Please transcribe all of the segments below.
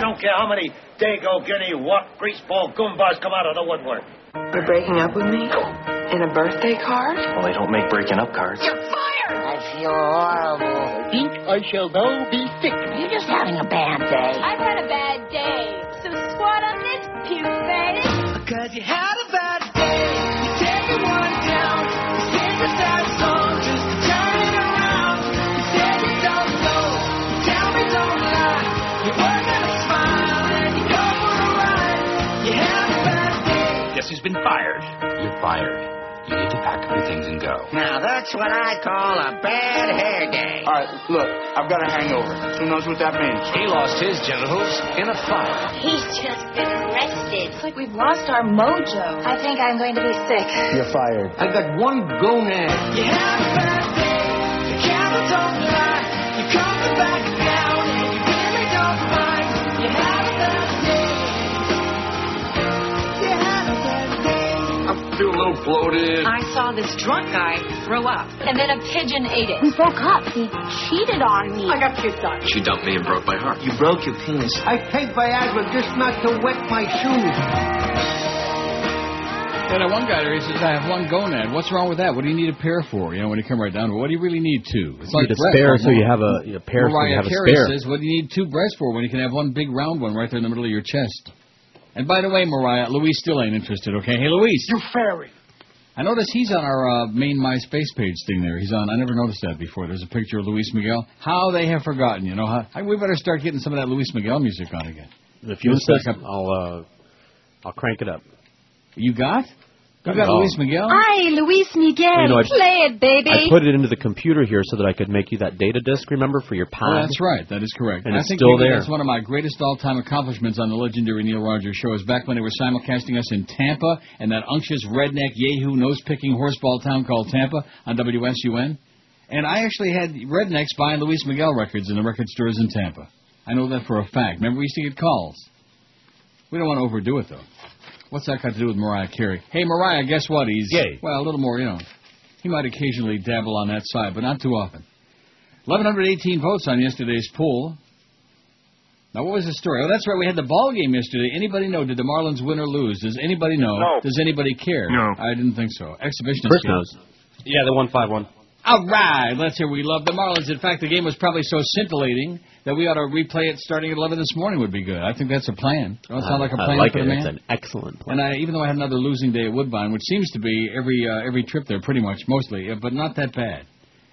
I don't care how many Dago, Guinea, what, greaseball, goombas come out of the woodwork. You're breaking up with me? In a birthday card? Well, they don't make breaking up cards. You're fired! I feel horrible. I Think I shall now be sick. You're just having a bad day. I've had a bad day. So squat on this puke face. Cause you had day. Guess who's been fired? You're fired. You need to pack up your things and go. Now that's what I call a bad hair day. All right, look, I've got a hangover. Who knows what that means? He lost his genitals in a fire. He's just been arrested. It's like we've lost our mojo. I think I'm going to be sick. You're fired. I've got one gonad. You had a bad day. The camera don't lie. You come back little bloated. I saw this drunk guy throw up. And then a pigeon ate it. We broke up. He cheated on me. I got kicked out. She dumped me and broke my heart. You broke your penis. I take Viagra just not to wet my shoes. Yeah, that one guy there, he says, I have one gonad. What's wrong with that? What do you need a pair for? You know, when you come right down to it, what do you really need two? It's You need a spare so you have a, a pair so you Mariah have a spare. says, what do you need two breasts for when you can have one big round one right there in the middle of your chest? And by the way, Mariah, Luis still ain't interested, okay? Hey, Luis. You fairy. I noticed he's on our uh, main MySpace page thing there. He's on. I never noticed that before. There's a picture of Luis Miguel. How they have forgotten, you know? How, I, we better start getting some of that Luis Miguel music on again. If you Let's insist. I'll uh, I'll crank it up. You got? You got Oh. Luis Miguel? Hi, Luis Miguel. You know, I- Play it, baby. I put it into the computer here so that I could make you that data disk. Remember for your Oh, pad. that's right. That is correct. And I it's think still maybe there. that's one of my greatest all-time accomplishments on the legendary Neil Rogers show is back when they were simulcasting us in Tampa and that unctuous redneck yahoo nose-picking horseball town called Tampa on WSUN. And I actually had rednecks buying Luis Miguel records in the record stores in Tampa. I know that for a fact. Remember, we used to get calls. We don't want to overdo it, though. What's that got to do with Mariah Carey? Hey, Mariah, guess what? He's Gay. Well, a little more, you know. He might occasionally dabble on that side, but not too often. 1,118 votes on yesterday's poll. Now, what was the story? Oh, that's right. We had the ball game yesterday. Anybody know? Did the Marlins win or lose? Does anybody know? No. Does anybody care? No. I didn't think so. Exhibitionist. Chris game. knows. Yeah, they won five one. All right. Let's hear we love the Marlins. In fact, the game was probably so scintillating that we ought to replay it starting at 11 this morning would be good. I think that's a plan. Don't it sound like a plan I like for it. the It's an excellent plan. And I, even though I had another losing day at Woodbine, which seems to be every uh, every trip there, pretty much, mostly, uh, but not that bad.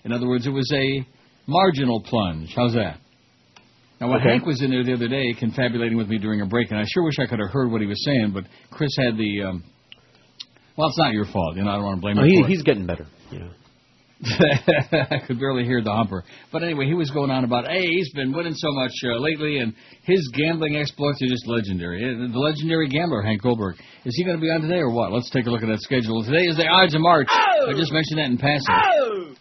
In other words, it was a marginal plunge. How's that? Now, when Okay. Hank was in there the other day, confabulating with me during a break, and I sure wish I could have heard what he was saying, but Chris had the. Um, well, it's not your fault. You know, I don't want to blame No, you he, for it. he's getting better. Yeah. I could barely hear the humper. But anyway, he was going on about, hey, he's been winning so much uh, lately, and his gambling exploits are just legendary. Uh, The legendary gambler, Hank Goldberg. Is he going to be on today or what? Let's take a look at that schedule. Today is the Ides of March. I just mentioned that in passing.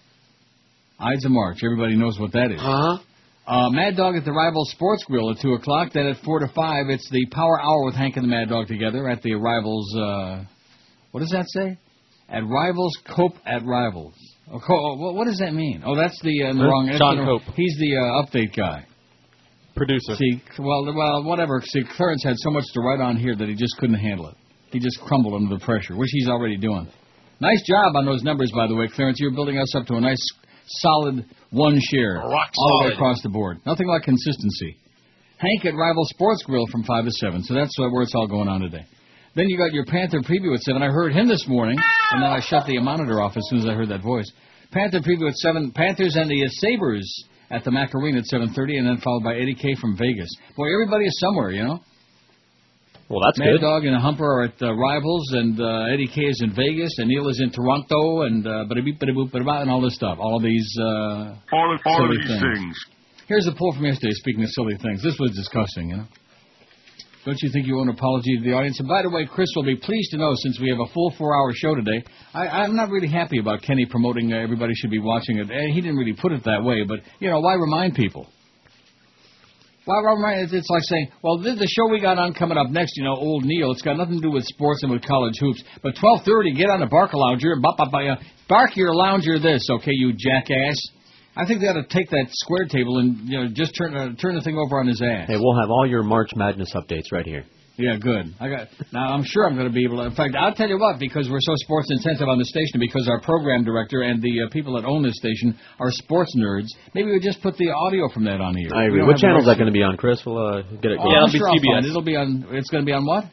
Ides of March. Everybody knows what that is. Huh? Uh, Mad Dog at the Rival Sports Grill at 2 o'clock. Then at 4 to 5, it's the Power Hour with Hank and the Mad Dog together at the Rivals. Uh, what does that say? At Rivals Cope at Rivals. Oh, oh, what, does that mean? Oh, that's the, uh, the wrong. John Cope. He's the uh, update guy. Producer. See, well, well, whatever. See, Clarence had so much to write on here that he just couldn't handle it. He just crumbled under the pressure, which he's already doing. Nice job on those numbers, by the way, Clarence. You're building us up to a nice, solid one share Rock all the way across the board. Nothing like consistency. Hank at Rival Sports Grill from five to seven. So that's uh, where it's all going on today. Then you got your Panther preview at seven. I heard him this morning, and then I shut the monitor off as soon as I heard that voice. Panther preview at seven. Panthers and the uh, Sabres at the Macarena at seven thirty, and then followed by Eddie K from Vegas. Boy, everybody is somewhere, you know. Well, that's Mad good. Dog and Humper are at uh, Rivals, and uh, Eddie K is in Vegas, and Neil is in Toronto, and uh, ba-da-beep, ba-da-boop, and all this stuff. All of these uh, All, all silly of these things. things. Here's the poll from yesterday. Speaking of silly things, this was disgusting. You know, don't you think you owe an apology to the audience? And by the way, Chris will be pleased to know since we have a full four-hour show today. I, I'm not really happy about Kenny promoting uh, everybody should be watching it. Eh, He didn't really put it that way, but you know, why remind people? Why remind? it's- like saying, well, this, the show we got on coming up next, you know, old Neil. It's got nothing to do with sports and with college hoops. But 12:30, get on the Barker Lounger bark your lounger this, okay, you jackass. I think they ought to take that square table and you know just turn uh, turn the thing over on his ass. Hey, we'll have all your March Madness updates right here. Yeah, good. I got now. I'm sure I'm going to be able to. In fact, I'll tell you what, because we're so sports intensive on the station, because our program director and the uh, people that own this station are sports nerds. Maybe we just put the audio from that on here. I agree. What have channel is that going to be on, Chris? We'll uh, get it. Oh, going. I'm sure I'll find it. It'll be on. It's going to be on what?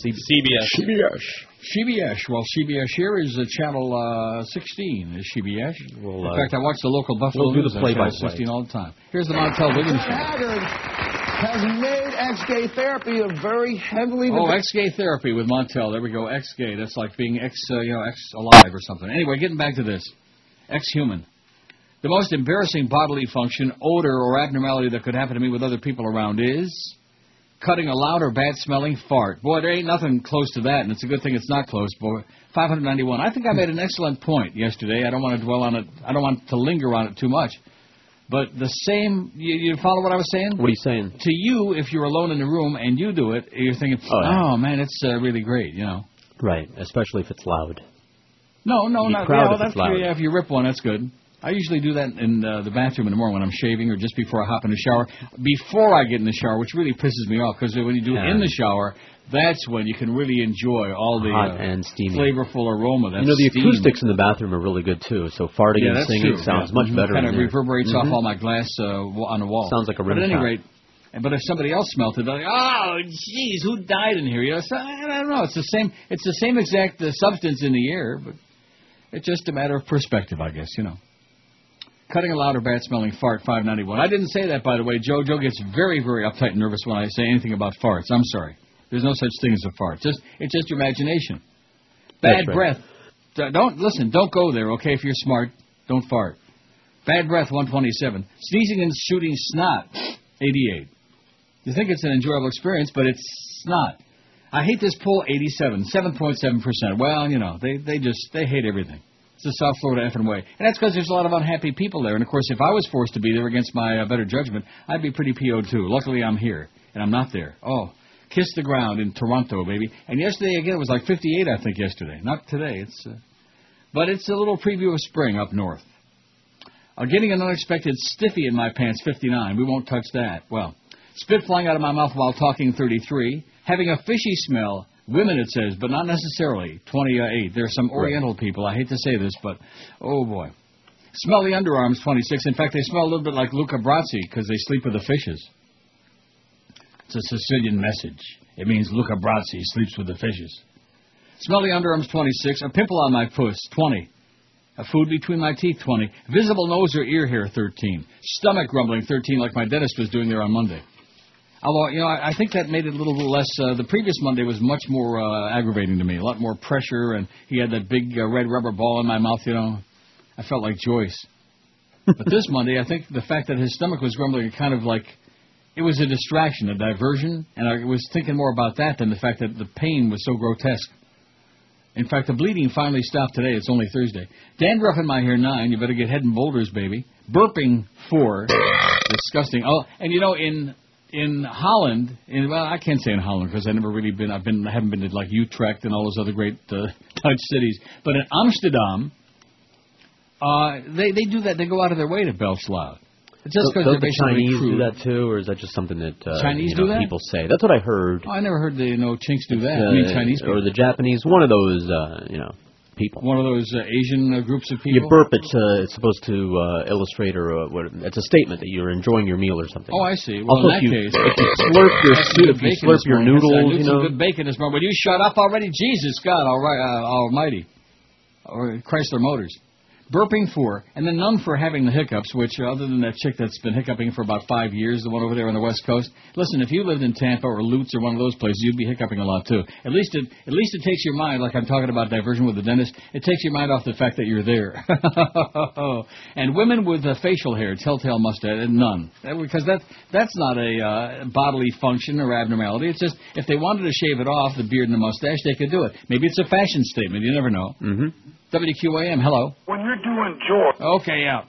CBS. CBS. CBS. Well, CBS here is uh, channel uh, 16. Is CBS? We'll, In uh, fact, I watch the local Buffalo we'll do News the on channel play-by-play. 16 all the time. Here's the Montel Williams show. Haggard has made ex-gay therapy a very heavily Oh, debated ex-gay therapy with Montel. There we go. Ex-gay. That's like being ex, uh, you know, ex-alive or something. Anyway, getting back to this. Ex-human. The most embarrassing bodily function, odor, or abnormality that could happen to me with other people around is cutting a loud or bad-smelling fart. Boy, there ain't nothing close to that, and it's a good thing it's not close. Boy, 591. I think I made an excellent point yesterday. I don't want to dwell on it. I don't want to linger on it too much. But the same, you, you follow what I was saying? What are you saying? to you, if you're alone in the room and you do it, you're thinking, Oh, oh, man, it's uh, really great, you know. Right, especially if it's loud. No, no, Be not yeah, well, it's that's loud. yeah, if you rip one, that's good. I usually do that in uh, the bathroom in the morning when I'm shaving or just before I hop in the shower. Before I get in the shower, which really pisses me off because when you do it in the shower, that's when you can really enjoy all the Hot uh, and steamy. flavorful aroma. That's you know, the steam. acoustics in the bathroom are really good too. So farting yeah, and singing true. sounds yeah. much better. Kind in of there. reverberates off Mhm. all my glass uh, on the wall. Sounds like a But at any shot. rate, but if somebody else smelt it, they're like, oh, jeez, who died in here? You know, so, I don't know. It's the same. It's the same exact uh, substance in the air, but it's just a matter of perspective, I guess. You know. Cutting a loud or bad smelling fart, 591. I didn't say that, by the way. Joe Joe gets very, very uptight and nervous when I say anything about farts. I'm sorry. There's no such thing as a fart. Just it's just your imagination. Bad right. breath. Don't listen. Don't go there. Okay, if you're smart, don't fart. Bad breath, 127. Sneezing and shooting snot, 88. You think it's an enjoyable experience, but it's not. I hate this poll, 87, 7.7%. Well, you know, they, they just, they hate everything. It's the South Florida effing way. And that's because there's a lot of unhappy people there. And of course, if I was forced to be there against my uh, better judgment, I'd be pretty PO'd too. Luckily, I'm here, and I'm not there. Oh, kiss the ground in Toronto, baby. And yesterday, again, it was like 58, I think, yesterday. Not today. It's, uh, but it's a little preview of spring up north. Uh, getting an unexpected stiffy in my pants, 59. We won't touch that. Well, spit flying out of my mouth while talking, 33. Having a fishy smell, women it says, but not necessarily, 28. Uh, there are some Oriental people. I hate to say this, but oh boy. Smelly underarms, 26. In fact, they smell a little bit like Luca Brasi because they sleep with the fishes. It's a Sicilian message. It means Luca Brasi sleeps with the fishes. Smelly underarms, 26. A pimple on my puss, 20. A food between my teeth, 20. Visible nose or ear hair, 13. Stomach grumbling, 13, like my dentist was doing there on Monday. Although, you know, I, I think that made it a little bit less. Uh, the previous Monday was much more uh, aggravating to me. A lot more pressure, and he had that big uh, red rubber ball in my mouth, you know. I felt like Joyce. but this Monday, I think the fact that his stomach was grumbling kind of like it was a distraction, a diversion, and I was thinking more about that than the fact that the pain was so grotesque. In fact, the bleeding finally stopped today. It's only Thursday. Dandruff in my hair, nine. You better get head and boulders, baby. Burping, four. Disgusting. Oh, and you know, in in Holland, in well, I can't say in Holland because I've never really been. I've been, I haven't been to like Utrecht and all those other great uh, Dutch cities. But in Amsterdam, uh, they they do that. They go out of their way to belch loud. It's just because they're the Chinese crude. do that too, or is that just something that uh, Chinese you know, do that? people say? That's what I heard. Oh, I never heard the you know chinks do that. Uh, I mean Chinese people. or the Japanese, one of those, uh, you know, people. One of those uh, Asian uh, groups of people. You burp. It's uh, it's supposed to uh, illustrate or uh, what, it's a statement that you're enjoying your meal or something. Oh, I see. Well, also, in that if you, case, if you slurp your soup, if you slurp your morning. Noodles, you know. good bacon this morning. Will you shut up already? Jesus God, all right, uh, Almighty, or Chrysler Motors. Burping for, and then none for having the hiccups, which uh, other than that chick that's been hiccuping for about five years, the one over there on the West Coast. Listen, if you lived in Tampa or Lutz or one of those places, you'd be hiccuping a lot too. At least it, at least it takes your mind, like I'm talking about diversion with the dentist. It takes your mind off the fact that you're there. and women with uh, facial hair, telltale mustache, and none, because that that's not a uh, bodily function or abnormality. It's just if they wanted to shave it off, the beard and the mustache, they could do it. Maybe it's a fashion statement. You never know. Mm-hmm. WQAM, hello. When you're doing George. Okay, yeah.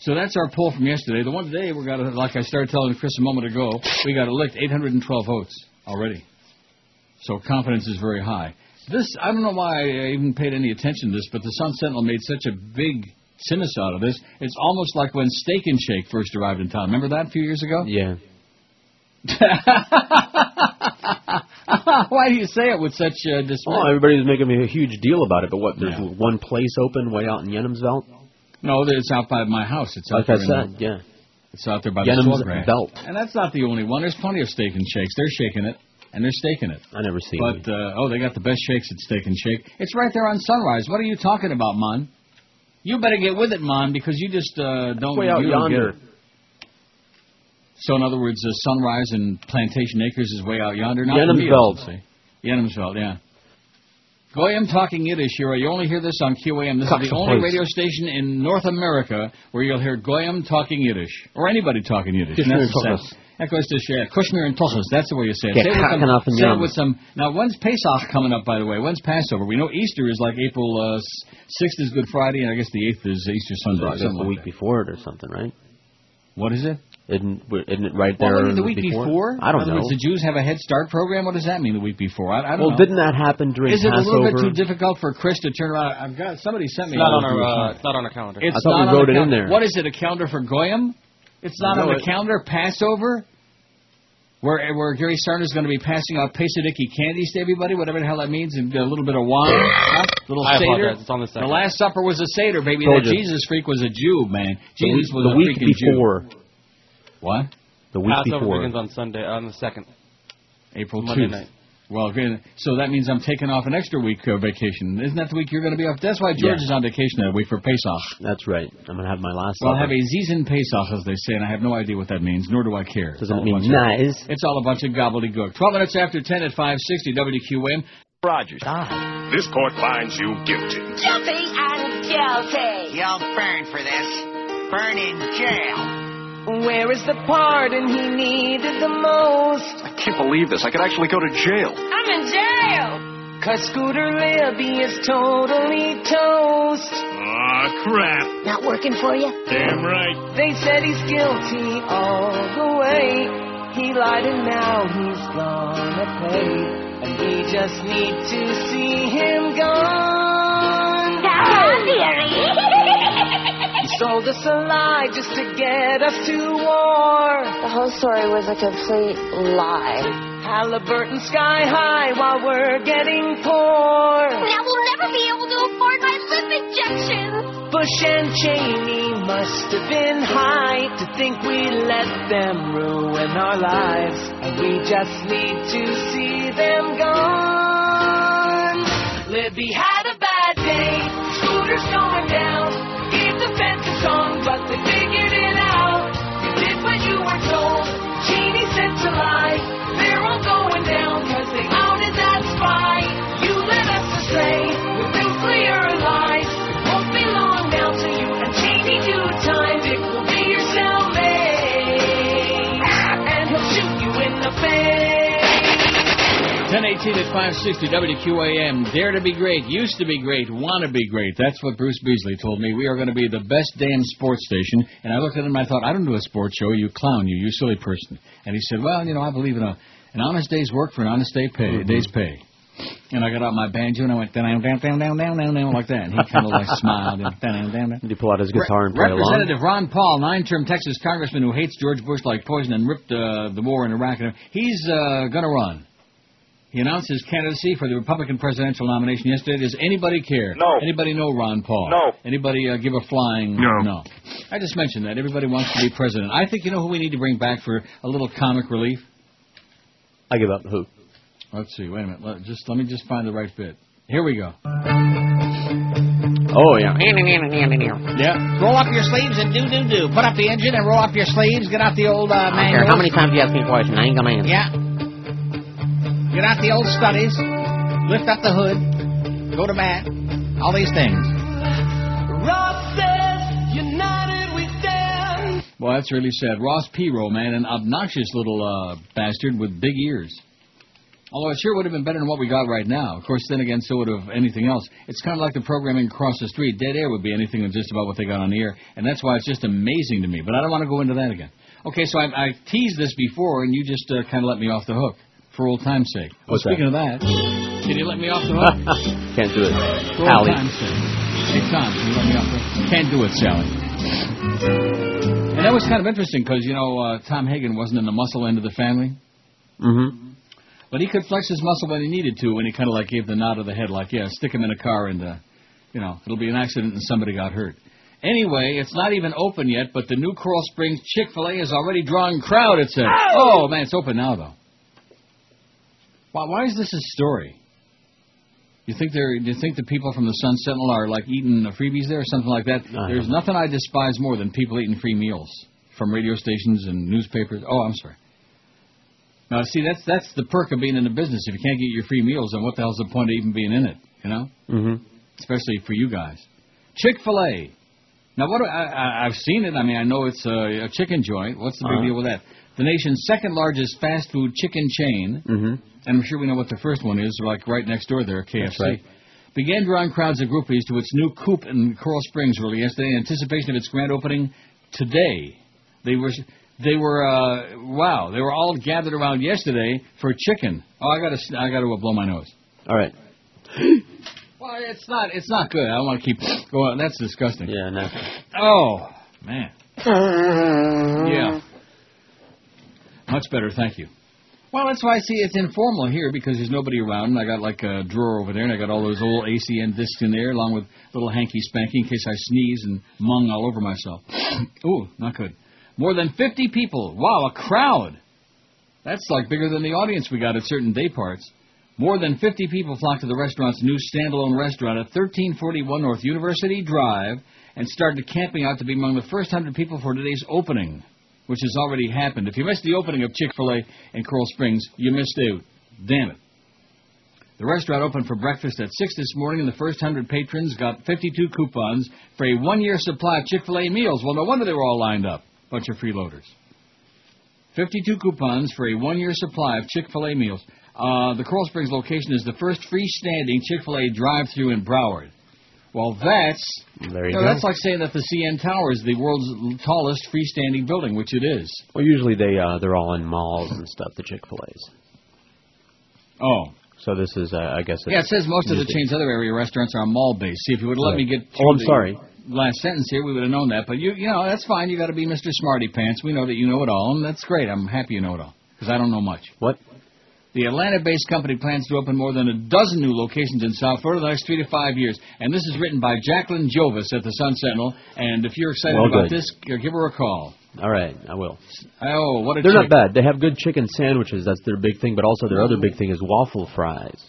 So that's our poll from yesterday. The one today, we got, like I started telling Chris a moment ago, we got elect 812 votes already. So confidence is very high. This, I don't know why I even paid any attention to this, but the Sun Sentinel made such a big cynics out of this. It's almost like when Steak and Shake first arrived in town. Remember that a few years ago? Yeah. Why do you say it with such uh, dismay? Oh, everybody was making a huge deal about it, but what? There's one place open way out in Yenhamsveld. No, it's out by my house. It's out Like there in said, the- yeah. It's out there by Yenham's the. Belt. And that's not the only one. There's plenty of steak and shakes. They're shaking it, and they're staking it. I never seen it. But uh, oh, they got the best shakes at Steak and Shake. It's right there on Sunrise. What are you talking about, Mon? You better get with it, Mon, because you just uh, don't. way out yonder. Get. So in other words, uh, Sunrise and Plantation Acres is way out yonder. Not to me, Yenhamsveld. obviously. Yenhamsveld, yeah. Goyim talking Yiddish here. You only hear this on QAM. This Cox is the only place. radio station in North America where you'll hear Goyim talking Yiddish or anybody talking Yiddish. Kushner And the Tochas. same. That goes to share. Kushner and Tochas. That's the way you say it. Yeah, say, with some, say it with some. Now, when's Pesach coming up? By the way, when's Passover? We know Easter is like April uh, sixth is Good Friday, and I guess the eighth is Easter Sunday. Something the week before it or something, right? What is it? Isn't isn't it right Well, there? what, the week before? I don't In other know. Words, the Jews have a Head Start program. What does that mean? The week before? I, I don't Well, know. didn't that happen during Passover? Is it a little bit too difficult for Chris to turn around? I've got somebody sent me. It's not on this our, uh, it's not on our calendar. It's I thought not we wrote the it in there. What is it? A calendar for Goyim? It's not No, on the it- calendar. Passover. Where where Gary is going to be passing out Pesadiki candies to everybody, whatever the hell that means, and a little bit of wine, huh? little I seder. It's on the The. Last Supper was a seder, baby. Told That you. Jesus freak was a Jew, man. The Jesus week- was the a week freaking Jew. Before. What? The week Passover before. begins on Sunday, on the second. April Monday 2th. night. Well, okay, so that means I'm taking off an extra week uh, vacation. Isn't that the week you're going to be off? That's why George Yeah. is on vacation that week for Pesach. That's right. I'm gonna have my last. Well, I'll have a Zizen Pesach, as they say, and I have no idea what that means, nor do I care. Doesn't it mean bunch of- nice? It's all a bunch of gobbledygook. 12 minutes after 10 at 560 WQAM. Rogers. Ah. This court finds you guilty. Guilty and guilty. You'll burn for this. Burn in jail. Where is the pardon he needed the most? I can't believe this. I could actually go to jail. I'm in jail. Cause Scooter Libby is totally toast. Aw, crap. Not working for you? Damn right. They said he's guilty all the way. He lied and now he's gonna pay. And we just need to see him gone. Sold us a lie just to get us to war. The whole story was a complete lie. Halliburton sky high while we're getting poor. Now we'll never be able to afford my lip injections. Bush and Cheney must have been high to think we let them ruin our lives. And we just need to see them gone. Libby had a bad day. Scooters going down. 1018 at 560 WQAM. Dare to be great, used to be great, want to be great. That's what Bruce Beasley told me. We are going to be the best damn sports station. And I looked at him and I thought, I don't do a sports show, you clown, you, you silly person. And he said, Well, you know, I believe in a, an honest day's work for an honest day pay, Mm-hmm. day's pay. And I got out my banjo and I went down, down, down, down, down, down, down, like that. And he kind of like smiled. And down, down, down. Did he pull out his guitar and play along? Representative Ron Paul, nine-term Texas congressman who hates George Bush like poison and ripped uh, the war in Iraq, and he's uh, going to run. He announced his candidacy for the Republican presidential nomination yesterday. Does anybody care? No. Anybody know Ron Paul? No. Anybody uh, give a flying No. No. I just mentioned that. Everybody wants to be president. I think you know who we need to bring back for a little comic relief? I give up. Who? Let's see. Wait a minute. Let, just Let me just find the right bit. Here we go. Oh yeah. Yeah. Roll up your sleeves and do do do. Put up the engine and roll up your sleeves. Get out the old uh, I don't care how many times do you ask me a question. I ain't gonna answer. Yeah. Get out the old studies. Lift up the hood. Go to bat. All these things. Ross says, United we stand. Well, that's really sad. Ross Perot, man, an obnoxious little uh, bastard with big ears. Although it sure would have been better than what we got right now. Of course, then again, so would have anything else. It's kind of like the programming across the street. Dead air would be anything than just about what they got on the air, and that's why it's just amazing to me. But I don't want to go into that again. Okay, so I, I teased this before, and you just uh, kind of let me off the hook for old time's sake. Well, What's that? speaking of that, can you let me off the hook? Can't do it. For old Allie. time's sake. Hey, Tom, can you let me up there? Can't do it, Sally. And that was kind of interesting because, you know, uh, Tom Hagen wasn't in the muscle end of the family. Mm-hmm. But he could flex his muscle when he needed to, when he kind of like gave the nod of the head, like, yeah, stick him in a car and, uh, you know, it'll be an accident and somebody got hurt. Anyway, it's not even open yet, but the new Coral Springs Chick-fil-A is already drawing crowd, it says. Oh, man, it's open now, though. Why, why is this a story? You think they're? You think the people from the Sun Sentinel are like eating the freebies there or something like that? I There's nothing I despise more than people eating free meals from radio stations and newspapers. Oh, I'm sorry. Now, see, that's that's the perk of being in the business. If you can't get your free meals, then what the hell's the point of even being in it? You know, Mm-hmm. especially for you guys. Chick Fil A. Now, what do, I, I, I've seen it. I mean, I know it's a, a chicken joint. What's the big Uh-huh. deal with that? The nation's second largest fast food chicken chain Mm-hmm. and I'm sure we know what the first one is, like right next door there, KFC. Right. Began drawing crowds of groupies to its new coop in Coral Springs early yesterday in anticipation of its grand opening today. They were they were uh, wow, they were all gathered around yesterday for chicken. Oh, I got to I got to blow my nose. All right. Well, it's not it's not good. I don't want to keep going. That's disgusting. Yeah, no. Oh man. Yeah. Much better, thank you. Well, that's why I see it's informal here because there's nobody around, and I got like a drawer over there, and I got all those old ACN discs in there, along with little hanky spanky in case I sneeze and mung all over myself. Ooh, not good. More than 50 people. Wow, a crowd. That's like bigger than the audience we got at certain day parts. More than 50 people flocked to the restaurant's new standalone restaurant at 1341 North University Drive and started camping out to be among the first 100 people for today's opening, which has already happened. If you missed the opening of Chick fil A in Coral Springs, you missed out. Damn it. The restaurant opened for breakfast at 6 this morning, and the first 100 patrons got 52 coupons for a one year supply of Chick fil A meals. Well, no wonder they were all lined up. Bunch of freeloaders. 52 coupons for a one year supply of Chick fil A meals. Uh, the Coral Springs location is the first freestanding Chick fil A drive through in Broward. Well, that's There you go. that's like saying that the CN Tower is the world's tallest freestanding building, which it is. Well, usually they uh, they're all in malls and stuff. The Chick Fil A's. Oh. So this is, uh, I guess. Yeah, it says most of the chain's other area restaurants are mall based. See, if you would let Right. me get Oh, I'm the sorry. last sentence here, we would have known that. But you, you know, that's fine. You got to be Mr. Smarty Pants. We know that you know it all, and that's great. I'm happy you know it all because I don't know much. What? The Atlanta-based company plans to open more than a dozen new locations in South Florida in the next three to five years. And this is written by Jacqueline Jovis at the Sun Sentinel. And if you're excited Well, about good. this, uh, give her a call. All right, I will. Oh, what a They're chick. not bad. They have good chicken sandwiches. That's their big thing. But also their other big thing is waffle fries.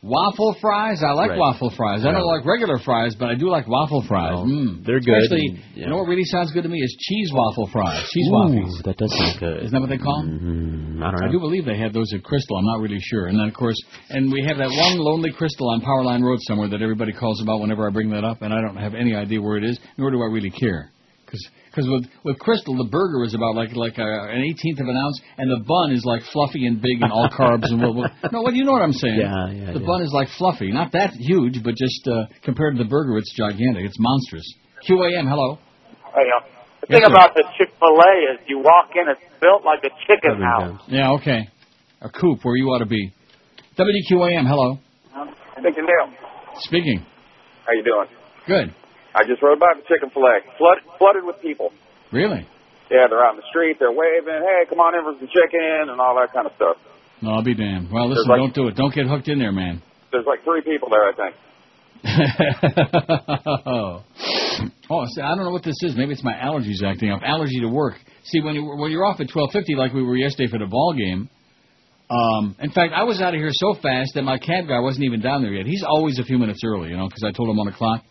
Waffle fries? I like Right. waffle fries. I don't like regular fries, but I do like waffle fries. Well, mm. they're good Especially, and- yeah. you know what really sounds good to me is cheese waffle fries. Cheese Ooh, waffles. That does sound good. Isn't that what they call them? Mm, I don't know. I do believe they have those at Krystal. I'm not really sure. And then, of course, and we have that one lonely Krystal on Powerline Road somewhere that everybody calls about whenever I bring that up, and I don't have any idea where it is, nor do I really care. Because with with Krystal, the burger is about like like a, an eighteenth of an ounce, and the bun is like fluffy and big and all carbs and what, what, no, what you know what I'm saying? Yeah, yeah, The yeah. bun is like fluffy, not that huge, but just uh, compared to the burger, it's gigantic. It's monstrous. QAM, hello. Hey, uh, the Yes, thing sir. about the Chick Fil A is you walk in, it's built like a chicken house. Yeah, okay. A coop where you ought to be. WQAM, hello. Thinking Neil, Speaking. how you doing? Good. I just rode by the Chicken Fil A, flood, flooded with people. Really? Yeah, they're out in the street, they're waving, hey, come on in for some chicken and all that kind of stuff. No, I'll be damned. Well, listen, like- don't do it. Don't get hooked in there, man. There's like three people there, I think. oh, see, I don't know what this is. Maybe it's my allergies acting up. Allergy to work. See, when you when you're off at twelve fifty, like we were yesterday for the ball game. Um, in fact, I was out of here so fast that my cab guy wasn't even down there yet. He's always a few minutes early, you know, because I told him one o'clock.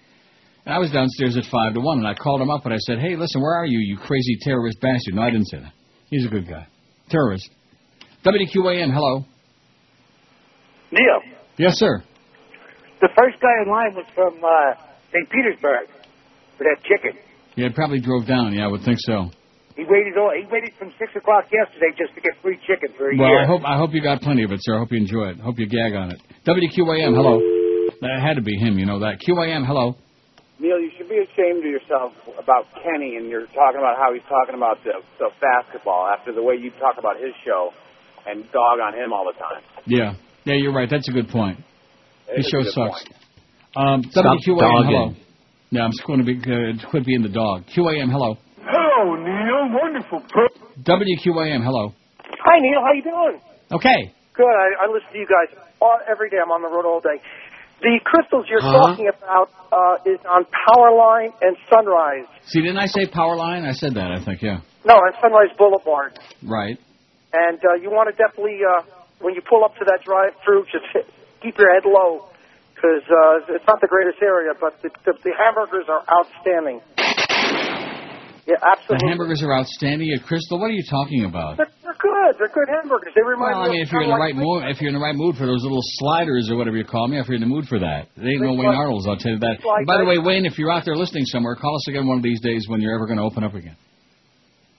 And I was downstairs at five to one, and I called him up and I said, "Hey, listen, where are you, you crazy terrorist bastard?" No, I didn't say that. He's a good guy. Terrorist. WQAM, hello. Neil, Yes, sir. the first guy in line was from uh, St. Petersburg for that chicken. Yeah, it probably drove down. Yeah, I would think so. He waited all, he waited from six o'clock yesterday just to get free chicken for a Well, year. I hope I hope you got plenty of it, sir. I hope you enjoy it. Hope you gag on it. WQAM, hello. That had to be him, you know that. QAM, hello. Neil, you should be ashamed of yourself about Kenny, and you're talking about how he's talking about the, the basketball after the way you talk about his show and dog on him all the time. Yeah, yeah, you're right. That's a good point. It His show sucks. point. Um, Stop WQAM, hello. dogging. No, I'm just going to be uh, quit being the dog. QAM, hello. Hello, Neil. Wonderful. WQAM, hello. Hi, Neil. How you doing? Okay. Good. I, I listen to you guys all, every day. I'm on the road all day. The Krystals you're Uh-huh. talking about uh, is on Powerline and Sunrise. See, didn't I say Powerline? I said that, I think, yeah. No, on Sunrise Boulevard. Right. And uh, you want to definitely, uh, when you pull up to that drive-through, just hit, keep your head low because uh, it's not the greatest area, but the, the, the hamburgers are outstanding. Yeah, absolutely. The hamburgers are outstanding at Krystal. What are you talking about? They're, they're good. They're good hamburgers. They remind Well, I mean, of if you're in the right mood, if you're in the right mood for those little sliders or whatever you call me, if you're in the mood for that, they ain't no Wayne Arnold's. I'll tell you that. By the way, Wayne, if you're out there listening somewhere, call us again one of these days when you're ever going to open up again.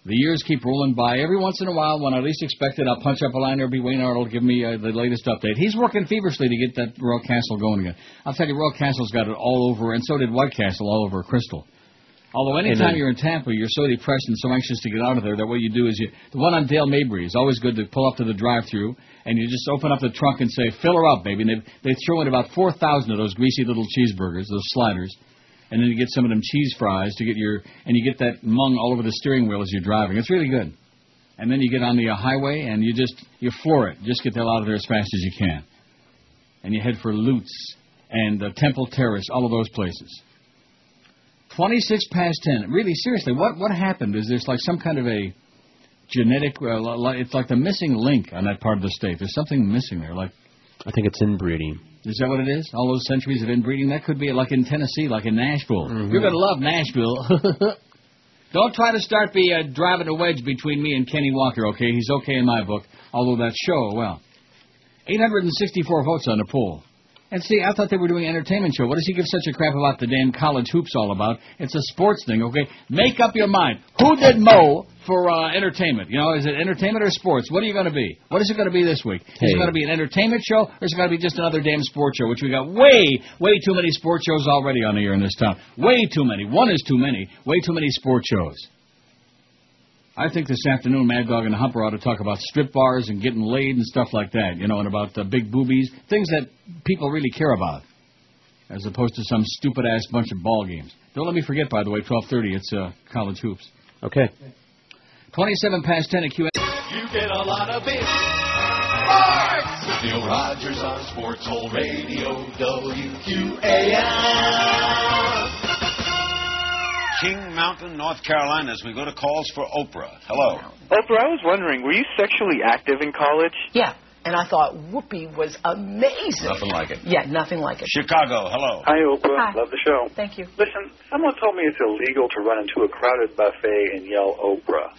The years keep rolling by. Every once in a while, when I least expect it, I'll punch up a line. There'll be Wayne Arnold give me uh, the latest update. He's working feverishly to get that Royal Castle going again. I'll tell you, Royal Castle's got it all over, and so did White Castle all over Krystal. Although anytime you're in Tampa, you're so depressed and so anxious to get out of there that what you do is you the one on Dale Mabry is always good to pull up to the drive-through and you just open up the trunk and say, "Fill her up, baby." And they they throw in about four thousand of those greasy little cheeseburgers, those sliders, and then you get some of them cheese fries to get your and you get that mung all over the steering wheel as you're driving. It's really good. And then you get on the uh, highway and you just you floor it. Just get the hell out of there as fast as you can. And you head for Lutz and uh, Temple Terrace, all of those places. 26 past 10. Really, seriously, what what happened? Is there's like some kind of a genetic? Uh, it's like the missing link on that part of the state. There's something missing there. Like, I think it's inbreeding. is that what it is? All those centuries of inbreeding. That could be like in Tennessee, like in Nashville. You're gonna love Nashville. Don't try to start be uh, driving a wedge between me and Kenny Walker. Okay, he's okay in my book. Although that show, well, 864 votes on the poll. And see, I thought they were doing an entertainment show. What does he give such a crap about the damn college hoops all about? It's a sports thing, okay? Make up your mind. Who did Mo for uh, entertainment? You know, is it entertainment or sports? What are you going to be? What is it going to be this week? Is it going to be an entertainment show, or is it going to be just another damn sports show? Which we got way, way too many sports shows already on the air in this town. Way too many. One is too many. Way too many sports shows. I think this afternoon, Mad Dog and the Humper ought to talk about strip bars and getting laid and stuff like that, you know, and about uh, big boobies, things that people really care about, as opposed to some stupid ass bunch of ball games. Don't let me forget, by the way, 12:30, it's uh, college hoops. Okay. 27 past 10 at QA. You get a lot of it. Sports! With Neil Rogers on Sports Hole Radio, WQAM. King Mountain, North Carolina, as we go to calls for Oprah. Hello. Oprah, I was wondering, were you sexually active in college? Yeah, and I thought Whoopi was amazing. Nothing like it. Yeah, nothing like it. Chicago, hello. Hi, Oprah. Hi. Love the show. Thank you. Listen, someone told me it's illegal to run into a crowded buffet and yell Oprah.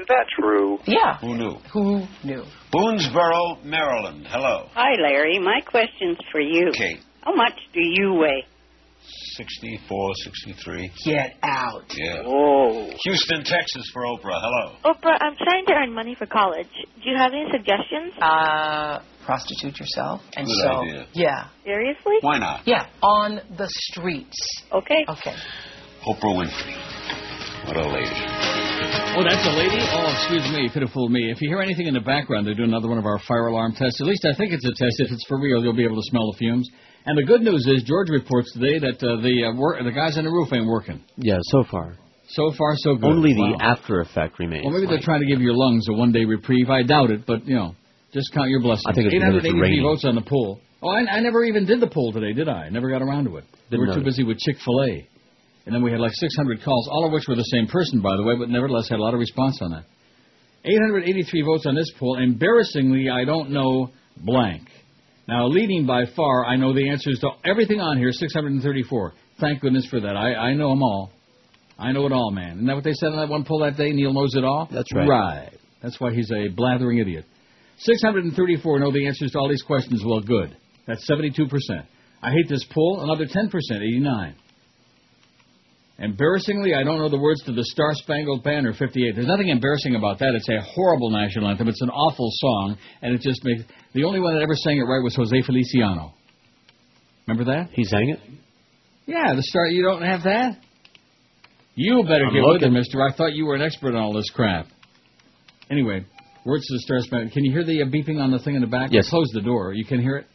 Is that true? Yeah. Who knew? Who knew? Boonsboro, Maryland. Hello. Hi, Larry. My question's for you. Kate. How much do you weigh? 64, 63. Get out. Yeah. Whoa. Houston, Texas for Oprah. Hello. Oprah, I'm trying to earn money for college. Do you have any suggestions? Uh, prostitute yourself. And Good so, idea. yeah. Seriously? Why not? Yeah, on the streets. Okay. Okay. Oprah Winfrey. What a lady. Oh, that's a lady? Oh, excuse me, you could have fooled me. If you hear anything in the background, they're doing another one of our fire alarm tests. At least I think it's a test. If it's for real, you'll be able to smell the fumes. And the good news is, George reports today that uh, the uh, wor- the guys on the roof ain't working. Yeah, so far. So far, so good. Only the Wow. after effect remains. Well, maybe they're trying to give your lungs a one-day reprieve. I doubt it, but you know, just count your blessings. I think it's because it's 883 votes on the poll. Oh, I, I never even did the poll today, did I? I never got around to it. We Didn't were too busy with Chick Fil A, and then we had like 600 calls, all of which were the same person, by the way, but nevertheless had a lot of response on that. 883 votes on this poll. Embarrassingly, I don't know blank. Now, leading by far, I know the answers to everything on here, 634. Thank goodness for that. I, I know them all. I know it all, man. Isn't that what they said on that one poll that day? Neil knows it all? That's right. Right. That's why he's a blathering idiot. 634 know the answers to all these questions. Well, good. That's 72%. I hate this poll. Another 10%, 89. Embarrassingly, I don't know the words to the Star Spangled Banner 58. There's nothing embarrassing about that. It's a horrible national anthem. It's an awful song, and it just makes. The only one that ever sang it right was Jose Feliciano. Remember that? He sang it? Yeah, the Star. You don't have that? You better I'm get with it, looking. mister. I thought you were an expert on all this crap. Anyway, words to the Star Spangled. Banner. Can you hear the uh, beeping on the thing in the back? Yes. Close the door. You can hear it?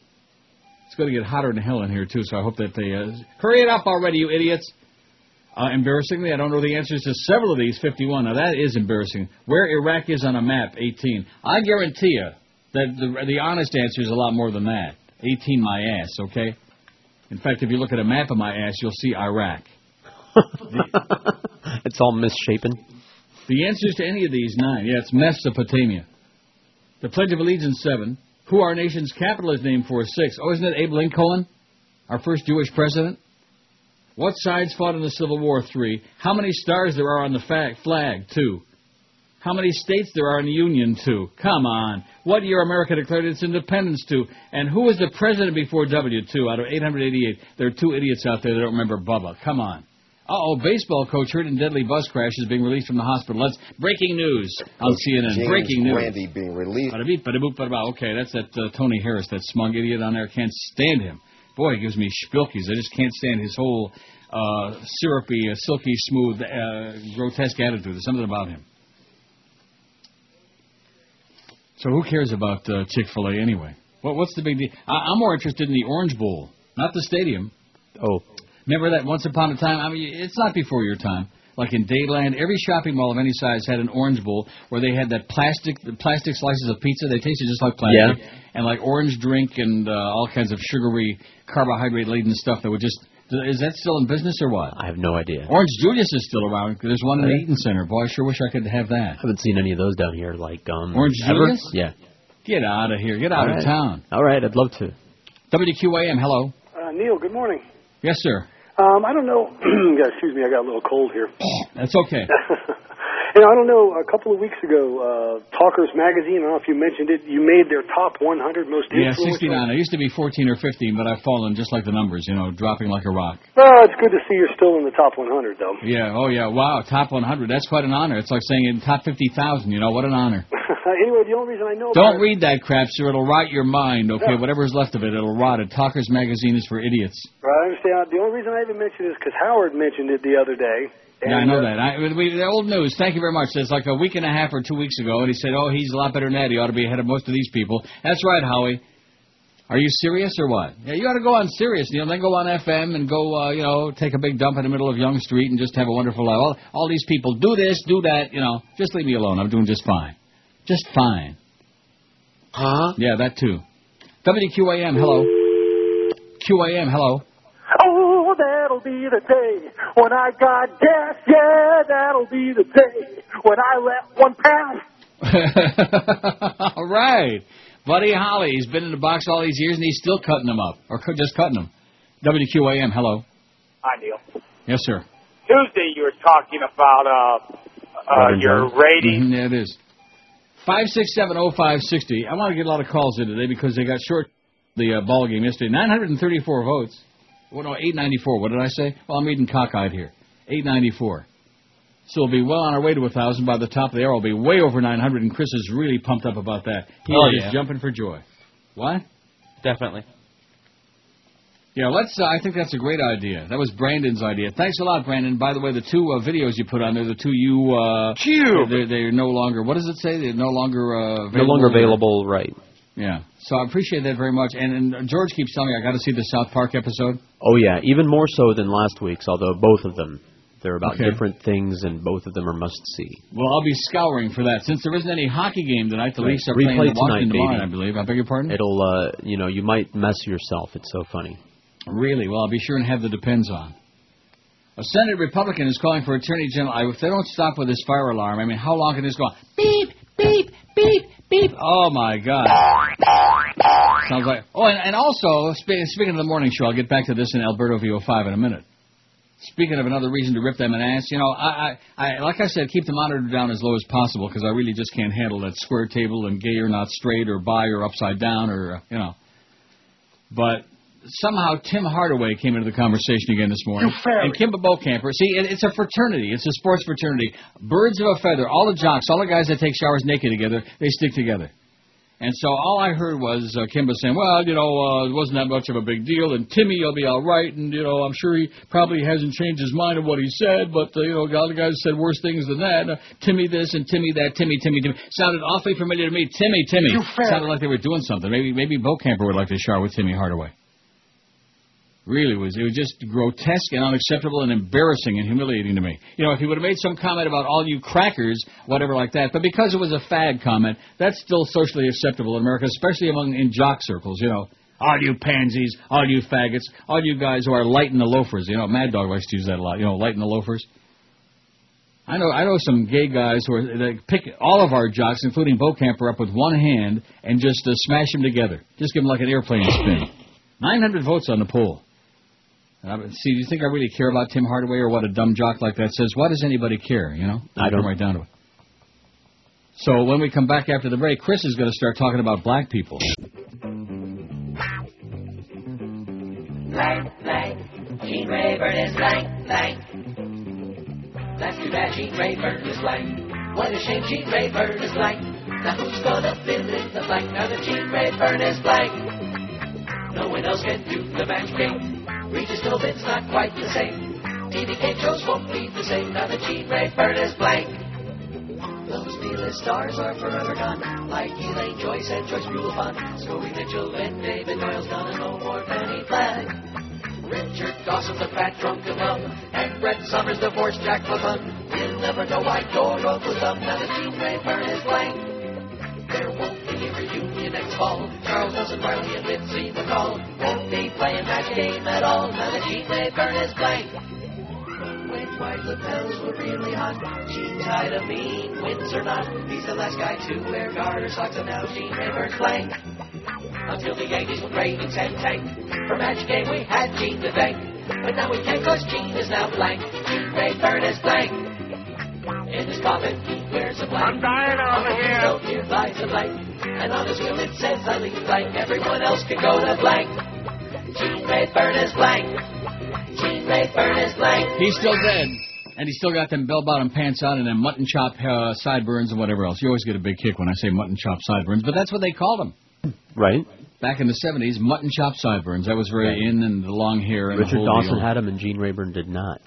It's going to get hotter than hell in here, too, so I hope that they. Uh, hurry it up already, you idiots. Uh, embarrassingly, I don't know the answers to several of these 51. Now, that is embarrassing. Where Iraq is on a map, 18. I guarantee you that the, the honest answer is a lot more than that. 18 my ass, okay? In fact, if you look at a map of my ass, you'll see Iraq. It's all misshapen. The answers to any of these nine, yeah, it's Mesopotamia. The Pledge of Allegiance, seven. Who our nation's capital is named for, six. Oh, isn't it Abe Lincoln, our first Jewish president? What sides fought in the Civil War, three. How many stars there are on the flag, two. How many states there are in the Union, two. Come on. What year America declared its independence, two. And who was the president before W, two, out of 888? There are two idiots out there that don't remember Bubba. Come on. Uh-oh, baseball coach hurt in deadly bus crash is being released from the hospital. That's breaking news on CNN. James breaking news. Randy being released. Bada beep, bada boop, bada. Okay, that's that uh, Tony Harris, that smug idiot on there. Can't stand him. Boy, he gives me spilkies. I just can't stand his whole uh, syrupy, uh, silky, smooth, uh, grotesque attitude. There's something about him. So who cares about uh, Chick Fil A anyway? What, what's the big deal? I, I'm more interested in the Orange Bowl, not the stadium. Oh, Remember that once upon a time? I mean, it's not before your time. Like in Dayland, every shopping mall of any size had an orange bowl where they had that plastic, the plastic slices of pizza. They tasted just like plastic, Yeah. and like orange drink and uh, all kinds of sugary, carbohydrate-laden stuff that would just. Is that still in business or what? I have no idea. Orange Julius is still around. There's one in the Eaton Center. Boy, I sure wish I could have that. I haven't seen any of those down here. Like um, Orange ever? Julius? Yeah. Get out of here. Get out All of right. town. All right, I'd love to. WQAM, hello. Uh, Neil, good morning. Yes, sir. Um, I don't know. yeah, excuse me, I got a little cold here. That's okay. I don't know. A couple of weeks ago, uh, Talkers Magazine. I don't know if you mentioned it. You made their top 100 most Yeah, 69. I used to be 14 or 15, but I've fallen just like the numbers, you know, dropping like a rock. Well, it's good to see you're still in the top 100, though. Yeah, oh yeah, wow, top 100. That's quite an honor. It's like saying in top 50,000, you know, what an honor. anyway, the only reason I know Don't read that crap, sir. It'll rot your mind, okay? Yeah. Whatever's left of it, it'll rot it. Talkers Magazine is for idiots. right, I understand. The only reason I even mentioned it is because Howard mentioned it the other day. Yeah, I know that. I, we, the old news. Thank you very much. It's like a week and a half or two weeks ago, and he said, "Oh, he's a lot better than that. He ought to be ahead of most of these people." That's right, Howie. Are you serious or what? Yeah, you ought to go on serious, Neil. Then go on FM and go, uh, you know, take a big dump in the middle of Yonge Street and just have a wonderful life. All, all these people do this, do that. You know, just leave me alone. I'm doing just fine, just fine. Huh? Yeah, that too. WQAM, hello. QAM, hello. That'll be the day when I got gas. Yeah, that'll be the day when I let one pass. all right. Buddy Holly, he's been in the box all these years and he's still cutting them up. Or just cutting them. WQAM, hello. Hi, Neil. Yes, sir. Tuesday you were talking about uh, uh, your Jones. rating. Mhm, yeah, it is. Five six seven oh five sixty. I want to get a lot of calls in today because they got short the uh, ball game yesterday. Nine hundred and thirty four votes. Well, no, eight ninety four. What did I say? Well, I'm reading cockeyed here. Eight ninety four. So we'll be well on our way to a thousand by the top of the hour. We'll be way over nine hundred, and Chris is really pumped up about that. He Oh, is yeah. just jumping for joy. What? Definitely. Yeah, let's. Uh, I think that's a great idea. That was Brandon's idea. Thanks a lot, Brandon. By the way, the two uh, videos you put on there, the two you. Uh, Cube. They're, they're no longer. What does it say? They're no longer. Uh, No longer available, right? Yeah. So I appreciate that very much. And, and George keeps telling me I got to see the South Park episode. Oh yeah, even more so than last week's. Although both of them, they're about Okay. different things, and both of them are must see. Well, I'll be scouring for that since there isn't any hockey game tonight. The Right. Leafs are Replay playing the Washington tonight, tomorrow. I believe. I beg your pardon. It'll, uh, you know, you might mess yourself. It's so funny. Really? Well, I'll be sure and have the depends on. A Senate Republican is calling for Attorney General. I- If they don't stop with this fire alarm, I mean, how long can this go on? Beep, beep, beep, beep. Oh my God! Sounds like. Oh, and, and also spe- speaking of the morning show, I'll get back to this in Alberto VO5 in a minute. Speaking of another reason to rip them an ass, you know, I, I, I like I said, keep the monitor down as low as possible because I really just can't handle that square table and gay or not straight or bi or upside down or you know. But somehow Tim Hardaway came into the conversation again this morning. You fairy. And Kimba Bokamper. See, it, it's a fraternity. It's a sports fraternity. Birds of a feather. All the jocks, all the guys that take showers naked together, they stick together. And so all I heard was uh, Kimba saying, well, you know, uh, it wasn't that much of a big deal, and Timmy will be all right, and, you know, I'm sure he probably hasn't changed his mind of what he said, but, uh, you know, other guys said worse things than that. Uh, Timmy this and Timmy that, Timmy, Timmy, Timmy. Sounded awfully familiar to me. Timmy, Timmy. You fair. Sounded like they were doing something. Maybe maybe Bokamper would like to shower with Timmy Hardaway. Really was. It was just grotesque and unacceptable and embarrassing and humiliating to me. You know, if he would have made some comment about all you crackers, whatever like that, but because it was a fag comment, that's still socially acceptable in America, especially among in jock circles. You know, all you pansies, all you faggots, all you guys who are lighting the loafers. You know, Mad Dog likes to use that a lot. You know, lighting the loafers. I know I know some gay guys who are they pick all of our jocks, including Bokamper, up with one hand and just uh, smash them together. Just give them like an airplane spin. 900 votes on the poll. And I, see, do you think I really care about Tim Hardaway or what a dumb jock like that says? Why does anybody care? You know, I don't. Come right down to it. So when we come back after the break, Chris is going to start talking about black people. Blank, blank. Gene Rayburn is blank, blank. That's too bad Gene Rayburn is blank. What a shame Gene Rayburn is blank. Now who's gonna fill in the blank now that Gene Rayburn is blank? No one else can do the match game. Regis Philbin's not quite the same. TV game shows won't be the same now that Gene Rayburn is blank. Those B-list stars are forever gone, like Elaine Joyce and Joyce Bulifant, Scoey Mitchell and David Doyle's gone, and no more Fannie Flagg. Richard Dawson, the fat drunk drunken bum, and Brett Somers, the forced Jack LaFun. You'll never know why door was Thumb, now that Gene Rayburn is blank. There won't next fall. Charles Nelson, Reilly, and Mitzi McCall won't be playing that game at all, now that Gene Rayburn is blank. When white lapels were really hot, Gene tied a mean Windsor knot. He's the last guy to wear garter socks, and now Gene Rayburn's blank. Until the Yankees were and tank. For match game we had Gene to bank. But now we can't cause Gene is now blank. Gene Rayburn is blank. In his coffin he wears a blank. I'm dying over here. So here lies a blank. And on his will it says I leave blank. Everyone else can go to blank. Gene Rayburn is blank. Gene Rayburn is blank. He's still dead. And he's still got them bell-bottom pants on and then mutton chop uh, sideburns and whatever else. You always get a big kick when I say mutton chop sideburns, but that's what they called them. Right. Back in the 70s, mutton chop sideburns. That was very Right. in and the long hair and Richard the whole Dawson deal. had them and Gene Rayburn did not.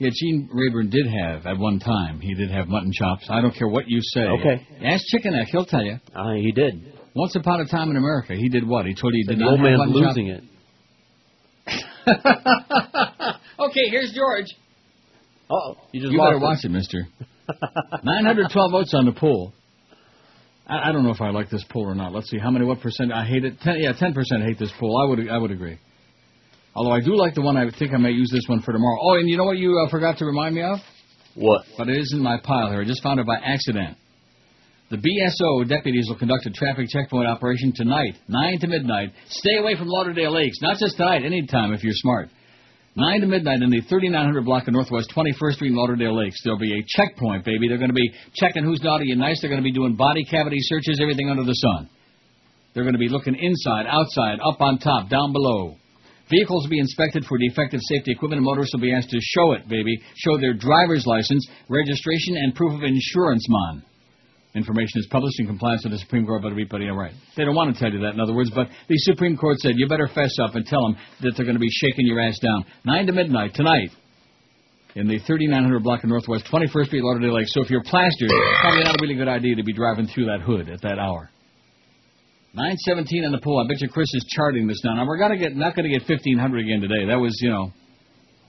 Yeah, Gene Rayburn did have, at one time, he did have mutton chops. I don't care what you say. Okay. Ask Chicken Neck, he'll tell you. Uh, he did. Once upon a time in America, he did what? He told you he did the not old have man's mutton losing it. okay, here's George. Oh, you just you lost better watch it, mister. 912 votes on the poll. I, I don't know if I like this poll or not. Let's see how many, what percent. I hate it. Ten, yeah, 10% hate this poll. I would, I would agree. Although I do like the one. I think I might use this one for tomorrow. Oh, and you know what you uh, forgot to remind me of? What? But it is in my pile here. I just found it by accident. The BSO deputies will conduct a traffic checkpoint operation tonight, 9 to midnight. Stay away from Lauderdale Lakes. Not just tonight, any time if you're smart. 9 to midnight in the 3900 block of Northwest 21st Street in Lauderdale Lakes. There'll be a checkpoint, baby. They're going to be checking who's naughty and nice. They're going to be doing body cavity searches, everything under the sun. They're going to be looking inside, outside, up on top, down below. Vehicles will be inspected for defective safety equipment, and motorists will be asked to show it, baby. Show their driver's license, registration, and proof of insurance, man. Information is published in compliance with the Supreme Court, but everybody, all right. They don't want to tell you that, in other words, but the Supreme Court said you better fess up and tell them that they're going to be shaking your ass down. 9 to midnight tonight in the 3900 block of Northwest 21st Street, Lauderdale Lakes. So if you're plastered, probably not a really good idea to be driving through that hood at that hour. 917 in the pool. I bet you Chris is charting this now. Now we're gonna get not gonna get 1500 again today. That was you know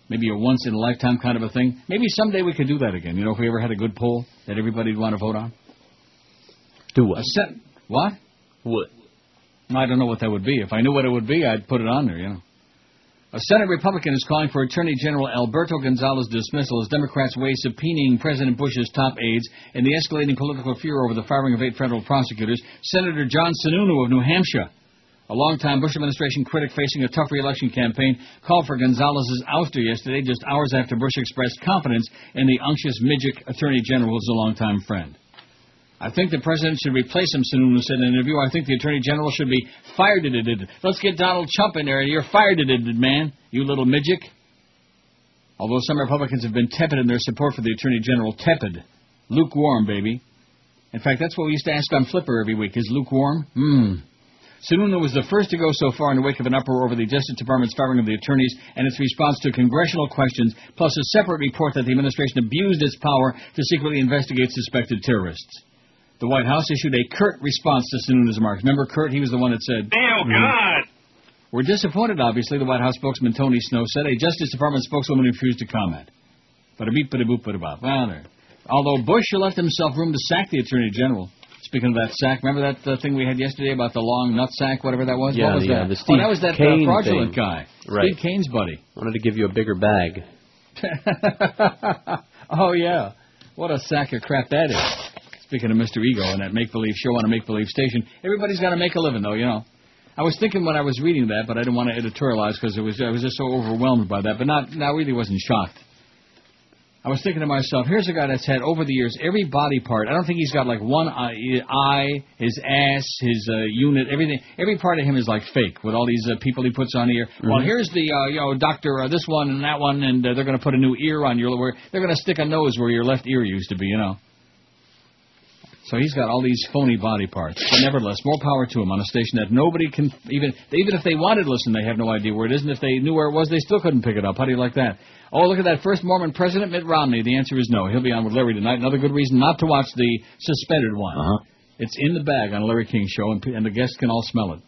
maybe a once in a lifetime kind of a thing. Maybe someday we could do that again. You know if we ever had a good poll that everybody'd want to vote on. Do what? A set, what? What? I don't know what that would be. If I knew what it would be, I'd put it on there. You know. A Senate Republican is calling for Attorney General Alberto Gonzales' dismissal as Democrats weigh subpoenaing President Bush's top aides in the escalating political furor over the firing of eight federal prosecutors. Senator John Sununu of New Hampshire, a longtime Bush administration critic facing a tough reelection campaign, called for Gonzales' ouster yesterday, just hours after Bush expressed confidence in the unctuous midget Attorney General who's a longtime friend. I think the president should replace him, Sununu said in an interview. I think the attorney general should be fired. Let's get Donald Trump in there, you're fired, man, you little midget. Although some Republicans have been tepid in their support for the attorney general, tepid, lukewarm, baby. In fact, that's what we used to ask on Flipper every week: is lukewarm? Hmm. Sununu was the first to go so far in the wake of an uproar over the Justice Department's firing of the attorneys and its response to congressional questions, plus a separate report that the administration abused its power to secretly investigate suspected terrorists. The White House issued a curt response to Sununu's remarks. Remember Kurt? He was the one that said, Oh, God. We're disappointed, obviously, the White House spokesman Tony Snow said. A Justice Department spokeswoman refused to comment. Bada beep, bada boop, bada bop. Well, there. Although Bush left himself room to sack the Attorney General. Speaking of that sack, remember that uh, thing we had yesterday about the long nut sack, whatever that was? Yeah, what was the, that? uh, the oh, that was that Kane uh, fraudulent thing. guy. Right. Steve Kane's buddy. Wanted to give you a bigger bag. oh yeah, what a sack of crap that is. Speaking of Mr. Ego and that make believe show on a make believe station, everybody's got to make a living though, you know. I was thinking when I was reading that, but I didn't want to editorialize because it was I was just so overwhelmed by that. But not, not really wasn't shocked. I was thinking to myself, here's a guy that's had over the years every body part. I don't think he's got like one eye, eye his ass, his uh, unit, everything. Every part of him is like fake with all these uh, people he puts on here. Well, Mhm. here's the uh, you know doctor, uh, this one and that one, and uh, they're going to put a new ear on your. Where they're going to stick a nose where your left ear used to be, you know. So he's got all these phony body parts. But nevertheless, more power to him on a station that nobody can even even if they wanted to listen, they have no idea where it is, and if they knew where it was, they still couldn't pick it up. How do you like that? Oh, look at that first Mormon president, Mitt Romney. The answer is no. He'll be on with Larry tonight. Another good reason not to watch the suspended one. Uh-huh. It's in the bag on a Larry King show, and, and the guests can all smell it.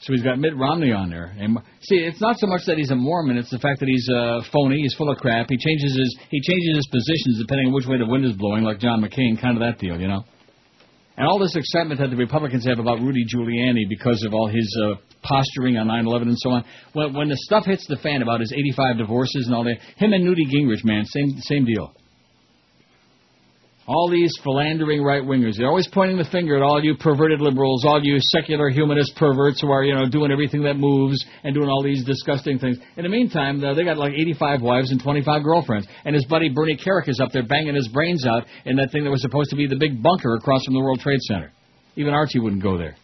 So he's got Mitt Romney on there. And see, it's not so much that he's a Mormon; it's the fact that he's uh, phony. He's full of crap. He changes his he changes his positions depending on which way the wind is blowing, like John McCain, kind of that deal, you know. And all this excitement that the Republicans have about Rudy Giuliani because of all his uh, posturing on 9/11 and so on. When when the stuff hits the fan about his 85 divorces and all that, him and Newt Gingrich, man, same same deal. All these philandering right wingers, they're always pointing the finger at all you perverted liberals, all you secular humanist perverts who are, you know, doing everything that moves and doing all these disgusting things. In the meantime, uh, they got like 85 wives and 25 girlfriends. And his buddy Bernie Kerik is up there banging his brains out in that thing that was supposed to be the big bunker across from the World Trade Center. Even Archie wouldn't go there.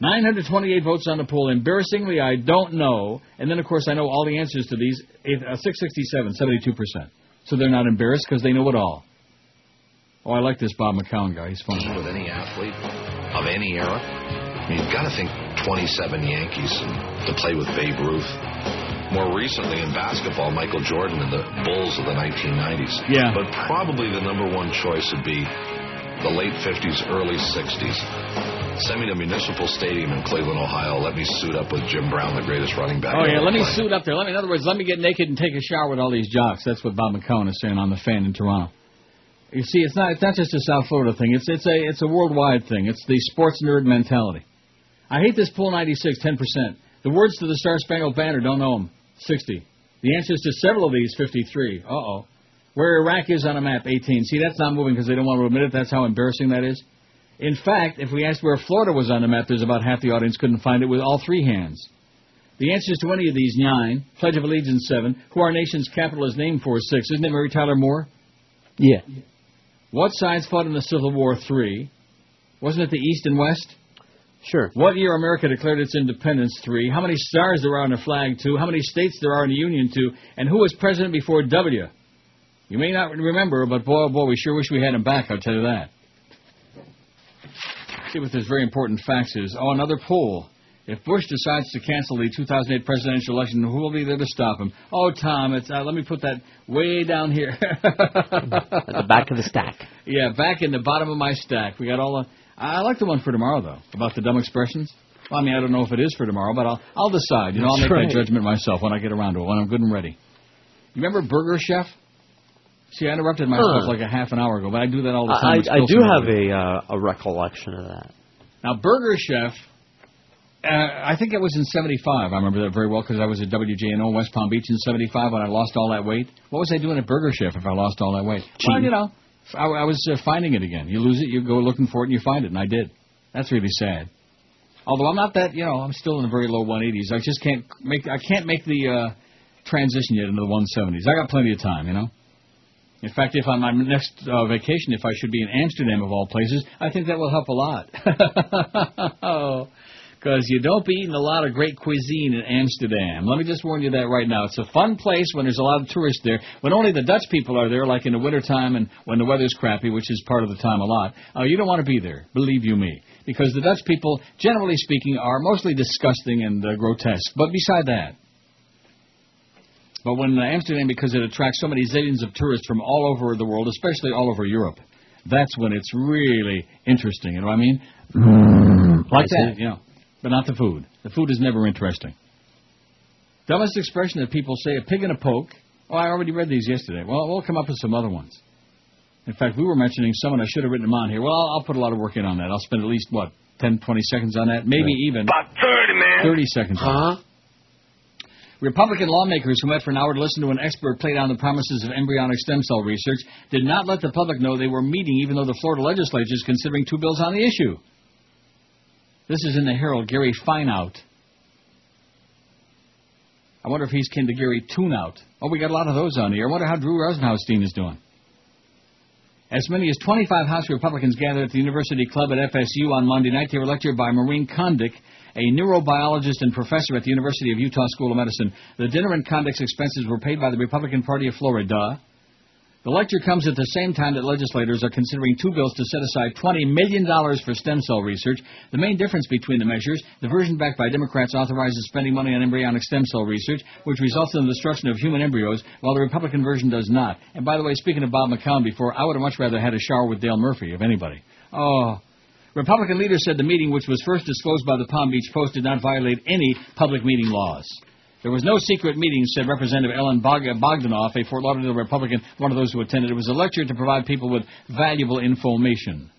928 votes on the poll. Embarrassingly, I don't know. And then, of course, I know all the answers to these. Uh, 667, 72%. So they're not embarrassed because they know it all. Oh, I like this Bob McCown guy. He's funny. with any athlete of any era. You've got to think 27 Yankees and to play with Babe Ruth. More recently in basketball, Michael Jordan and the Bulls of the 1990s. Yeah. But probably the number one choice would be the late 50s, early 60s. Send me to Municipal Stadium in Cleveland, Ohio. Let me suit up with Jim Brown, the greatest running back. Oh yeah, let me suit up there. Let me, in other words, let me get naked and take a shower with all these jocks. That's what Bob McCown is saying on the fan in Toronto. You see, it's not it's not just a South Florida thing. It's it's a it's a worldwide thing. It's the sports nerd mentality. I hate this poll 96, 10 percent. The words to the Star Spangled Banner don't know them. 60. The answers to several of these 53. Uh oh. Where Iraq is on a map 18. See, that's not moving because they don't want to admit it. That's how embarrassing that is. In fact, if we asked where Florida was on the map, there's about half the audience couldn't find it with all three hands. The answers to any of these nine, Pledge of Allegiance seven, who our nation's capital is named for six, isn't it Mary Tyler Moore? Yeah. What sides fought in the Civil War three? Wasn't it the East and West? Sure. What year America declared its independence three? How many stars there are on the flag two? How many states there are in the Union two? And who was president before W? You may not remember, but boy, oh boy, we sure wish we had him back. I'll tell you that. See what this very important facts is. Oh, another poll. If Bush decides to cancel the 2008 presidential election, who will be there to stop him? Oh, Tom, it's uh, let me put that way down here. At the back of the stack. Yeah, back in the bottom of my stack. We got all the. I like the one for tomorrow though about the dumb expressions. Well, I mean, I don't know if it is for tomorrow, but I'll I'll decide. You know, I'll make right. that judgment myself when I get around to it when I'm good and ready. You remember Burger Chef? See, I interrupted myself like a half an hour ago, but I do that all the time. I, I do have a uh, a recollection of that. Now, Burger Chef, uh, I think it was in 75. I remember that very well because I was at WJNO West Palm Beach in 75 when I lost all that weight. What was I doing at Burger Chef if I lost all that weight? Well, you know, I, I was uh, finding it again. You lose it, you go looking for it, and you find it, and I did. That's really sad. Although I'm not that, you know, I'm still in the very low 180s. I just can't make, I can't make the uh, transition yet into the 170s. I got plenty of time, you know. In fact, if on my next uh, vacation, if I should be in Amsterdam of all places, I think that will help a lot. Because you don't be eating a lot of great cuisine in Amsterdam. Let me just warn you that right now. It's a fun place when there's a lot of tourists there. When only the Dutch people are there, like in the wintertime and when the weather's crappy, which is part of the time a lot, uh, you don't want to be there, believe you me. Because the Dutch people, generally speaking, are mostly disgusting and uh, grotesque. But beside that, but when uh, Amsterdam, because it attracts so many zillions of tourists from all over the world, especially all over Europe, that's when it's really interesting. You know what I mean? Like I that, know. But not the food. The food is never interesting. Dumbest expression that people say: a pig in a poke. Oh, I already read these yesterday. Well, we'll come up with some other ones. In fact, we were mentioning someone I should have written them on here. Well, I'll, I'll put a lot of work in on that. I'll spend at least what 10, 20 seconds on that, maybe even About 30, man. 30 seconds. Huh? Republican lawmakers who met for an hour to listen to an expert play down the promises of embryonic stem cell research did not let the public know they were meeting, even though the Florida legislature is considering two bills on the issue. This is in the Herald. Gary Fineout. I wonder if he's kin to Gary Tuneout. Oh, we got a lot of those on here. I wonder how Drew Rosenhaustein is doing. As many as 25 House Republicans gathered at the University Club at FSU on Monday night. They were lectured by Maureen Condic, a neurobiologist and professor at the University of Utah School of Medicine. The dinner and Condic's expenses were paid by the Republican Party of Florida. The lecture comes at the same time that legislators are considering two bills to set aside $20 million for stem cell research. The main difference between the measures, the version backed by Democrats authorizes spending money on embryonic stem cell research, which results in the destruction of human embryos, while the Republican version does not. And by the way, speaking of Bob McCown before, I would have much rather had a shower with Dale Murphy, if anybody. Oh. Republican leaders said the meeting, which was first disclosed by the Palm Beach Post, did not violate any public meeting laws. There was no secret meeting, said Representative Ellen Bog- Bogdanoff, a Fort Lauderdale Republican, one of those who attended. It was a lecture to provide people with valuable information.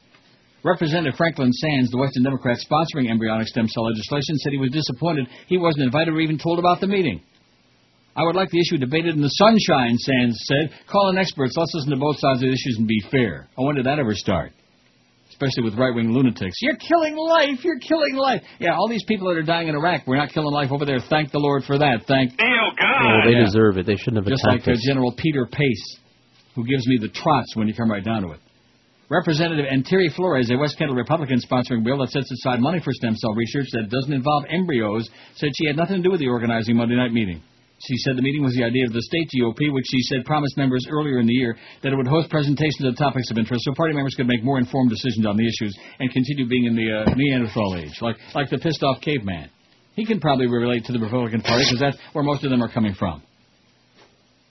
Representative Franklin Sands, the Weston Democrat sponsoring embryonic stem cell legislation, said he was disappointed he wasn't invited or even told about the meeting. I would like the issue debated in the sunshine, Sands said. Call in experts. Let's listen to both sides of the issues and be fair. Oh, when did that ever start? Especially with right wing lunatics. You're killing life. You're killing life. Yeah, all these people that are dying in Iraq, we're not killing life over there. Thank the Lord for that. Thank. Oh, they Yeah. deserve it. They shouldn't have Just like attacked uh, us. General Peter Pace, who gives me the trots when you come right down to it. Representative Anitere Flores, a West Kendall Republican sponsoring bill that sets aside money for stem cell research that doesn't involve embryos, said she had nothing to do with the organizing Monday night meeting. She said the meeting was the idea of the state GOP, which she said promised members earlier in the year that it would host presentations of topics of interest so party members could make more informed decisions on the issues and continue being in the uh, Neanderthal age, like like the pissed off caveman. He can probably relate to the Republican Party because that's where most of them are coming from.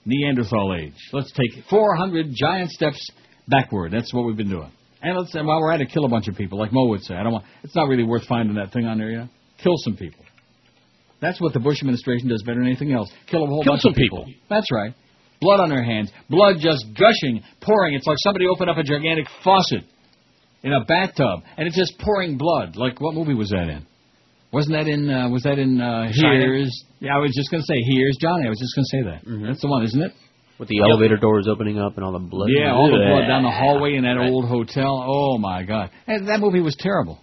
Neanderthal age. Let's take 400 giant steps backward. That's what we've been doing. And let's and while we're at it, kill a bunch of people, like Mo would say. I don't want. It's not really worth finding that thing on there, you know. Kill some people. That's what the Bush administration does better than anything else. Kill a whole Kill bunch some of people. That's right. Blood on their hands, blood just gushing, pouring. It's like somebody opened up a gigantic faucet in a bathtub, and it's just pouring blood. Like what movie was that in? Wasn't that in? Uh, was that in uh, Here's? Yeah, I was just gonna say Here's Johnny. I was just gonna say that. That's the one, isn't it? With the elevator doors opening up and all the blood. Yeah, all the blood down the hallway in that old hotel. Oh my God, and that movie was terrible.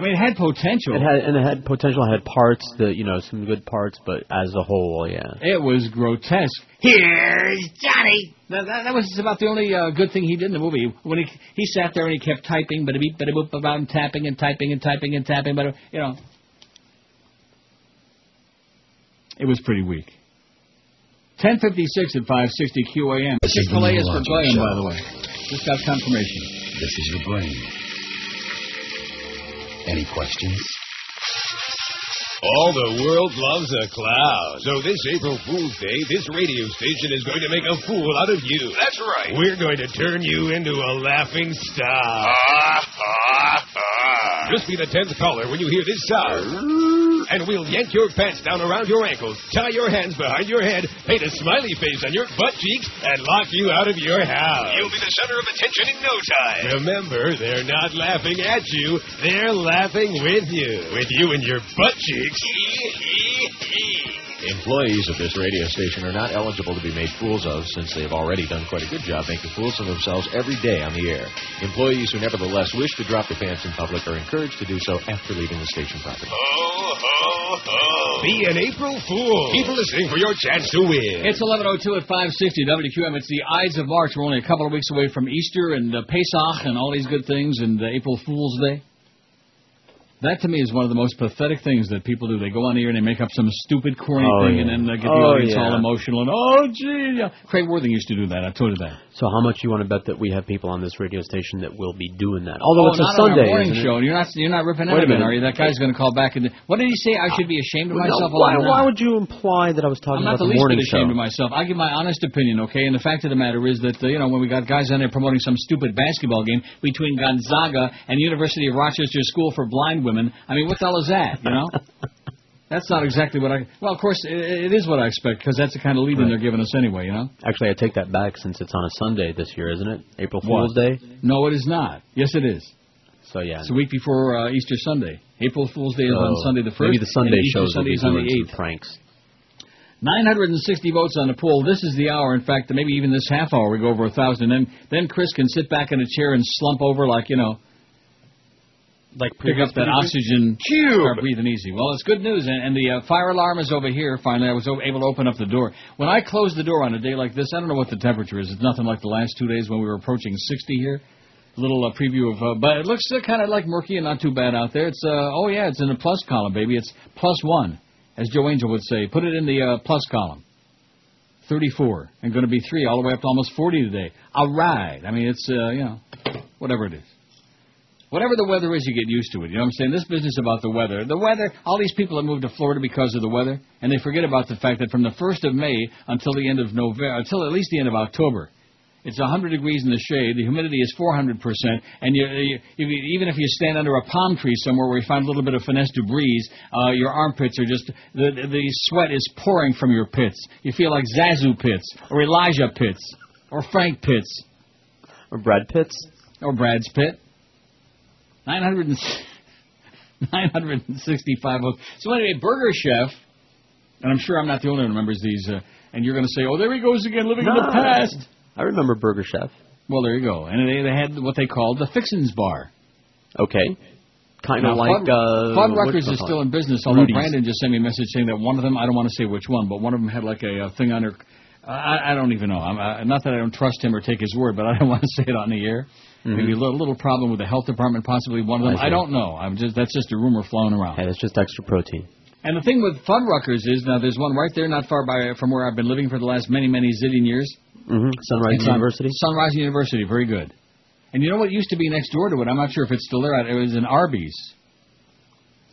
I mean, it had potential. It had and it had potential. It had parts that you know some good parts, but as a whole, yeah. It was grotesque. Here's Johnny. That, that, that was about the only uh, good thing he did in the movie. When he he sat there and he kept typing, but beep, but boop, about and tapping and typing and typing and tapping, but you know, it was pretty weak. 1056 at 560 QAM. This is the Chick-fil-A is for Neurologic Graham, Show. by the way. Just got confirmation. This is your brain. Any questions? All the world loves a clown. So this April Fool's Day, this radio station is going to make a fool out of you. That's right. We're going to turn you into a laughing star. Ah, ah, ah. Just be the tenth caller when you hear this sound. And we'll yank your pants down around your ankles, tie your hands behind your head, paint a smiley face on your butt cheeks, and lock you out of your house. You'll be the center of attention in no time. Remember, they're not laughing at you, they're laughing with you. With you and your butt cheeks. Employees of this radio station are not eligible to be made fools of since they have already done quite a good job making fools of themselves every day on the air. Employees who nevertheless wish to drop their pants in public are encouraged to do so after leaving the station property. Ho, ho, ho. Be an April Fool. Keep listening for your chance to win. It's 11:02 at 560 WQAM. It's the Ides of March. We're only a couple of weeks away from Easter and uh, Pesach and all these good things and uh, April Fool's Day. That to me is one of the most pathetic things that people do. They go on here and they make up some stupid, corny Oh, thing yeah. and then uh, get the Oh, audience all emotional and oh gee. Yeah. Craig Worthing used to do that. I told you that. So how much you want to bet that we have people on this radio station that will be doing that? Although oh, it's a not Sunday, morning show. And you're not you're not ripping Wait a out of it, minute. are you? That guy's going to call back and what did he say? I should be ashamed of No, myself. why, Oh, why would you imply that I was talking I'm not about the the least bit ashamed show? of myself. I give my honest opinion, okay? And the fact of the matter is that, uh, you know, when we got guys on there promoting some stupid basketball game between Gonzaga and University of Rochester School for Blind women. I mean, what the hell is that? You know. That's not exactly what I. Well, of course, it, it is what I expect because that's the kind of lead-in they're giving us anyway. You know. Actually, I take that back since it's on a Sunday this year, isn't it? April What? Fool's Day. No, it is not. Yes, it is. So yeah. It's a week before uh, Easter Sunday. April Fool's Day is on Sunday the first. Maybe the Sunday shows Sunday is on the eighth. pranks. 960 votes on the poll. This is the hour. In fact, maybe even this half hour we go over a thousand. Then then Chris can sit back in a chair and slump over like you know, like pick up that oxygen. Start breathing easy. Well, it's good news, and, and the uh, fire alarm is over here. Finally, I was o- able to open up the door. When I close the door on a day like this, I don't know what the temperature is. It's nothing like the last two days when we were approaching 60 here. A little uh, preview of, uh, but it looks uh, kind of like murky and not too bad out there. It's uh, oh yeah, it's in the plus column, baby. It's plus one, as Joe Angel would say. Put it in the uh, plus column. 34 and going to be three all the way up to almost 40 today. All right. I mean, it's uh, you know, whatever it is. Whatever the weather is, you get used to it. You know what I'm saying? This business about the weather. The weather, all these people that moved to Florida because of the weather, and they forget about the fact that from the 1st of May until the end of November, until at least the end of October, it's 100 degrees in the shade, the humidity is 400%, and you, you, you, even if you stand under a palm tree somewhere where you find a little bit of finesse du breeze, uh, your armpits are just, the, the sweat is pouring from your pits. You feel like ZaSu Pitts, or Elijah Pitts, or Frank Pitts. Or Brad Pitts. Or Brad's Pitt. 900 965 votes. So anyway, Burger Chef, and I'm sure I'm not the only one who remembers these, uh, and you're going to say, oh, there he goes again, living in the past. I remember Burger Chef. Well, there you go. And they, they had what they called the Fixins Bar. Okay. Kind of like Fudd, uh, Fuddruckers whatchamacallit? is still in business, although Rudy's. Brandon just sent me a message saying that one of them, I don't want to say which one, but one of them had like a, uh thing on their, I, I don't even know. I'm, uh, not that I don't trust him or take his word, but I don't want to say it on the air. Mhm. Maybe a little, little problem with the health department, possibly one of them. I. I don't know. I'm just that's just a rumor flowing around. Hey, it's just extra protein. And the thing with Fuddruckers is now there's one right there, not far by from where I've been living for the last many, many zillion years. Mm-hmm. Sunrise It's University. Sunrise University, very good. And you know what used to be next door to it? I'm not sure if it's still there. It was an Arby's.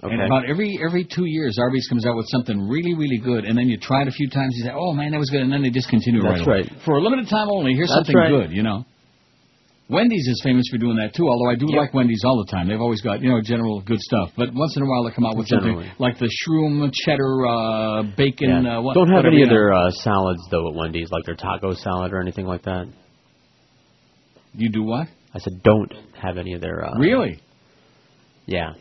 Okay. And about every every two years, Arby's comes out with something really, really good, and then you try it a few times. You say, "Oh man, that was good," and then they discontinue it That's right away. For a limited time only. Here's That's something right. good, you know. Wendy's is famous for doing that too. Although I do like Wendy's all the time. They've always got you know general good stuff. But once in a while they come out with Generally. something like the shroom cheddar uh, bacon. Yeah. Uh, what, Don't have any of their uh, salads though at Wendy's, like their taco salad or anything like that. You do what? I said don't have any of their. Uh, Really? Yeah.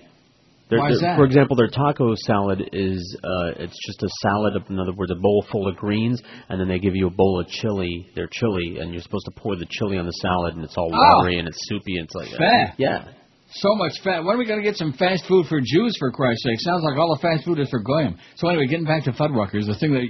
Their- Why is that? For example, their taco salad is uh, it's just a salad. Of, in other words, a bowl full of greens, and then they give you a bowl of chili. Their chili, and you're supposed to pour the chili on the salad, and it's all Oh. watery and it's soupy. And it's like Fat. Yeah. So much fat. When are we going to get some fast food for Jews, for Christ's sake? Sounds like all the fast food is for Goyim. So anyway, getting back to Fuddruckers, the thing that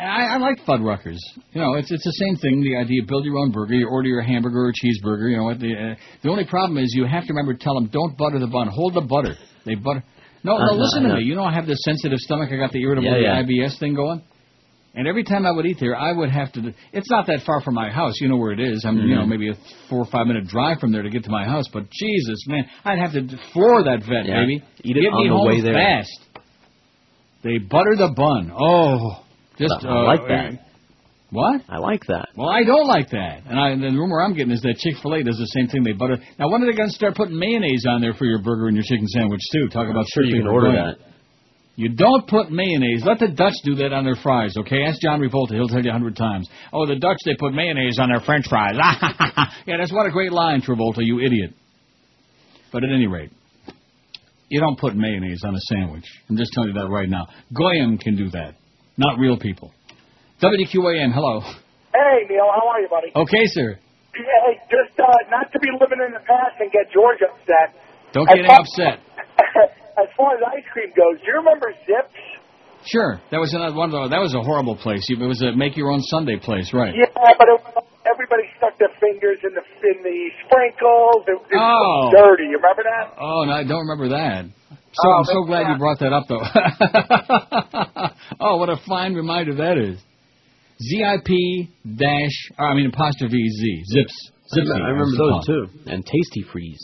I, I like Fuddruckers. You know, it's it's the same thing. The idea: build your own burger, you order your hamburger or cheeseburger. You know what? The uh, the only problem is you have to remember to tell them don't butter the bun. Hold the butter. They butter. No, no. know, Listen to me. You know I have this sensitive stomach. I got the irritable Yeah, yeah. the IBS thing going. And every time I would eat there, I would have to. It's not that far from my house. You know where it is. I'm, you know, Mhm. maybe a four or five minute drive from there to get to my house. But Jesus, man, I'd have to floor that vet, Yeah. baby. Eat it Get on me the home way there. fast. They butter the bun. Oh, just I uh, like that. What? I like that. Well, I don't like that. And I, the rumor I'm getting is that Chick Fil A does the same thing. They butter. Now, when are they going to start putting mayonnaise on there for your burger and your chicken sandwich too? Talk about sure you can order Goyim. that. You don't put mayonnaise. Let the Dutch do that on their fries, okay? Ask John Revolta. He'll tell you a hundred times. Oh, the Dutch, they put mayonnaise on their french fries. yeah, that's what a great line, Travolta, you idiot. But at any rate, you don't put mayonnaise on a sandwich. I'm just telling you that right now. Goyim can do that, not real people. WQAM, hello. Hey, Neil, how are you, buddy? Okay, sir. Hey, just uh, not to be living in the past and get George upset. Don't As get far- upset. as far as ice cream goes, do you remember Zips? Sure, that was another one. Of the, that was a horrible place. It was a make your own Sunday place, right? Yeah, but it, everybody stuck their fingers in the in the sprinkles. It, it Oh. was dirty. You remember that? Oh, no, I don't remember that. So Oh, I'm so glad you brought that up, though. oh, what a fine reminder that is. ZIP dash, or, I mean apostrophe Z, Zips. Zipsy. I remember those too. And Tasty Freeze.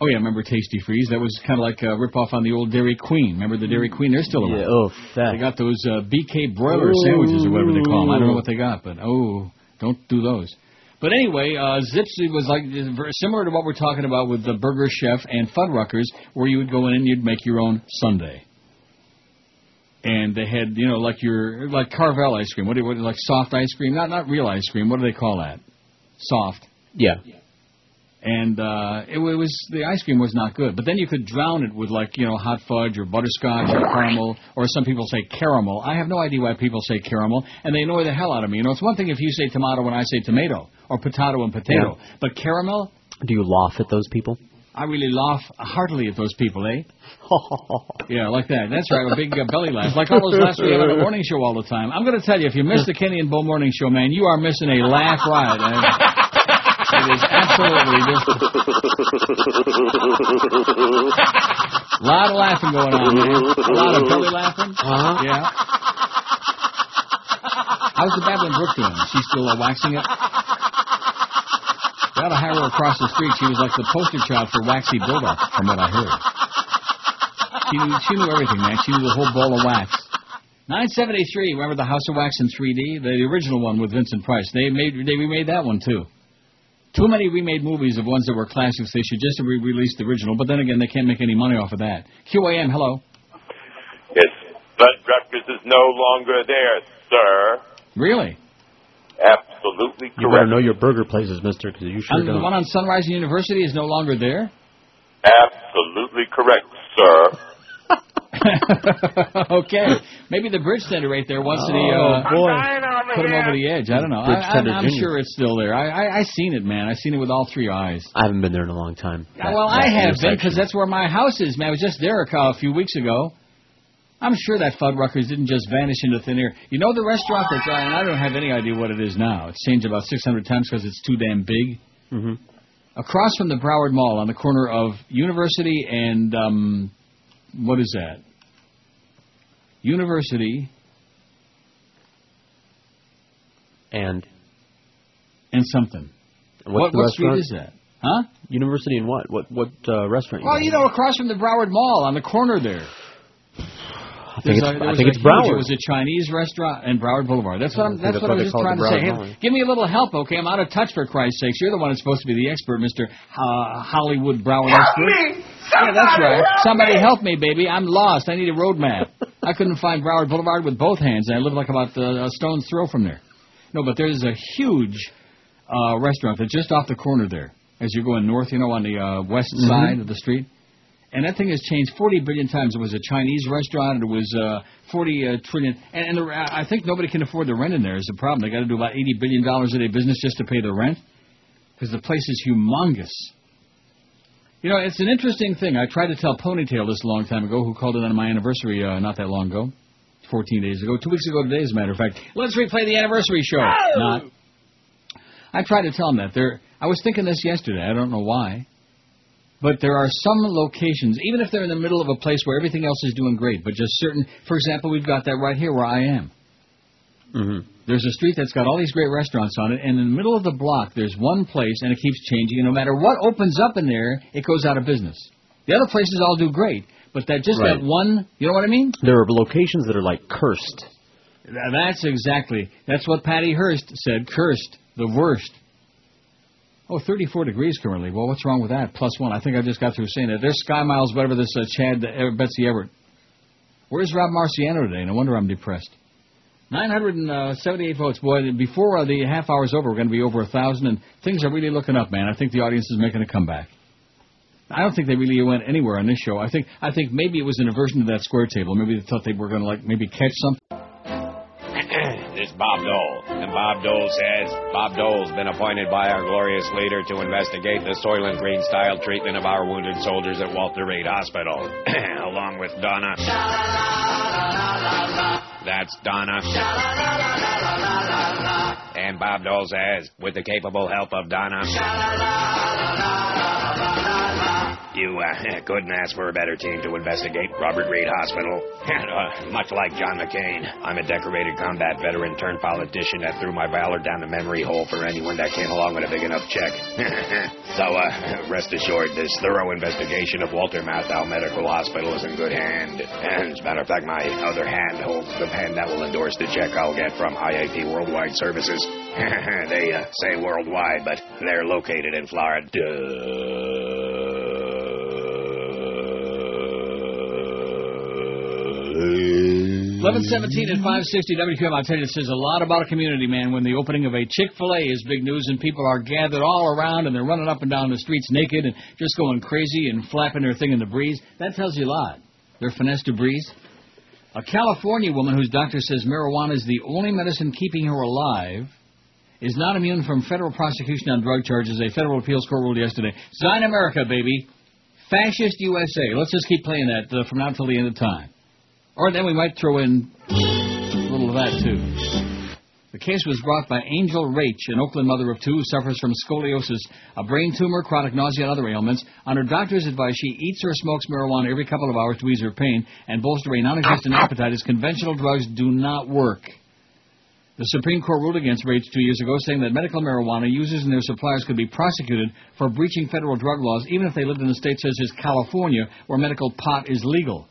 Oh yeah, I remember Tasty Freeze. That was kind of like a rip off on the old Dairy Queen. Remember the Dairy Queen? They're still around. Yeah, oh, fat. They got those uh, BK broiler sandwiches or whatever they call them. I don't know what they got, but oh, don't do those. But anyway, uh, Zipsy was like very similar to what we're talking about with the Burger Chef and Fuddruckers, where you would go in and you'd make your own sundae. And they had, you know, like your like Carvel ice cream. What do you, what, like soft ice cream? Not not real ice cream. What do they call that? Soft. Yeah. And uh, it, it was the ice cream was not good. But then you could drown it with like you know hot fudge or butterscotch or caramel, or some people say caramel. I have no idea why people say caramel, and they annoy the hell out of me. You know, it's one thing if you say tomato and I say tomato, or potato and potato, but caramel. Do you laugh at those people? I really laugh heartily at those people, eh? yeah, like that. That's right, a big uh, belly laugh. Like all those laughs we have on the morning show all the time. I'm going to tell you, if you miss the Kenny and Bo morning show, man, you are missing a laugh ride. And It is absolutely just a lot of laughing going on, man. A lot of belly laughing. Uh-huh. Yeah. How's the Babylon Brook doing? Is she still uh, waxing it? Ought to hire her across the street. She was like the poster child for waxy buildup, from what I heard. She knew, she knew everything, man. She knew the whole ball of wax. 973. Remember the House of Wax in 3D, the original one with Vincent Price. They made they remade that one too. Too many remade movies of ones that were classics. They should just re-release the original. But then again, they can't make any money off of that. QAM, hello. Yes, Bud Rutgers is no longer there, sir. Really? Absolutely You better correct. know your burger places, mister, because you sure And the don't. one on Sunrise University is no longer there. Absolutely correct, sir. okay, maybe the bridge tender right there wants to Oh, uh, boy. put him over the edge. I don't know. Bridge I, I'm, I'm sure it's still there. I, I I seen it, man. I seen it with all three eyes. I haven't been there in a long time. That- well, that I have been because that's where my house is, man. I was just there a, cou- a few weeks ago. I'm sure that Fuddruckers didn't just vanish into thin air. You know the restaurant that's, and I don't have any idea what it is now. It's changed about 600 times because it's too damn big. Mm-hmm. Across from the Broward Mall on the corner of University and, um, what is that? University And and something. what's what what street is that? Huh? University and what? What what uh, restaurant? Well, you you know, across from the Broward Mall on the corner there. I think There's it's, a- there I was think it's huge- Broward. It was a Chinese restaurant in Broward Boulevard. That's what I'm. That's that's what why I was just trying the to say. Hey, give me a little help, okay? I'm out of touch for Christ's sakes. You're the one that's supposed to be the expert, Mister uh, Hollywood Broward expert. Yeah, that's right. Somebody help me, baby. I'm lost. I need a road map. I couldn't find Broward Boulevard with both hands, and I live like about uh, a stone's throw from there. No, but there's a huge uh, restaurant that's just off the corner there, as you're going north. You know, on the uh, west Mhm. side of the street. And that thing has changed 40 billion times. It was a Chinese restaurant. It was uh, 40 uh, trillion. And, and the, I think nobody can afford the rent in there. Is the problem? They got to do about 80 billion dollars a day business just to pay the rent, because the place is humongous. You know, it's an interesting thing. I tried to tell Ponytail this a long time ago, who called it on my anniversary uh, not that long ago, 14 days ago, two weeks ago today, as a matter of fact. Let's replay the anniversary show. Not. I tried to tell him that. There, I was thinking this yesterday. I don't know why. But there are some locations, even if they're in the middle of a place where everything else is doing great, but just certain. For example, we've got that right here where I am. Mm-hmm. There's a street that's got all these great restaurants on it, and in the middle of the block, there's one place, and it keeps changing. And no matter what opens up in there, it goes out of business. The other places all do great, but that just Right. that one, you know what I mean? There are locations that are like cursed. That's exactly. That's what Patty Hearst said. Cursed, the worst. Oh, 34 degrees currently. Well, what's wrong with that? Plus one. I think I just got through saying that. There's Sky Miles, whatever this uh, Chad uh, Betsy Everett. Where's Rob Marciano today? No wonder I'm depressed. 978 votes. Boy, before uh, the half hour's over, we're going to be over a thousand, and things are really looking up, man. I think the audience is making a comeback. I don't think they really went anywhere on this show. I think I think maybe it was an aversion to that square table. Maybe they thought they were going to like maybe catch something. Is Bob Dole. And Bob Dole says Bob Dole's been appointed by our glorious leader to investigate the Soylent Green style treatment of our wounded soldiers at Walter Reed Hospital, along with Donna. That's Donna. And Bob Dole says, with the capable help of Donna. You uh, couldn't ask for a better team to investigate Robert Reed Hospital. uh, much like John McCain, I'm a decorated combat veteran turned politician that threw my valor down the memory hole for anyone that came along with a big enough check. so, uh, rest assured, this thorough investigation of Walter Matthau Medical Hospital is in good hand. And as a matter of fact, my other hand holds the pen that will endorse the check I'll get from IAP Worldwide Services. they uh, say worldwide, but they're located in Florida. 1117 at 560 WQAM. I'll tell you, it says a lot about a community, man, when the opening of a Chick fil A is big news and people are gathered all around and they're running up and down the streets naked and just going crazy and flapping their thing in the breeze. That tells you a lot. Their finesse de breeze. A California woman whose doctor says marijuana is the only medicine keeping her alive is not immune from federal prosecution on drug charges. A federal appeals court ruled yesterday. Sign America, baby. Fascist USA. Let's just keep playing that uh, from now till the end of time. Or then we might throw in a little of that, too. The case was brought by Angel Raich, an Oakland mother of two who suffers from scoliosis, a brain tumor, chronic nausea, and other ailments. On her doctor's advice, she eats or smokes marijuana every couple of hours to ease her pain and bolster a non-existent appetite as conventional drugs do not work. The Supreme Court ruled against Raich two years ago, saying that medical marijuana users and their suppliers could be prosecuted for breaching federal drug laws, even if they lived in a state such as California, where medical pot is legal.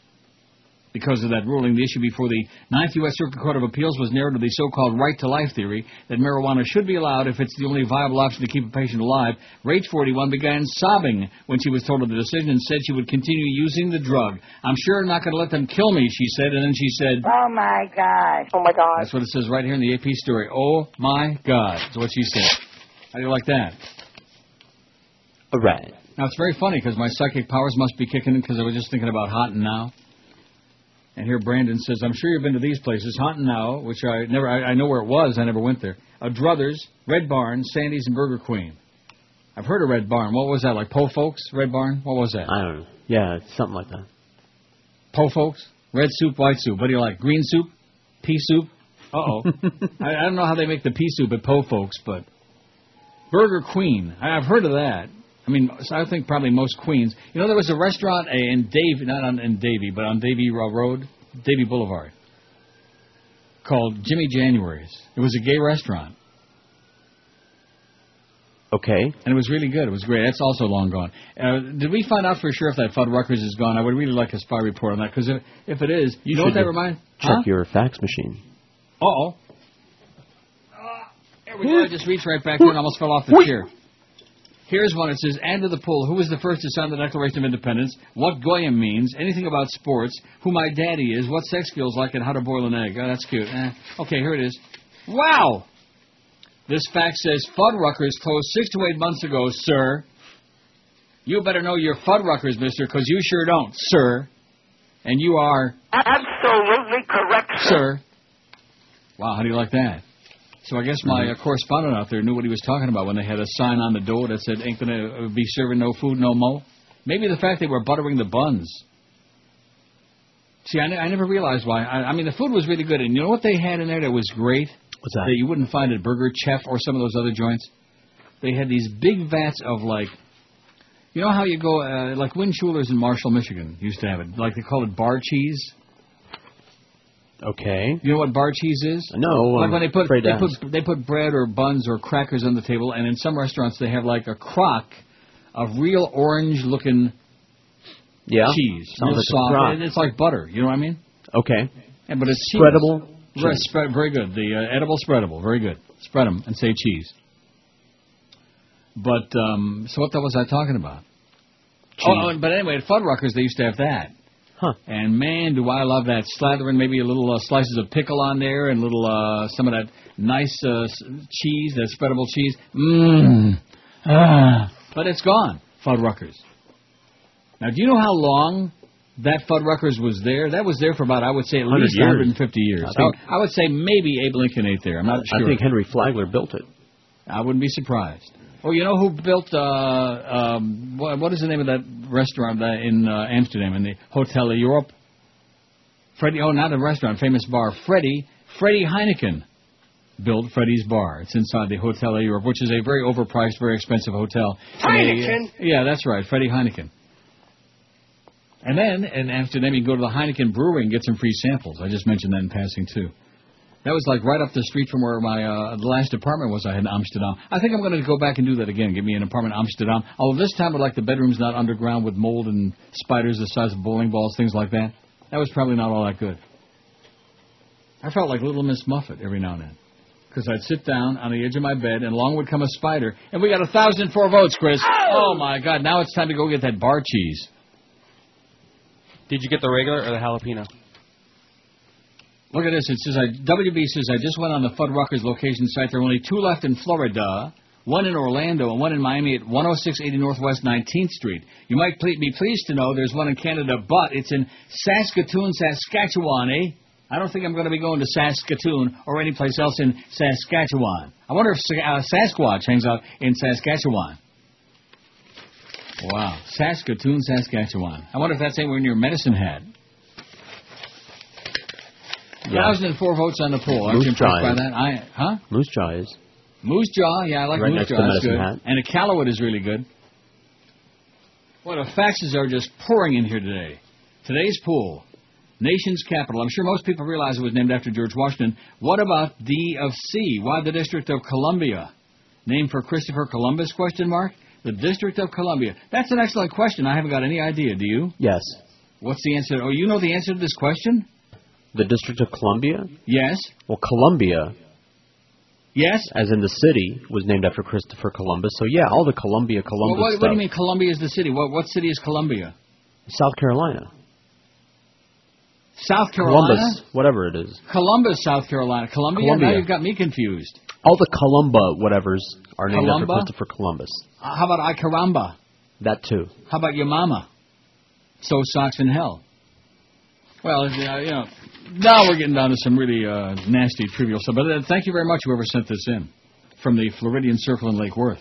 Because of that ruling, the issue before the Ninth U.S. Circuit Court of Appeals was narrowed to the so-called right to life theory that marijuana should be allowed if it's the only viable option to keep a patient alive. Raich 41 began sobbing when she was told of the decision and said she would continue using the drug. I'm sure I'm not going to let them kill me, she said, and then she said, Oh my God. Oh my God. that's what it says right here in the AP story. Oh my God, is what she said. How do you like that? All right. Now it's very funny because my psychic powers must be kicking in because I was just thinking about Hot and Now. And here Brandon says, "I'm sure you've been to these places, Hot Now, which I never, I, I know where it was. I never went there. A Druthers, Red Barn, Sandy's, and Burger Queen. I've heard of Red Barn. What was that like? Po Folks, Red Barn. What was that? I don't know. Yeah, something like that. Po Folks, red soup, white soup. What do you like? Green soup, pea soup. Uh oh. I, I don't know how they make the pea soup at Po Folks, but Burger Queen. I, I've heard of that. I mean, so I think probably most queens. You know, there was a restaurant uh, in Davie, not on, in Davie, but on Davie Road, Davie Boulevard, called Jimmy January's. It was a gay restaurant. Okay. And it was really good. It was great. That's also long gone. Uh, did we find out for sure if that Fuddruckers is gone? I would really like a spy report on that because if, if it is, you, know what should that reminds? Check Huh? your fax machine. Uh oh. There we go. I just reached right back there and almost fell off the chair. Here's one. It says, add to the poll, who was the first to sign the Declaration of Independence, what Goyim means, anything about sports, who my daddy is, what sex feels like, and how to boil an egg. Oh, that's cute. Eh. Okay, here it is. Wow! This fact says, Fuddruckers closed six to eight months ago, sir. You better know your Fuddruckers, mister, because you sure don't, sir. And you are, Absolutely correct, sir. Wow, how do you like that? So I guess my uh, correspondent out there knew what he was talking about when they had a sign on the door that said, "Ain't gonna uh, be serving no food no mo." Maybe the fact they were buttering the buns. See, I, never realized why. I, I mean, the food was really good, and you know what they had in there that was great? What's that? That you wouldn't find at Burger Chef or some of those other joints. They had these big vats of like, you know how you go uh, like Win Schuler's in Marshall, Michigan used to have it. Like they call it bar cheese. Okay. You know what bar cheese is? No, Like I'm when they put they to put they put bread or buns or crackers on the table, and in some restaurants they have like a crock of real orange looking Yeah. cheese, Sounds real like soft. and It's like butter. You know what I mean? Okay. Yeah, but it's cheese. Spreadable Very, cheese. spread, very good. The uh, edible spreadable, very good. Spread them and say cheese. But um, so what the was I talking about? Oh, oh, but anyway, at Fuddruckers they used to have that. Huh. And man, do I love that slathering maybe a little uh, slices of pickle on there and little uh, some of that nice uh, cheese, that spreadable cheese. Mmm. Ah. But it's gone, Fuddruckers. Now, do you know how long that Fuddruckers was there? That was there for about, I would say, at 100 least years. 150 years. I think- I would say maybe Abe Lincoln ate there. I'm not sure. I think Henry Flagler built it. I wouldn't be surprised. Oh, you know who built uh, um, what, what is the name of that restaurant uh, in uh, Amsterdam in the Hotel Europe? Freddie. Oh, not a restaurant, famous bar. Freddie Freddie Heineken built Freddie's Bar. It's inside the Hotel Europe, which is a very overpriced, very expensive hotel. And they- Heineken? yeah, that's right, Freddie Heineken. And then in Amsterdam, you can go to the Heineken Brewery and get some free samples. I just mentioned that in passing too. That was like right up the street from where my uh, the last apartment was I had in Amsterdam. I think I'm going to go back and do that again. Give me an apartment in Amsterdam. Although this time I'd like the bedrooms not underground with mold and spiders the size of bowling balls, things like that. That was probably not all that good. I felt like Little Miss Muffet every now and then. Because I'd sit down on the edge of my bed, and along would come a spider, and we got a thousand four votes, Chris. Oh my God! Now it's time to go get that bar cheese. Did you get the regular or the jalapeno? Look at this. It says, WB says, I just went on the Fuddruckers location site. There are only two left in Florida, one in Orlando and one in Miami at 10680 Northwest 19th Street. You might ple- be pleased to know there's one in Canada, but it's in Saskatoon, Saskatchewan, eh? I don't think I'm going to be going to Saskatoon or any place else in Saskatchewan. I wonder if uh, Sasquatch hangs out in Saskatchewan. Wow. Saskatoon, Saskatchewan. I wonder if that's anywhere near Medicine Hat. Yeah. Thousand and four votes on the poll. Aren't you Moose impressed jaw by that? I huh? Moose jaw is. Moose jaw, yeah, I like Right moose jaw. That's good. Hat. And a callowit is really good. Boy, the faxes are just pouring in here today. Today's pool, nation's capital. I'm sure most people realize it was named after George Washington. What about D of C? Why the District of Columbia? Named for Christopher Columbus? Question mark. The District of Columbia. That's an excellent question. I haven't got any idea. Do you? Yes. What's the answer? Oh, you know the answer to this question? The District of Columbia? Yes. Well, Columbia, Yes. as in the city, was named after Christopher Columbus. So yeah, all the Columbia, Well, Columbus what, stuff. what do you mean Columbia is the city? What what city is Columbia? South Carolina. South Carolina. Columbus, whatever it is. Columbus, South Carolina. Columbia. Columbia. Now you've got me confused. All the Columba whatevers are named after Christopher Columbus. Uh, how about I Caramba? That too. How about your mama? So socks in hell. Well, you know, now we're getting down to some really uh, nasty, trivial stuff. But uh, thank you very much, whoever sent this in from the Floridian Circle in Lake Worth.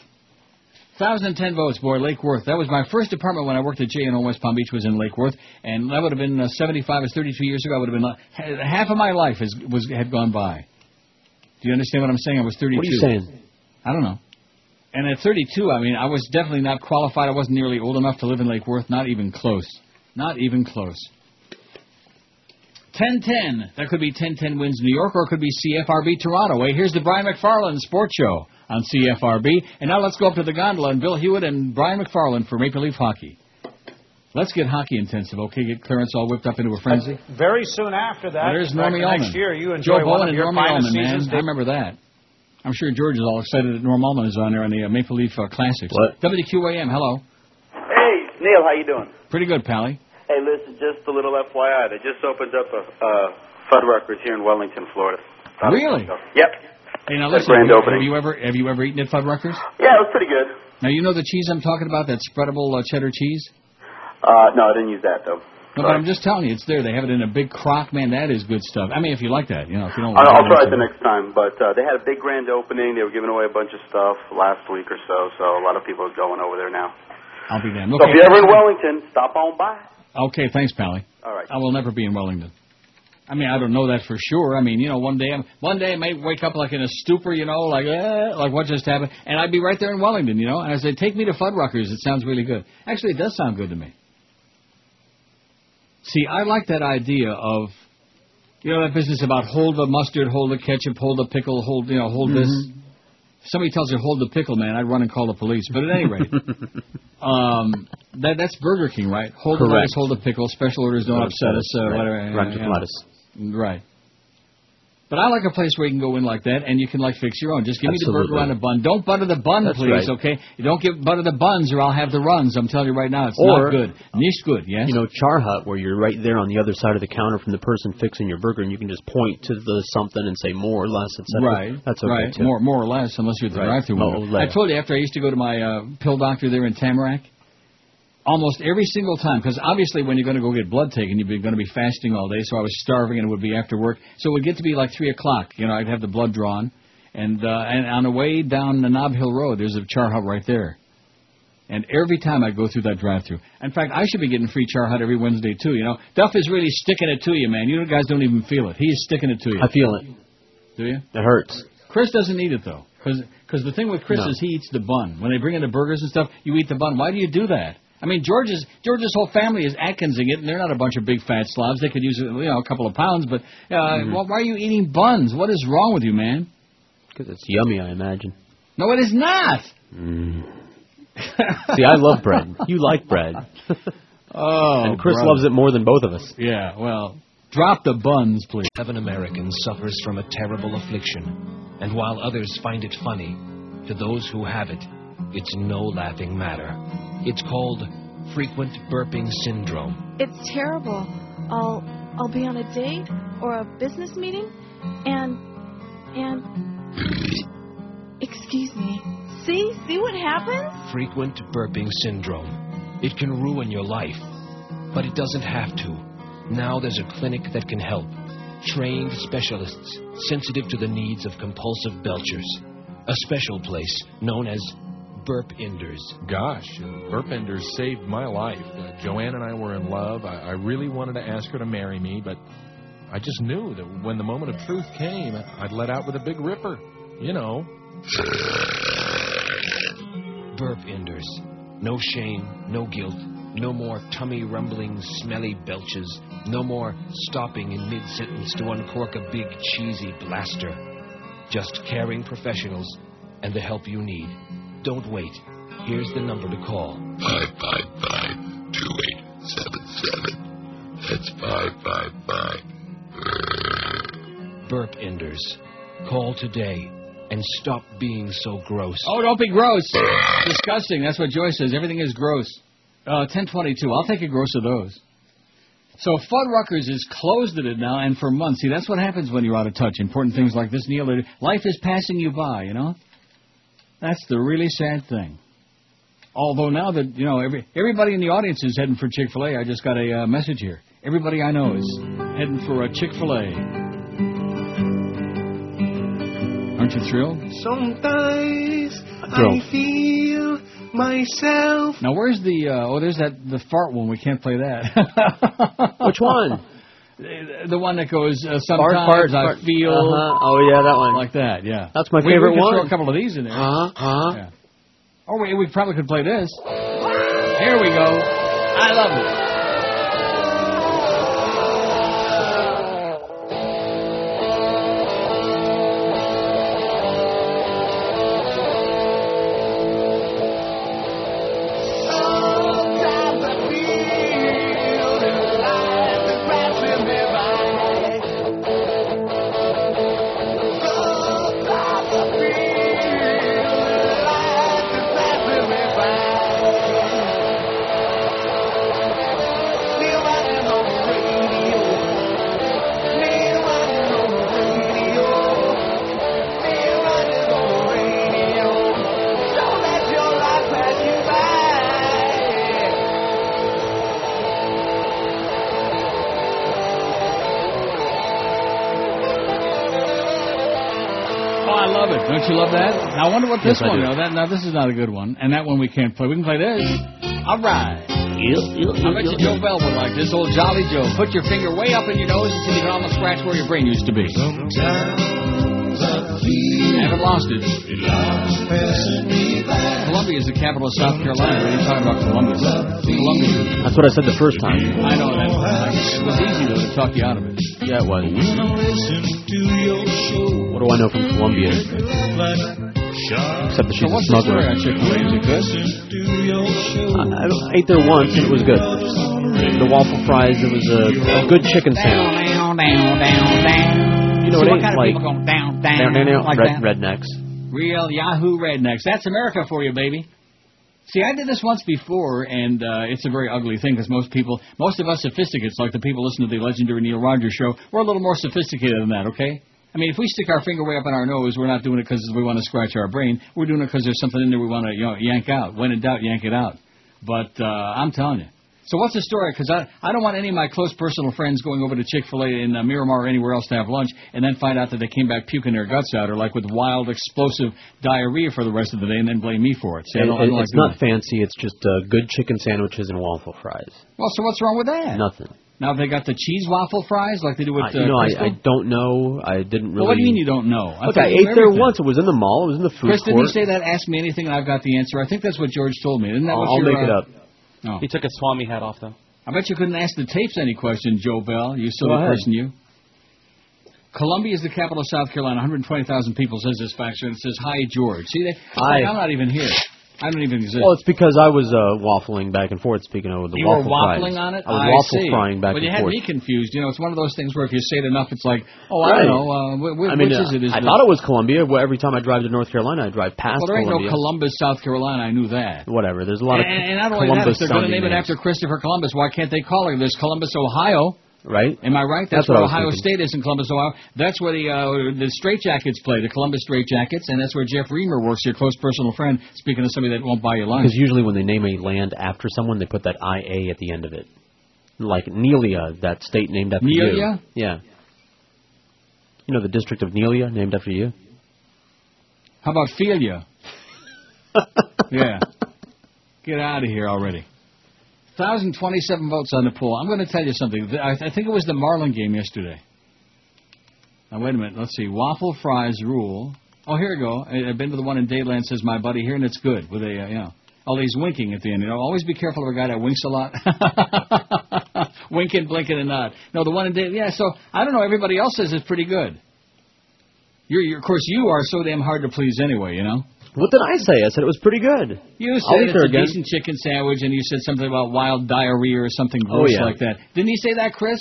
1,010 votes, boy, Lake Worth. That was my first apartment when I worked at J&O West Palm Beach was in Lake Worth, and that would have been uh, 75 or 32 years ago. I would have been uh, half of my life has, was had gone by. Do you understand what I'm saying? I was 32. What are you saying? I don't know. And at 32, I mean, I was definitely not qualified. I wasn't nearly old enough to live in Lake Worth. Not even close. Not even close. 1010. That could be 1010 wins New York, or it could be CFRB Toronto. Wait, here's the Brian McFarlane Sports Show on CFRB. And now let's go up to the gondola and Bill Hewitt and Brian McFarlane for Maple Leaf Hockey. Let's get hockey intensive, okay? Get Clarence all whipped up into a frenzy. Very soon after that, Well, there's back Normie next Ullman. year, you Joe enjoy one Bowen of and your Normie finest Ullman, man. seasons. I remember that. I'm sure George is all excited that Norm Ullman is on there on the uh, Maple Leaf uh, Classics. What? WQAM, hello. Hey, Neil, how you doing? Pretty good, Pally. Hey, listen, just a little FYI. They just opened up a uh, Fuddruckers here in Wellington, Florida. Really? Yep. Hey, now listen, grand have opening. you ever have you ever eaten at Fuddruckers? Yeah, it was pretty good. Now you know the cheese I'm talking about, that spreadable uh, cheddar cheese. Uh, no, I didn't use that though. No, but I'm just telling you, it's there. They have it in a big crock, man. That is good stuff. I mean, if you like that, you know, if you don't. I'll, I'll try it the next time. But uh, they had a big grand opening. They were giving away a bunch of stuff last week or so. So a lot of people are going over there now. I'll be. So Okay, if you're ever in Wellington, stop on by. Okay, thanks, Pally. All right. I will never be in Wellington. I mean, I don't know that for sure. I mean, you know, one day, I'm, one day I may wake up like in a stupor, you know, like, eh, like what just happened, and I'd be right there in Wellington, you know. And I say, take me to Fuddruckers. It sounds really good. Actually, it does sound good to me. See, I like that idea of, you know, that business about hold the mustard, hold the ketchup, hold the pickle, hold, you know, hold this. If somebody tells you hold the pickle, man, I'd run and call the police. But at any rate, um, that that's Burger King, right? Hold the Correct. lettuce, hold the pickle. Special orders don't upset us. Uh, right. whatever. To yeah. lettuce. Right. But I like a place where you can go in like that and you can like fix your own. Just give me the burger on Absolutely. a bun. Don't butter the bun, That's please. right. Okay. You don't give butter the buns, or I'll have the runs. I'm telling you right now, it's Or- not good. Niche good. Yes. You know, Char Hut, where you're right there on the other side of the counter from the person fixing your burger, and you can just point to the something and say more or less, etc. Right. That's okay right. too. More, more or less, unless you're at the Right. drive-through. Oh, I told you after I used to go to my uh, pill doctor there in Tamarac. Almost every single time, because obviously when you're going to go get blood taken, you're going to be fasting all day. So I was starving, and it would be after work. So it would get to be like three o'clock. You know, I'd have the blood drawn, and uh, and on the way down the Nob Hill Road, there's a char hut right there. And every time I go through that drive-through, in fact, I should be getting free char hut every Wednesday too. You know, Duff is really sticking it to you, man. You guys don't even feel it. He is sticking it to you. I feel it. Do you? It hurts. Chris doesn't eat it though, because the thing with Chris No. is he eats the bun. When they bring in the burgers and stuff, you eat the bun. Why do you do that? I mean, George's George's whole family is Atkinsing it, and they're not a bunch of big fat slobs. They could use you know a couple of pounds, but uh, Mm-hmm. why why are you eating buns? What is wrong with you, man? Because it's yummy, I imagine. No, it is not. See, I love bread. You like bread. Oh, and Chris brother. loves it more than both of us. Yeah, well, Drop the buns, please. Seven Americans suffers from a terrible affliction, and while others find it funny, to those who have it, it's no laughing matter. It's called frequent burping syndrome. It's terrible. I'll I'll be on a date or a business meeting and and excuse me. See? See what happens? Frequent burping syndrome. It can ruin your life, but it doesn't have to. Now there's a clinic that can help. Trained specialists sensitive to the needs of compulsive belchers. A special place known as Burp Enders. Gosh, Burp Enders saved my life. Uh, Joanne and I were in love. I, I really wanted to ask her to marry me, but I just knew that when the moment of truth came, I'd let out with a big ripper. You know. Burp Enders. No shame, no guilt, no more tummy rumbling, smelly belches, no more stopping in mid sentence to uncork a big cheesy blaster. Just caring professionals and the help you need. Don't wait. Here's the number to call. 555-2877. That's 555. Burp Enders. Call today and stop being so gross. Oh, don't be gross. Disgusting. That's what Joyce says. Everything is gross. Uh, 1022. I'll take a gross of those. So Fuddruckers is closed at it now, and for months. See, that's what happens when you're out of touch. Important things like this, Neil. Life is passing you by, you know. That's the really sad thing. Although now that you know, every everybody in the audience is heading for Chick Fil A. I just got a uh, message here. Everybody I know is heading for a Chick Fil A. Aren't you thrilled? Sometimes Thrilled. I feel myself. Now where's the? Uh, oh, there's that the fart one. We can't play that. Which one? The one that goes uh, sometimes fart, I fart. feel. Uh-huh. Oh, yeah, that one. Like that, yeah. That's my We- favorite we could one. Throw a couple of these in there. Uh-huh, uh-huh. Yeah. Oh wait, we probably could play this. Here we go. I love it. Wonder what this Yes, I one. do. Now, that, now this is not a good one, and that one we can't play. We can play this. All right. I bet you Joe Bell would like this old Jolly Joe. Put your finger way up in your nose until you can almost scratch where your brain used to be. Haven't lost it. Columbia is the capital of South Carolina. What are you talking about Columbia? Columbia. That's what I said the first time. I know that. It was easy though to talk you out of it. Yeah, it was. What do I know from Columbia? Except that she's So a what's the story smuggler. Is it good? I, I ate there once and it was good. The waffle fries, it was a, a good chicken sandwich. Down, down, down, down. You know, so it what ain't kind of like people go down, down, down, down, down, like red, that? rednecks. Real Yahoo rednecks. That's America for you, baby. See, I did this once before, and uh, it's a very ugly thing because most people, most of us sophisticates, like the people listening to the legendary Neil Rogers show, we're a little more sophisticated than that, okay? I mean, if we stick our finger way up in our nose, we're not doing it because we want to scratch our brain. We're doing it because there's something in there we want to you know, yank out. When in doubt, yank it out. But uh, I'm telling you. So what's the story? Because I, I don't want any of my close personal friends going over to Chick-fil-A in uh, Miramar or anywhere else to have lunch and then find out that they came back puking their guts out or like with wild explosive diarrhea for the rest of the day and then blame me for it. See, I don't, I don't it's like not fancy. It's just uh, good chicken sandwiches and waffle fries. Well, so what's wrong with that? Nothing. Now they got the cheese waffle fries like they do with I, you uh, know, I, I don't know. I didn't really. Well, what do you mean you don't know? Look, I ate there once. It was in the mall. It was in the food court. Chris, didn't court. he say that? Ask me anything and I've got the answer. I think that's what George told me. Isn't that I'll, what I'll you're, make it uh, up. Oh. He took a Swami hat off, though. I bet you couldn't ask the tapes any question, Joe Bell. You silly Go ahead. person, you. Columbia is the capital of South Carolina. 120,000 people says this fact, and it says, "Hi, George." See, they, Hi. like I'm not even here. I don't even exist. Well, it's because I was uh, waffling back and forth. Speaking of the you were waffling fries. on it. I was I waffle see. frying back But you had me confused. You know, it's one of those things where if you say it enough, it's like, oh, I don't know. Uh, wh- wh- I mean, which uh, is it? Is I the- thought it was Columbia. Well, every time I drive to North Carolina, I drive past Well, there ain't Columbia. no Columbus, South Carolina. I knew that. Whatever. There's a lot of and, and not only that, if they're going to sounding name it after Christopher Columbus, why can't they call it? There's Columbus, Ohio. Right? Am I right? That's, That's where Ohio thinking. State is in Columbus, Ohio. That's where the uh, the Straitjackets play, the Columbus Straitjackets, and that's where Jeff Reamer works, your close personal friend. Speaking of somebody that won't buy you lunch. Because usually when they name a land after someone, they put that IA at the end of it. Like Nelia, that state named after you. Nelia? Yeah. You know the district of Nelia, named after you? How about Felia? yeah. Get out of here already. 1,027 votes on the poll. I'm going to tell you something. I, I think it was the Marlin game yesterday. Now, wait a minute. Let's see. Waffle fries rule. Oh, here we go. I- I've been to the one in Dayland, says my buddy here, and it's good. With a, uh, you know. Oh, he's winking at the end. You know, always be careful of a guy that winks a lot. winking, blinking, and nod. No, the one in Dayland. Yeah, so I don't know. Everybody else says it's pretty good. You're, you're, of course, you are so damn hard to please anyway, you know? What did I say? I said it was pretty good. You said eat it's a again. decent chicken sandwich, and you said something about wild diarrhea or something Oh, gross yeah. like that. Didn't he say that, Chris?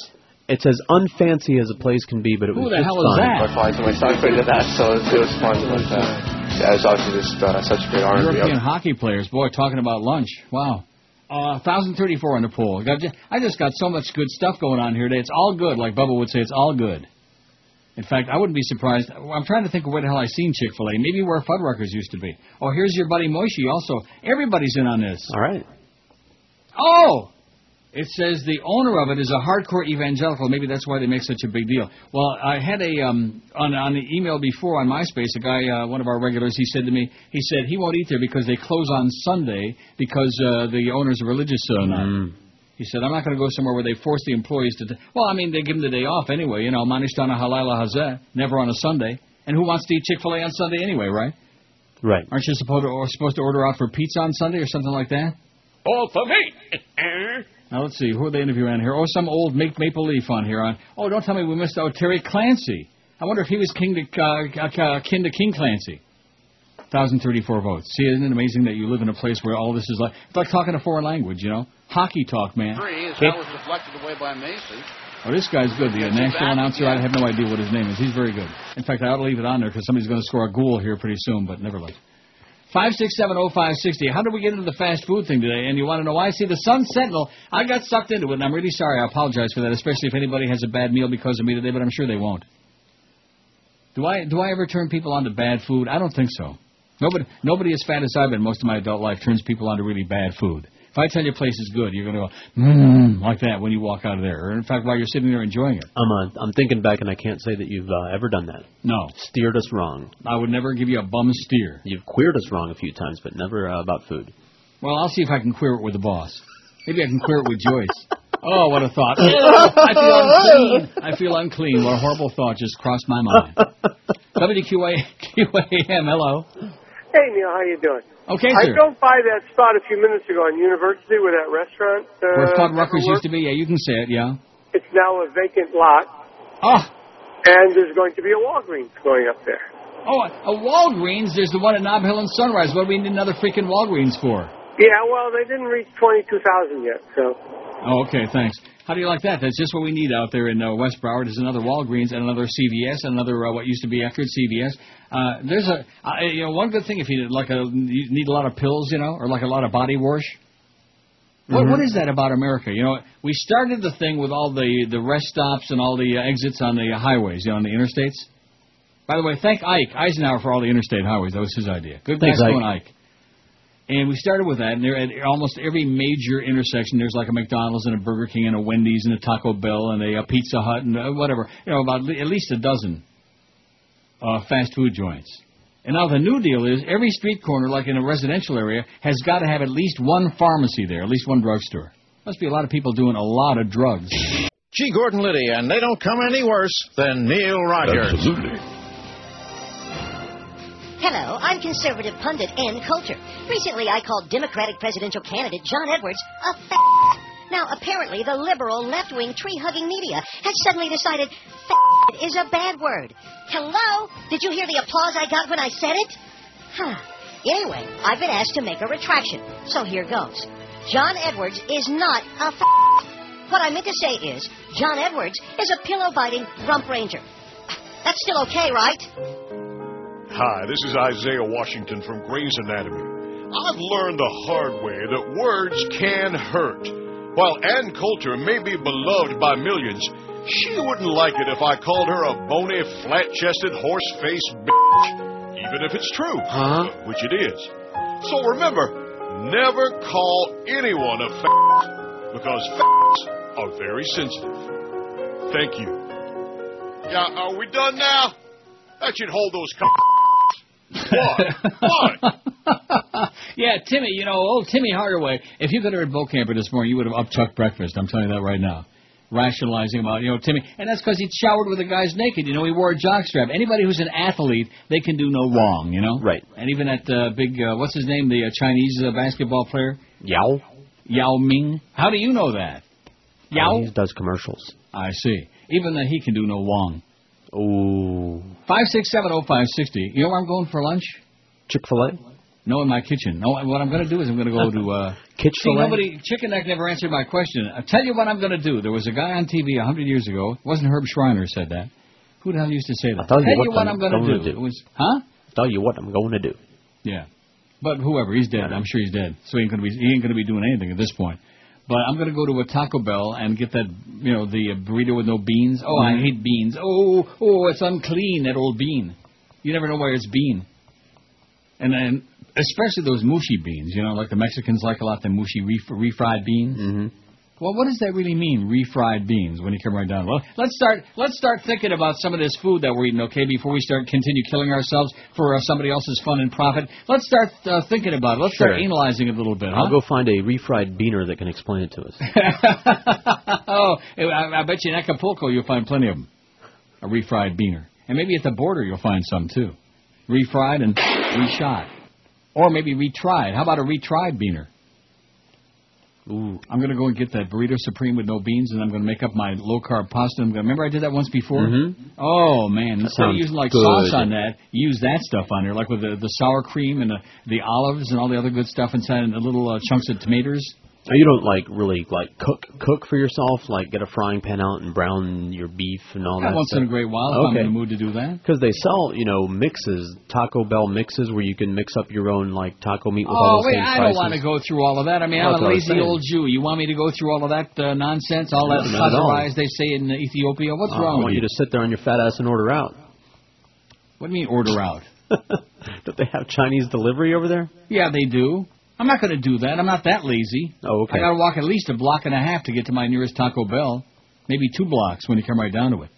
It's as unfancy as a place can be, but it Who was the just hell is fine. that? My clients and my son created that, so it was fun. But uh, yeah, it's obviously just uh, such a great honor to be European up. hockey players, boy, talking about lunch. Wow. Uh, 1,034 on the poll. Got ju- I just got so much good stuff going on here today. It's all good, like Bubba would say. It's all good. In fact, I wouldn't be surprised. I'm trying to think of where the hell I seen Chick Fil A. Maybe where Fuddruckers used to be. Oh, here's your buddy Moishi. Also, everybody's in on this. All right. Oh, it says the owner of it is a hardcore evangelical. Maybe that's why they make such a big deal. Well, I had a um on on the email before on MySpace. A guy, uh, one of our regulars, he said to me, he said he won't eat there because they close on Sunday because uh, the owner's a religious uh, nut. He said, I'm not going to go somewhere where they force the employees to. T- well, I mean, they give them the day off anyway. You know, manishtana halala hazeh, never on a Sunday. And who wants to eat Chick Fil A on Sunday anyway, right? Right. Aren't you supposed to or supposed to order out for pizza on Sunday or something like that? All for me. Now let's see who are they interviewing here. Oh, some old make Maple Leaf on here. On oh, don't tell me we missed out Terry Clancy. I wonder if he was king to uh, uh, kin to King Clancy. 1,034 votes. See, isn't it amazing that you live in a place where all this is like it's like talking a foreign language, you know? Hockey talk, man. Three, as that was deflected away by Macy. Oh, this guy's good. The uh, national announcer, I have no idea what his name is. He's very good. In fact, I ought to leave it on there because somebody's going to score a goal here pretty soon, but never mind. 5670560. How did we get into the fast food thing today? And you want to know why? See, the Sun Sentinel, I got sucked into it, and I'm really sorry. I apologize for that, especially if anybody has a bad meal because of me today, but I'm sure they won't. Do I do I ever turn people on to bad food? I don't think so. Nobody nobody as fat as I've been most of my adult life turns people on to really bad food. If I tell you a place is good, you're going to go mmm like that when you walk out of there, or in fact while you're sitting there enjoying it. I'm uh, I'm thinking back, and I can't say that you've uh, ever done that. No, Steered us wrong. I would never give you a bum steer. You've queered us wrong a few times, but never uh, about food. Well, I'll see if I can queer it with the boss. Maybe I can queer it with Joyce. Oh, what a thought! I feel unclean. I feel unclean. What a horrible thought just crossed my mind. WQA QAM. Hello. Hey Neil, how you doing? Okay, I sir. drove by that spot a few minutes ago on University where that restaurant. Uh, Where Fuddruckers used to be. Yeah, you can say it. Yeah. It's now a vacant lot. Oh. And there's going to be a Walgreens going up there. Oh, a Walgreens. There's the one at Nob Hill and Sunrise. What do we need another freaking Walgreens for? Yeah, well, they didn't reach twenty-two thousand yet, so. Oh, okay, thanks. How do you like that? That's just what we need out there in uh, West Broward. There's another Walgreens and another CVS, and another uh, what used to be Eckerd CVS. Uh, there's a uh, you know one good thing if you like a you need a lot of pills, you know, or like a lot of body wash. What, Mhm. what is that about America? You know, we started the thing with all the the rest stops and all the uh, exits on the highways, you know, on the interstates. By the way, thank Ike Eisenhower for all the interstate highways. That was his idea. Good Thanks, Ike. Ike. And we started with that, and there at almost every major intersection, there's like a McDonald's and a Burger King and a Wendy's and a Taco Bell and a, a Pizza Hut and uh, whatever. You know, about le- at least a dozen uh, fast food joints. And now the new deal is every street corner, like in a residential area, has got to have at least one pharmacy there, at least one drugstore. Must be a lot of people doing a lot of drugs. G. Gordon Liddy, and they don't come any worse than Neil Rogers. Absolutely. Hello, I'm conservative pundit Ann Coulter. Recently, I called Democratic presidential candidate John Edwards a f- Now, apparently, the liberal, left-wing, tree-hugging media has suddenly decided f- is a bad word. Hello? Did you hear the applause I got when I said it? Huh. Anyway, I've been asked to make a retraction, so here goes. John Edwards is not a f- What I meant to say is, John Edwards is a pillow-biting rump ranger. That's still okay, right? Hi, this is Isaiah Washington from Grey's Anatomy. I've learned the hard way that words can hurt. While Ann Coulter may be beloved by millions, she wouldn't like it if I called her a bony, flat-chested, horse-faced bitch. Even if it's true, Huh? which it is. So remember, never call anyone a fat, because facts are very sensitive. Thank you. Yeah, are we done now? That should hold those. What? yeah, Timmy, you know, old Timmy Hardaway, if you could have heard Bokamper this morning, you would have upchucked breakfast. I'm telling you that right now. Rationalizing about, you know, Timmy. And that's because he showered with the guys naked. You know, he wore a jockstrap. Anybody who's an athlete, they can do no wrong, you know? Right. And even that uh, big, uh, what's his name, the uh, Chinese uh, basketball player? Yao. Yao Ming. How do you know that? Yao? Oh, he does commercials. I see. Even that he can do no wrong. Oh. Five six seven oh five sixty. You know where I'm going for lunch? Chick Fil A. No, in my kitchen. No, what I'm going to do is I'm going to go to. Uh, Kitchen. See, nobody, Chicken Neck never answered my question. I'll tell you what I'm going to do. There was a guy on TV a hundred years ago. It wasn't Herb Shriner said that. Who the hell used to say that? I'll tell you what what I'm I'm going to do. do. It was, huh? Tell you what I'm going to do. Yeah. But whoever, he's dead. I'm sure he's dead. So he ain't going to be he ain't going to be doing anything at this point. But I'm going to go to a Taco Bell and get that, you know, the uh, burrito with no beans. Oh, I Mhm. hate beans. Oh, oh, it's unclean that old bean. You never know where it's bean. And then especially those mushy beans, you know, like the Mexicans like a lot the mushy ref- refried beans. Mm-hmm. Well, what does that really mean, refried beans, when you come right down? Well, let's start. Let's start thinking about some of this food that we're eating, okay? Before we start continue killing ourselves for uh, somebody else's fun and profit, let's start uh, thinking about it. Let's start analyzing it a little bit. I'll huh? go find a refried beaner that can explain it to us. oh, I, I bet you in Acapulco you'll find plenty of them. A refried beaner, and maybe at the border you'll find some too. Refried and reshot, or maybe retried. How about a retried beaner? Ooh. I'm gonna go and get that burrito supreme with no beans, and I'm gonna make up my low carb pasta. I'm gonna, remember I did that once before. Mhm. Oh man! That Instead of using like good. sauce on that, use that stuff on there, like with the the sour cream and the the olives and all the other good stuff inside, and the little uh, chunks of tomatoes. Oh, you don't like really like cook cook for yourself, like get a frying pan out and brown your beef and all Yeah, that. once in a great while, if I'm okay. in the mood to do that. Because they sell, you know, mixes, Taco Bell mixes, where you can mix up your own like taco meat with Oh all those wait, I spices. don't want to go through all of that. I mean, Well, I'm a what I was lazy old Jew. You want me to go through all of that uh, nonsense, all that No, not at as they say in Ethiopia? What's Uh, wrong I with want you to sit there on your fat ass and order out. What do you mean order out? Don't they have Chinese delivery over there? Yeah, they do. I'm not going to do that. I'm not that lazy. Oh, okay. I got to walk at least a block and a half to get to my nearest Taco Bell. Maybe two blocks when you come right down to it.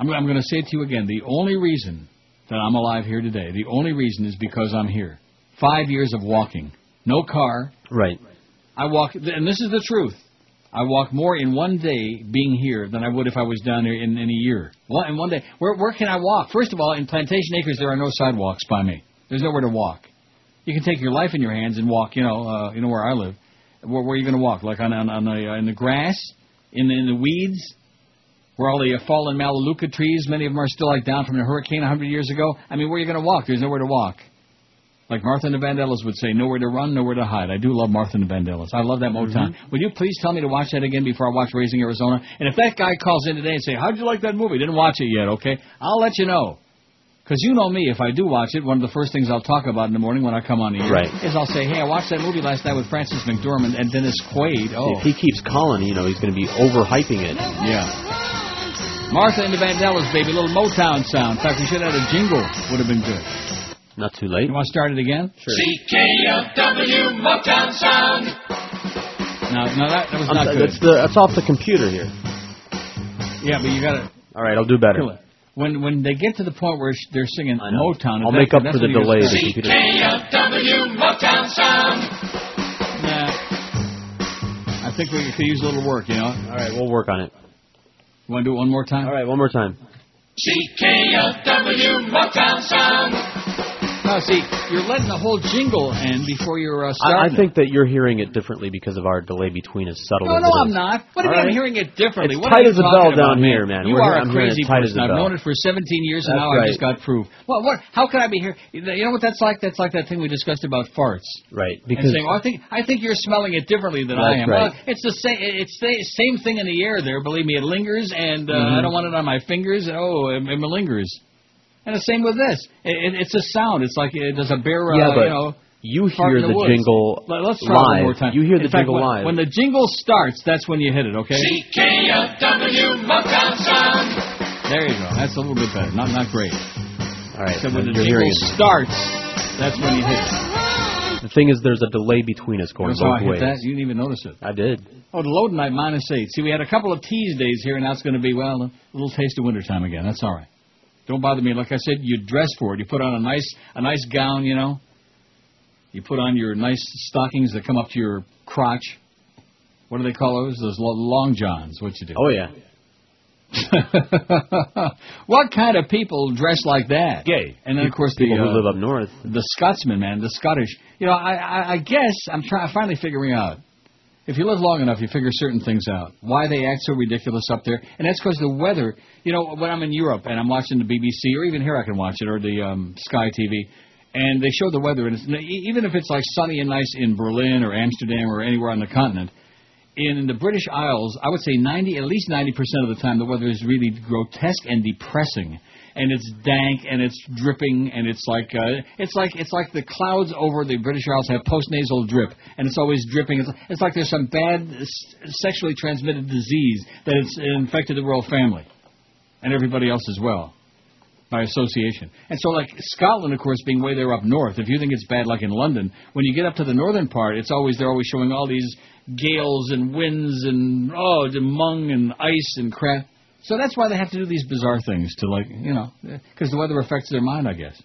I'm, I'm going to say it to you again. The only reason that I'm alive here today, the only reason is because I'm here. Five years of walking. No car. Right. I walk, and this is the truth. I walk more in one day being here than I would if I was down there in, in a year. One, in one day. Where, where can I walk? First of all, in Plantation Acres, there are no sidewalks by me. There's nowhere to walk. You can take your life in your hands and walk. You know, uh, you know where I live. Where, where are you going to walk? Like on on, on the uh, in the grass, in the, in the weeds, where all the uh, fallen Melaleuca trees, many of them are still like down from the hurricane a hundred years ago. I mean, where are you going to walk? There's nowhere to walk. Like Martha and the Vandellas would say, nowhere to run, nowhere to hide. I do love Martha and the Vandellas. I love that Motown. Would you please tell me to watch that again before I watch Raising Arizona? And if that guy calls in today and say, how'd you like that movie? Didn't watch it yet, okay? I'll let you know. Because you know me, if I do watch it, one of the first things I'll talk about in the morning when I come on the air Right. is I'll say, hey, I watched that movie last night with Frances McDormand and Dennis Quaid. Oh, If he oh. keeps calling, you know, he's going to be overhyping it. yeah. Martha and the Vandellas, baby, little Motown sound. In fact, we should have had a jingle. Would have been good. Not too late. You want to start it again? Sure. CKFW Motown Sound. No, no, that, that was I'm not sorry, good. That's the that's off the computer here. Yeah, but you got to All right, I'll do better. Kill it. When when they get to the point where they're singing Motown, I'll make up for the when you delay. gotta The start. computer. CKFW Motown Sound. Nah. I think we could use a little work, you know. All right, we'll work on it. Want to do it one more time? All right, one more time. CKFW Motown Sound. No, see, you're letting the whole jingle end before you're uh, I, I think that you're hearing it differently because of our delay between as subtle No, as no, it I'm is. not. What do you All mean I'm right. hearing it differently? It's what tight you as a talking bell down about, here, man. You We're are here- a I'm hearing crazy it tight as person. a I've bell. known it for 17 years, and That's now I right. just got proof. What? What? How can I be here? You know what that's like? That's like that thing we discussed about farts. Right. and Because saying, well, I think I think you're smelling it differently than That's I am. right. Well, it's the same. It's the same thing in the air. There, believe me, it lingers, and uh. I don't want it on my fingers. Oh, it, it lingers. And the same with this. It, it, it's a sound. It's like it does a bear. Uh, Yeah, but you know. you hear in the jingle Let, us try it one more time. You hear the fact, jingle when, live. When the jingle starts, that's when you hit it. Okay. CKFW Motown Sound. There you go. That's a little bit better. Not not great. All right. So when the jingle it. starts, that's when you hit it. The thing is, there's a delay between us going That's how I both ways. that. You didn't even notice it. I did. Oh, the load night minus eight. See, we had a couple of tease days here, and now it's going to be well a little taste of wintertime again. That's all right. Don't bother me. Like I said, you dress for it. You put on a nice a nice gown, you know. You put on your nice stockings that come up to your crotch. What do they call those? Those long johns. What you do? Oh yeah. what kind of people dress like that? Gay. And then of course the People who uh, live up north. the Scotsman, man, the Scottish. You know, I, I, I guess I'm trying, finally figuring out. If you live long enough, you figure certain things out. Why they act so ridiculous up there, and that's because the weather. You know, when I'm in Europe and I'm watching the BBC, or even here I can watch it, or the um, Sky TV, and they show the weather, and it's, even if it's like sunny and nice in Berlin or Amsterdam or anywhere on the continent, in the British Isles, I would say 90, at least 90% of the time, the weather is really grotesque and depressing, and it's dank and it's dripping and it's like uh, it's like it's like the clouds over the British Isles have postnasal drip, and it's always dripping. It's, it's like there's some bad sexually transmitted disease that it's infected the royal family and everybody else as well by association. And so, like Scotland, of course, being way there up north, if you think it's bad, like in London, when you get up to the northern part, it's always they're always showing all these gales and winds and oh, the mung and ice and crap. So that's why they have to do these bizarre things to like you know, because the weather affects their mind, I guess.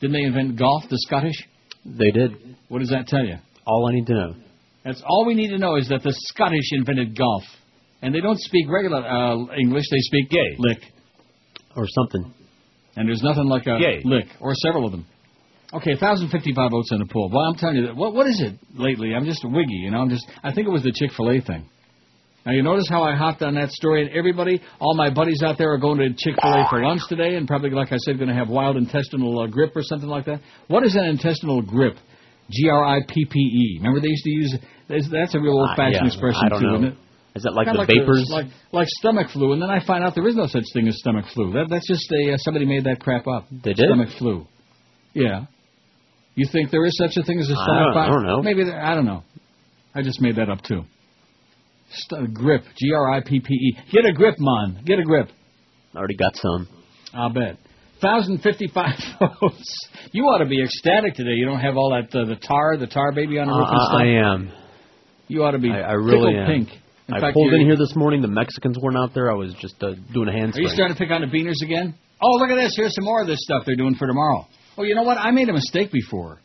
Didn't they invent golf, the Scottish? They did. What does that tell you? All I need to know. That's all we need to know is that the Scottish invented golf, and they don't speak regular uh, English; they speak gay lick or something. And there's nothing like a Gay. lick or several of them. Okay, 1,055 votes in the poll. Well, I'm telling you, that, what what is it lately? I'm just a wiggy, you know. I'm just. I think it was the Chick Fil A thing. Now you notice how I hopped on that story, and everybody, all my buddies out there are going to Chick Fil A for lunch today, and probably, like I said, going to have wild intestinal uh, grip or something like that. What is an intestinal grip? G R I P P E. Remember they used to use. that's- a real old-fashioned Uh, yeah, expression I don't too, know. isn't it? Is that like Kinda the vapors? like like stomach flu, and then I find out there is no such thing as stomach flu. That that's just a uh, somebody made that crap up. They did? stomach flu. Yeah. You think there is such a thing as a stomach don't- I don't know. Maybe I don't know. I just made that up too. St- grip, G R I P P E. Get a grip, man. Get a grip. Already got some. I'll bet. 1,055 votes. You ought to be ecstatic today. You don't have all that uh, the tar, the tar baby on the Uh, roof and stuff. I am. You ought to be I, I really am. pink. In I fact, pulled in here this morning. The Mexicans weren't out there. I was just uh, doing a handstand. Are you starting to pick on the beaners again? Oh, look at this. Here's some more of this stuff they're doing for tomorrow. Oh, you know what? I made a mistake before.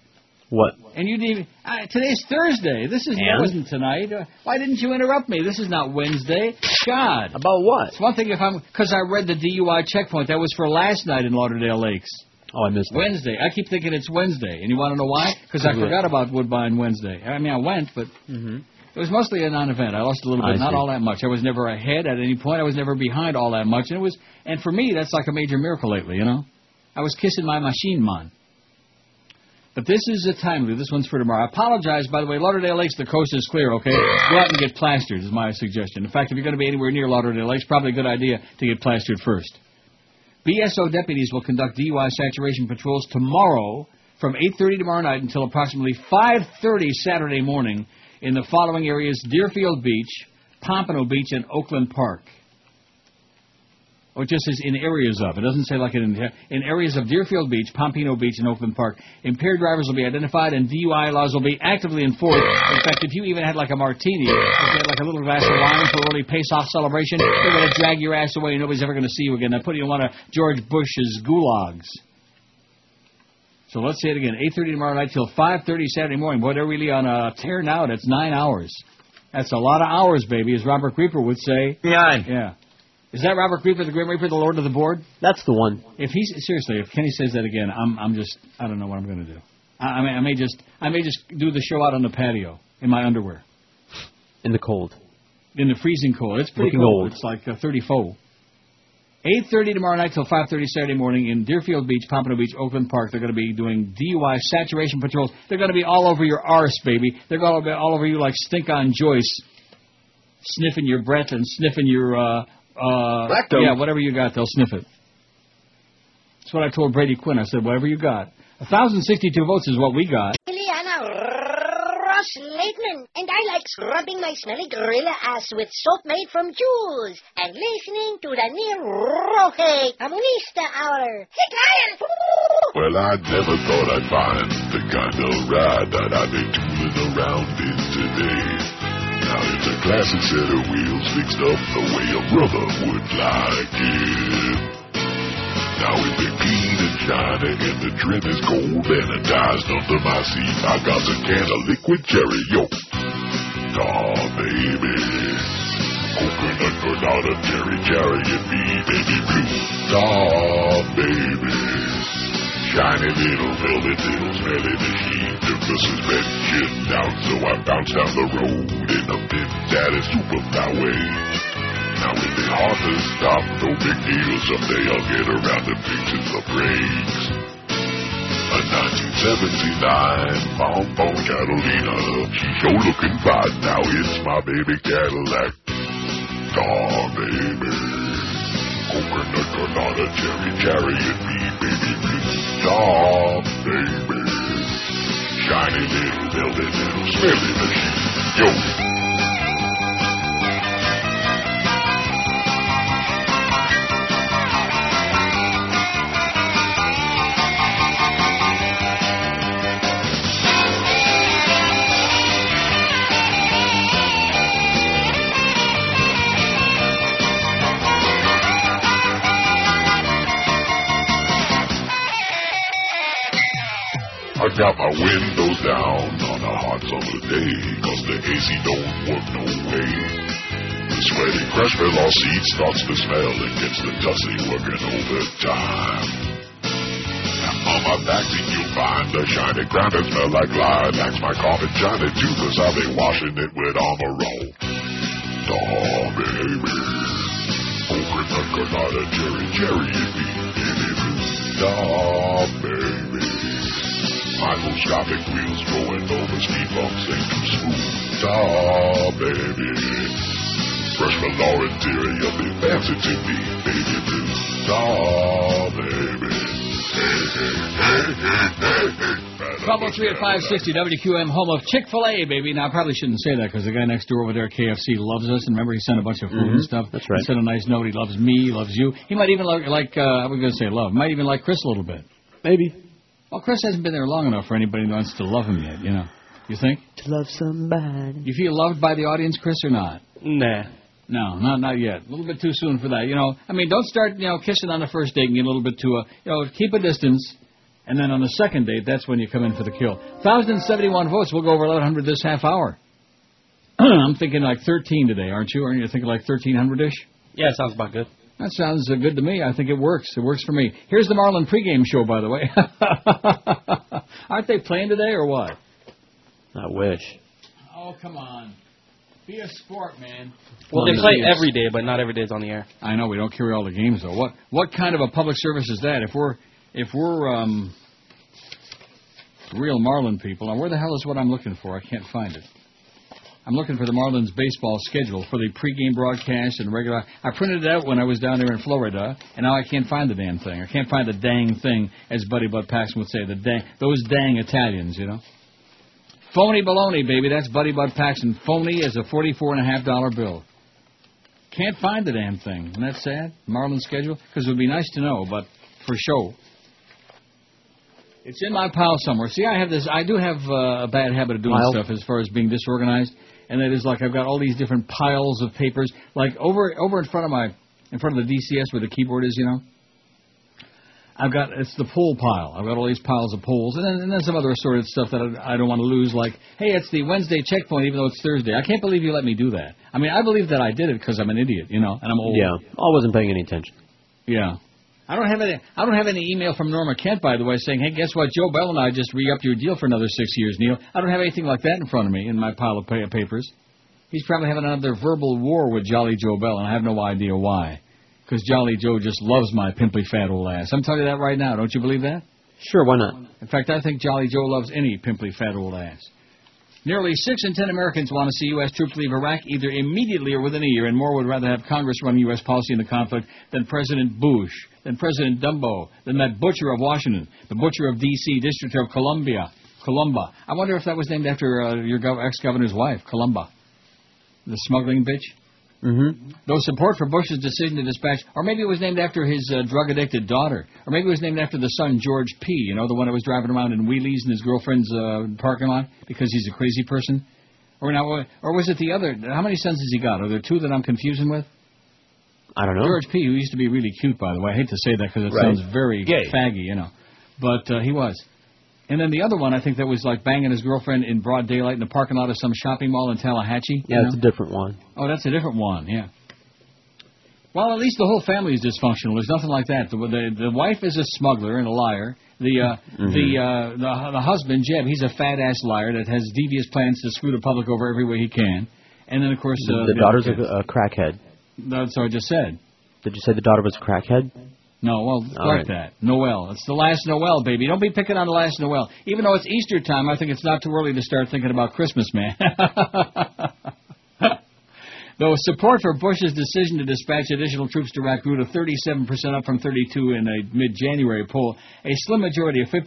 What? And you didn't. Uh, today's Thursday. This is and? wasn't tonight. Uh, why didn't you interrupt me? This is not Wednesday. God. About what? It's one thing if I'm because I read the DUI checkpoint. That was for last night in Lauderdale Lakes. Oh, I missed it. Wednesday. I keep thinking it's Wednesday, and you want to know why? Because I forgot about Woodbine Wednesday. I mean, I went, but Mm-hmm. it was mostly a non-event. I lost a little I bit, not see. all that much. I was never ahead at any point. I was never behind all that much, and it was. And for me, that's like a major miracle lately. You know, I was kissing my machine man. But this is a timely. This one's for tomorrow. I apologize, by the way. Lauderdale Lakes, the coast is clear. Okay, go out and get plastered. Is my suggestion. In fact, if you're going to be anywhere near Lauderdale Lakes, probably a good idea to get plastered first. BSO deputies will conduct DUI saturation patrols tomorrow from 8:30 tomorrow night until approximately 5:30 Saturday morning in the following areas: Deerfield Beach, Pompano Beach, and Oakland Park. It just says in areas of. It doesn't say like in in areas of Deerfield Beach, Pompano Beach, and Oakland Park. Impaired drivers will be identified, and DUI laws will be actively enforced. In fact, if you even had like a martini, if you had like a little glass of wine for early pace-off celebration, they're going to drag your ass away, and nobody's ever going to see you again. They put you in one of George Bush's gulags. So let's say it again: 8:30 tomorrow night till 5:30 Saturday morning. Boy, they're really on a tear now. That's nine hours. That's a lot of hours, baby, as Robert Creeper would say. Nine. Yeah. Is that Robert Creeper, the Grim Reaper, the Lord of the Board? That's the one. If he's seriously, if Kenny says that again, I'm I'm just I don't know what I'm going to do. I, I may I may just I may just do the show out on the patio in my underwear In the cold. in the freezing cold. It's pretty Looking cold. old. It's like uh, 34. 8:30 tomorrow night till 5:30 Saturday morning in Deerfield Beach, Pompano Beach, Oakland Park. They're going to be doing DUI saturation patrols. They're going to be all over your arse, baby. They're going to be all over you like stink on Joyce, sniffing your breath and sniffing your uh uh Rectum. yeah whatever you got. They'll sniff it. That's what I told Brady Quinn. I said whatever you got. 1,062 votes is what we got. Ileana Ross Lakeman, and I like scrubbing my smelly gorilla ass with soap made from jewels and listening to the Neil Roque Comunista Hour. Hey, client! Well, I never thought I'd find the kind of ride that I've been tooling around in today. Now it's a classic set of wheels fixed up the way a brother would like it. Now it's been clean and shiny and the trim is gold anodized under my seat. I got a can of liquid cherry, yo. Aw, baby. Coconut granada, cherry, cherry, and me, baby blue. Aw, baby. Shiny little velvet, little smelly machine suspension down, so I bounced down the road in a big daddy way. Now it be hard to stop, no big deal. Someday I'll get around to fixing the brakes. A 1979 Bonbon Catalina, she sure looking fine. Now it's my baby Cadillac. Aw, baby. Coconut, granada, cherry, cherry, and me, baby. Aw, baby. Shiny little velvet, little smelly machine. Yo. I got my windows down on a hot summer day, cause the AC don't work no way. The sweaty crush all seat starts to smell and gets the tussy working overtime. On my back seat you'll find a shiny crown that smell like lilacs. My carpet shiny too, cause I've been washing it with Armorall. Oh, baby. Coconut, granada, cherry, cherry, and me, baby blue. Oh, baby. Microscopic wheels going over speed bumps ain't too smooth. Ah, baby. Fresh velour interior, be fancy to me, baby blue. Ah, baby. Hey, hey, hey, hey, hey, hey. Trouble three at five sixty WQAM, home of Chick Fil A, baby. Now I probably shouldn't say that because the guy next door over there at KFC loves us, and remember he sent a bunch of food and Mhm, stuff. that's right. He sent a nice note. He loves me, he loves you. He might even like, like uh, I was going to say love. Might even like Chris a little bit. Maybe. Well, Chris hasn't been there long enough for anybody who wants to love him yet. You know. You think? To love somebody. You feel loved by the audience, Chris, or not? Nah. No, not not yet. A little bit too soon for that. You know, I mean, don't start you know kissing on the first date and get a little bit too uh, you know keep a distance, and then on the second date that's when you come in for the kill. Thousand seventy one votes. We'll go over eleven hundred this half hour. I'm thinking like thirteen today, aren't you? Aren't you thinking like thirteen hundred ish? Yeah, sounds about good. That sounds uh, good to me. I think it works. It works for me. Here's the Marlin pregame show, by the way. Aren't they playing today or what? I wish. Oh, come on. Be a sport, man. Well, they play every day, but not every day is on the air. I know we don't carry all the games though. What what kind of a public service is that? If we're if we're um real Marlin people, now where the hell is what I'm looking for? I can't find it. I'm looking for the Marlins baseball schedule for the pregame broadcast and regular. I printed it out when I was down there in Florida, and now I can't find the damn thing. I can't find the dang thing, as Buddy Bud Paxton would say. The dang, those dang Italians, you know. Phony baloney, baby. That's Buddy Bud Paxton. Phony as a forty-four and a half dollar bill. Can't find the damn thing. Isn't that sad? Marlins schedule? Because it would be nice to know, but for show. It's in my pile somewhere. See, I have this. I do have uh, a bad habit of doing stuff as far as being disorganized, and that is like I've got all these different piles of papers, like over over in front of my in front of the DCS where the keyboard is, you know. I've got it's the pool pile. I've got all these piles of pools, and then, and then some other assorted stuff that I, I don't want to lose. Like, hey, it's the Wednesday checkpoint, even though it's Thursday. I can't believe you let me do that. I mean, I believe that I did it because I'm an idiot, you know, and I'm old. Yeah, I wasn't paying any attention. Yeah. I don't have any. I don't have any email from Norma Kent, by the way, saying, "Hey, guess what? Joe Bell and I just re-upped your deal for another six years, Neil." I don't have anything like that in front of me in my pile of pa- papers. He's probably having another verbal war with Jolly Joe Bell, and I have no idea why. Because Jolly Joe just loves my pimply fat old ass. I'm telling you that right now. Don't you believe that? Sure, why not? In fact, I think Jolly Joe loves any pimply fat old ass. Nearly six in ten Americans want to see U.S. troops leave Iraq either immediately or within a year, and more would rather have Congress run U.S. policy in the conflict than President Bush, than President Dumbo, than that butcher of Washington, the butcher of D.C., District of Columbia, Columba. I wonder if that was named after uh, your gov- ex-governor's wife, Columba, the smuggling bitch. Mm-hmm. Though support for Bush's decision to dispatch, or maybe it was named after his uh, drug-addicted daughter, or maybe it was named after the son George P. You know, the one that was driving around in wheelies in his girlfriend's uh, parking lot because he's a crazy person. Or now, or was it the other? How many sons has he got? Are there two that I'm confusing with? I don't know. George P. Who used to be really cute, by the way. I hate to say that because it Right. sounds very Gay. faggy, you know. But uh, he was. And then the other one, I think that was like banging his girlfriend in broad daylight in the parking lot of some shopping mall in Tallahatchie. Yeah, know? a different one. Oh, that's a different one. Yeah. Well, at least the whole family is dysfunctional. There's nothing like that. The the, the wife is a smuggler and a liar. The uh, Mhm. the, uh, the the husband Jeb, he's a fat ass liar that has devious plans to screw the public over every way he can. And then of course uh, the, the daughter's a, a crackhead. That's what I just said. Did you say the daughter was a crackhead? No, well, All like right. that. Noel. It's the last Noel, baby. Don't be picking on the last Noel. Even though it's Easter time, I think it's not too early to start thinking about Christmas, man. Though support for Bush's decision to dispatch additional troops to Iraq grew to 37% up from 32 in a mid-January poll, a slim majority of 52%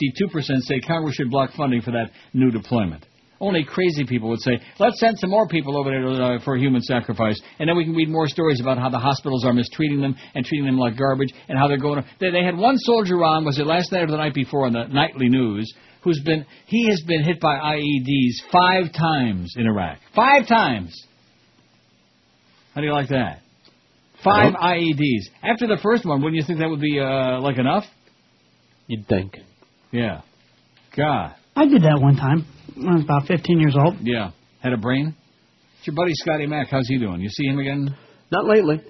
say Congress should block funding for that new deployment. Only crazy people would say, let's send some more people over there uh, for human sacrifice, and then we can read more stories about how the hospitals are mistreating them and treating them like garbage, and how they're going. To, they, they had one soldier on, was it last night or the night before, on the nightly news, who's been he has been hit by IEDs five times in Iraq, five times. How do you like that? Five IEDs. After the first one, wouldn't you think that would be uh, like enough? You'd think. Yeah. God. I did that one time when I was about 15 years old. Yeah. Had a brain? It's your buddy Scotty Mack. How's he doing? You see him again? Not lately.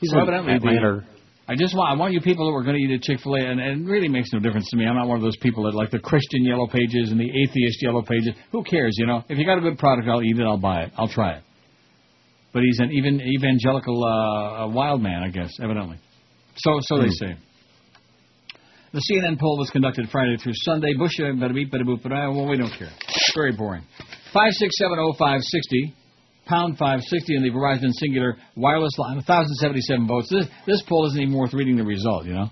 He's So in evidently the- Atlanta. I just want I want you people that were going to eat at Chick Fil A, and, and it really makes no difference to me. I'm not one of those people that like the Christian yellow pages and the atheist yellow pages. Who cares, you know? If you got a good product, I'll eat it. I'll buy it. I'll try it. But he's an even evangelical uh, wild man, I guess, evidently. So so they Hmm. say. The CNN poll was conducted Friday through Sunday. Bush, uh, bada beep, bada boop, bada, well, we don't care. Very boring. Five six seven oh five sixty, pound five sixty in the Verizon Cingular wireless line. thousand seventy seven votes. This this poll isn't even worth reading the result. You know.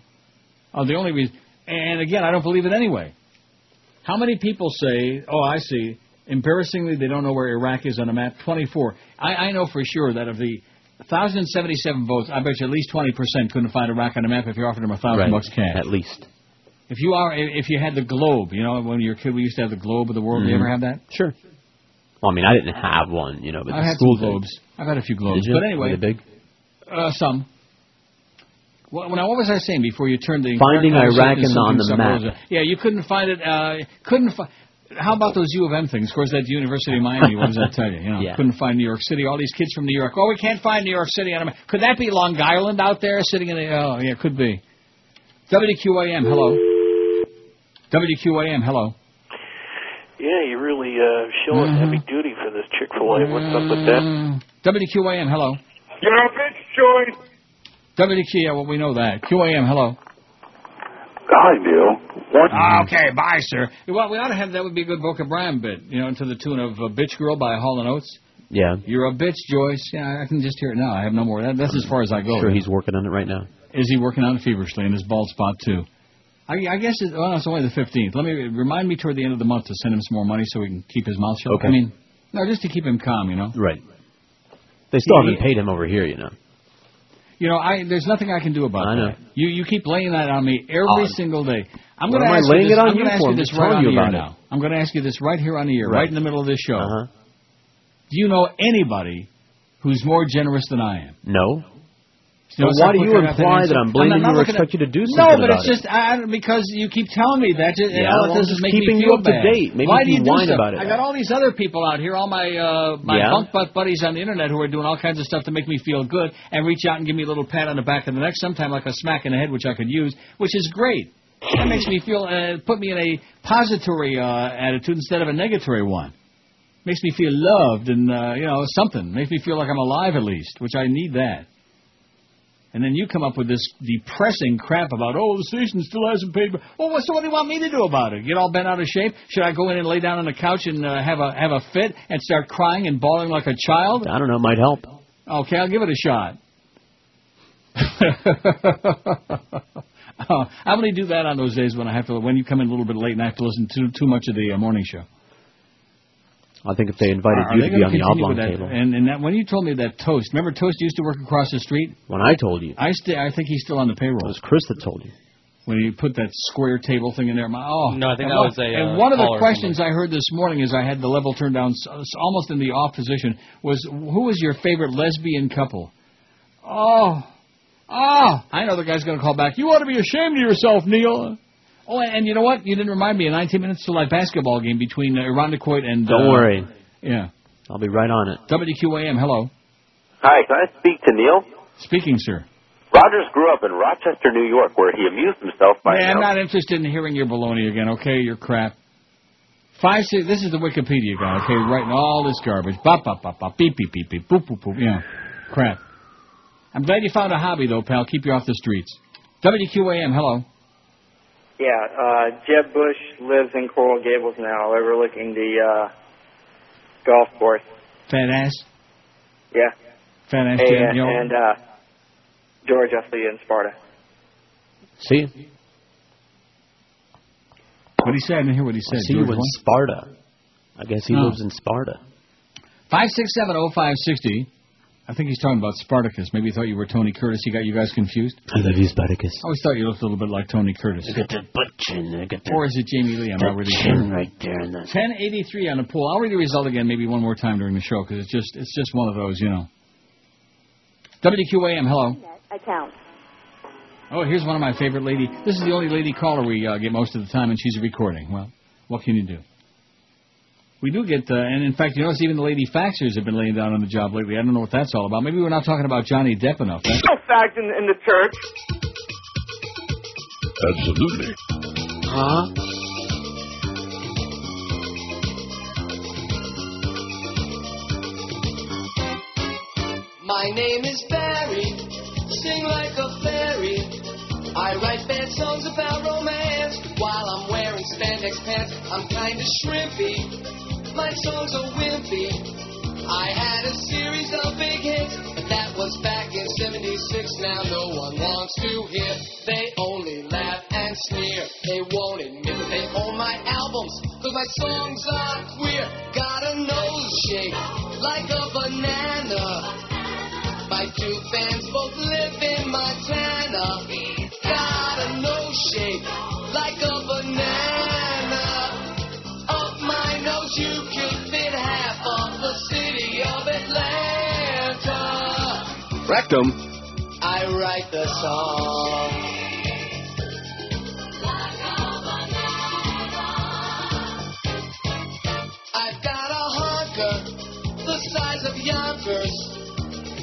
Oh, the only reason, and again, I don't believe it anyway. How many people say, "Oh, I see." Embarrassingly, they don't know where Iraq is on a map. Twenty-four. I, I know for sure that of the 1,077 votes, I bet you at least 20% couldn't find Iraq on a map if you offered them a thousand Right. bucks cash. At least. If you are, if you had the globe, you know, when you were a kid, we used to have the globe of the world. Do you ever have that? Sure. Well, I mean, I didn't have one, you know, but I've the had school some did. globes. I've had a few globes. Did you? But anyway, Were they big? Uh, some. Well, now, what was I saying before you turned the Finding Iraq conversation in- on the map. else? Yeah, you couldn't find it. Uh, couldn't find. How about those U of M things? Of course, that University of Miami. What does that tell you? You know, Yeah. couldn't find New York City. All these kids from New York. Oh, we can't find New York City on a. Could that be Long Island out there sitting in the? Oh, yeah, could be. WQAM. Hello. WQAM. Hello. Yeah, you're really uh, showing Mhm. heavy duty for this Chick Fil A. What's up with that? WQAM. Hello. You're a bitch, Joy. WQ. Yeah, well, we know that. QAM. Hello. Hi, Neil. What? Ah, okay, bye, sir. Well, we ought to have that would be a good Boca Brian bit, you know, to the tune of uh, "Bitch Girl" by Hall and Oates. Yeah. You're a bitch, Joyce. Yeah, I can just hear it now. I have no more. That, that's as far as I go. Sure, he's working on it right now. Is he working on it feverishly in his bald spot too? I, I guess it, well, it's only the fifteenth. Let me remind me toward the end of the month to send him some more money so we can keep his mouth shut. Okay. I mean, no, just to keep him calm, you know. Right. They still He- haven't paid him over here, you know. You know, I there's nothing I can do about I know. that. You you keep laying that on me every Oh. single day. I'm going to ask laying you this, it on I'm you gonna ask for? you I'm this right on the air now. I'm going to ask you this right here on the air, right, Right. in the middle of this show. Uh-huh. Do you know anybody who's more generous than I am? No. You know, Well, why do you quick I got imply that I'm blaming not you or expect at- you to do something? No, but it's it? just I, because you keep telling me that. Just, Yeah, all well, I'm is just make me keeping you up to date. Maybe Why do you can do whine about it. I got all these other people out here, all my uh, my Yeah? bunk butt buddies on the internet who are doing all kinds of stuff to make me feel good and reach out and give me a little pat on the back of the neck, sometime like a smack in the head, which I could use, which is great. That makes me feel uh, put me in a pository uh, attitude instead of a negatory one. Makes me feel loved and uh, you know something. Makes me feel like I'm alive at least, which I need that. And then you come up with this depressing crap about, oh, the station still hasn't paid. Well, what, so what do you want me to do about it? Get all bent out of shape? Should I go in and lay down on the couch and uh, have a have a fit and start crying and bawling like a child? I don't know. It might help. Okay, I'll give it a shot. oh, I only do that on those days when I have to when you come in a little bit late and I have to listen to too much of the uh, morning show. I think if they invited Are you to be on the oblong that? table. And, and that, when you told me that Toast, remember Toast used to work across the street? When I told you. I st- I think he's still on the payroll. It was Chris that told you. When he put that square table thing in there, my oh No, I think and that was a, And uh, one of the questions I heard this morning, as I had the level turned down, s- s- almost in the off position, was who was your favorite lesbian couple? Oh, oh! I know the guy's going to call back. You ought to be ashamed of yourself, Neil. Oh, and, and you know what? You didn't remind me. A 19 minutes till that basketball game between uh, Irondequoit and. Don't uh, worry. Yeah. I'll be right on it. WQAM. Hello. Hi, can I speak to Neil? Speaking, sir. Rogers grew up in Rochester, New York, where he amused himself by Yeah, I'm not interested in hearing your baloney again. Okay, your crap. Five six. This is the Wikipedia guy. Okay, writing all this garbage. Bop bop bop bop. Beep beep beep beep. Boop boop boop. Yeah, crap. I'm glad you found a hobby though, pal. Keep you off the streets. WQAM. Hello. Yeah, uh, Jeb Bush lives in Coral Gables now, overlooking the uh, golf course. Fat ass. Yeah. Fat ass. Hey, Jim, and, yo. and uh, George Usley in Sparta. See? What he said? I didn't hear what he said. I see you George in? Sparta. I guess he Oh. lives in Sparta. Five six seven oh five sixty. I think he's talking about Spartacus. Maybe he thought you were Tony Curtis. He got you guys confused. I love you, Spartacus. I always thought you looked a little bit like Tony Curtis. I got that butt chin. I got that, Or is it Jamie Lee? I'm that not really chin sure. right there. And that. 1083 on the pool. I'll read the result again maybe one more time during the show because it's just it's just one of those, you know. WQAM, hello. Account. Oh, here's one of my favorite lady. This is the only lady caller we uh, get most of the time, and she's recording. Well, what can you do? We do get, uh, and in fact, you notice even the lady faxers have been laying down on the job lately. I don't know what that's all about. Maybe we're not talking about Johnny Depp enough. That's- No fact in, in the church. Absolutely. Huh? My name is Barry, sing like a fairy. I write bad songs about romance while I'm wearing spandex pants. I'm kinda shrimpy, my songs are wimpy. I had a series of big hits, but that was back in 76. Now no one wants to hear. They only laugh and sneer. They won't admit that they own my albums, cause my songs are queer. Got a nose shape like a banana. My two fans both live in Montana. Got a nose shape like a banana. Rectum. I write the song. I've got a honker the size of Yonkers.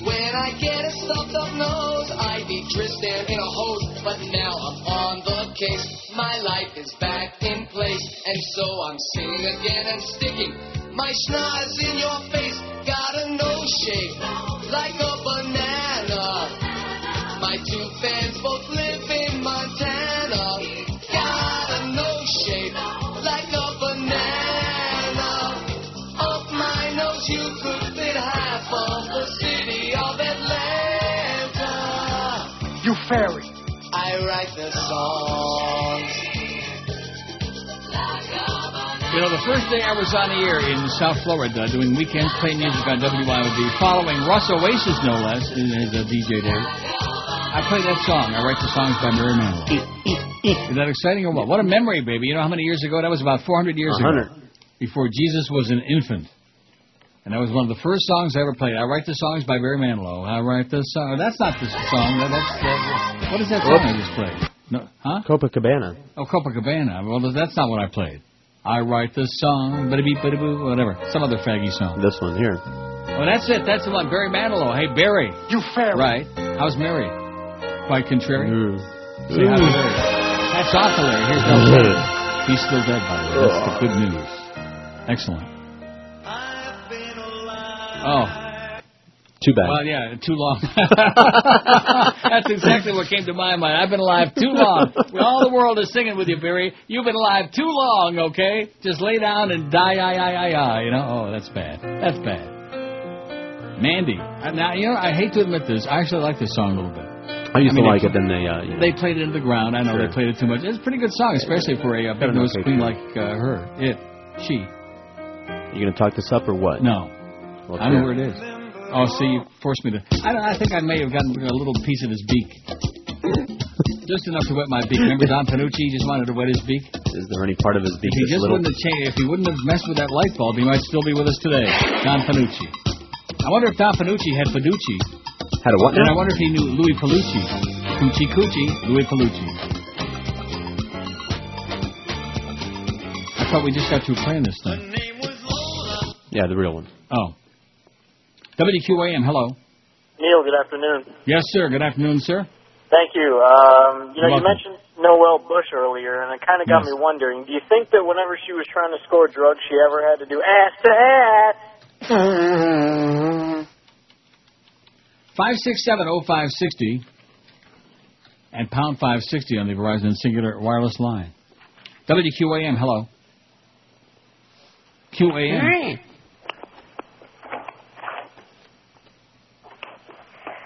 When I get a stuffed up nose, I be Tristan in a hose. But now I'm on the case. My life is back in place. And so I'm singing again and sticking my schnoz in your face. Got a nose shape like a banana. My two fans both live in Montana. Got a nose shape like a banana. Up my nose, you could fit half of the city of Atlanta. You fairy. I write the songs. You know, the first day I was on the air in South Florida doing weekends playing music on WIOD, following Russ Oasis, no less, in his uh, DJ days. I play that song. I write the songs by Mary Manilow. Is that exciting or what? What a memory, baby. You know how many years ago? That was about 400 years 100. ago. Before Jesus was an infant. And that was one of the first songs I ever played. I write the songs by Barry Manilow. I write the song. That's not the song. That- That's uh, what is that song I just played? No, huh? Copacabana. Oh, Copacabana. Well, that's not what I played. I write the song, bada beep, whatever. Some other faggy song. This one here. Oh, that's it. That's the one. Barry Manilow. Hey, Barry. You fairy. Right. How's Mary? Quite contrary. Mm. Say Ooh. hi to mm. That's off to Larry. Here's no Larry. Mm. He's still dead, by the way. That's the oh. good news. Excellent. Oh. Too bad. Well, yeah, too long. That's exactly what came to my mind. I've been alive too long. All the world is singing with you, Barry. You've been alive too long, okay? Just lay down and die, I, I, I, I. You know? Oh, that's bad. That's bad. Mandy. Now, you know, I hate to admit this. I actually like this song a little bit. I used mean, to like it, then they, uh, you know. They played it into the ground. I know Sure. they played it too much. It's a pretty good song, especially for a uh, big nosed queen like uh, her. It. She. You gonna talk this up or what? No. Well, I know where it is. Oh, see, you forced me to. I, I think I may have gotten a little piece of his beak. Just enough to wet my beak. Remember Don Panucci just wanted to wet his beak? Is there any part of his beak If he just little? wouldn't have changed, if he wouldn't have messed with that light bulb, he might still be with us today. Don Panucci. I wonder if Don Panucci had Fiducci. Had a what And? I wonder if he knew Louis Palucci. Coochie Coochie, Louis Palucci. I thought we just got through playing this thing. Yeah, the real one. Oh. WQAM, hello. Neil, good afternoon. Yes, sir. Good afternoon, sir. Thank you. Um, you know, You're you mentioned Noel Bush earlier, and it kind of got Yes. me wondering. Do you think that whenever she was trying to score drugs, she ever had to do ass to ass? 5670560 and pound 560 on the Verizon Cingular Wireless line. WQAM, hello. QAM.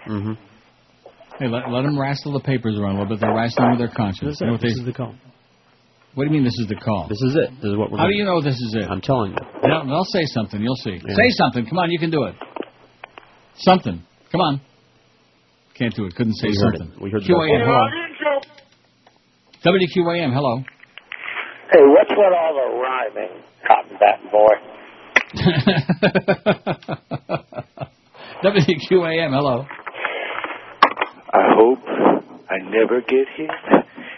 Mm-hmm. Hey, let, let them wrestle the papers around a little bit. They're wrestling with their conscience. This is You know it. they- This is the call. What do you mean this is the call? This is it. This is what we're How do you know this is it? I'm telling you. They'll, they'll say something. You'll see. Yeah. Say something. Come on, you can do it. Something. Come on. Can't do it. Couldn't say We heard something. it. We heard the QAM, hello. WQAM, hello. Hey, what's with all the rhyming, cotton batting boy? WQAM, hello. I hope I never get hit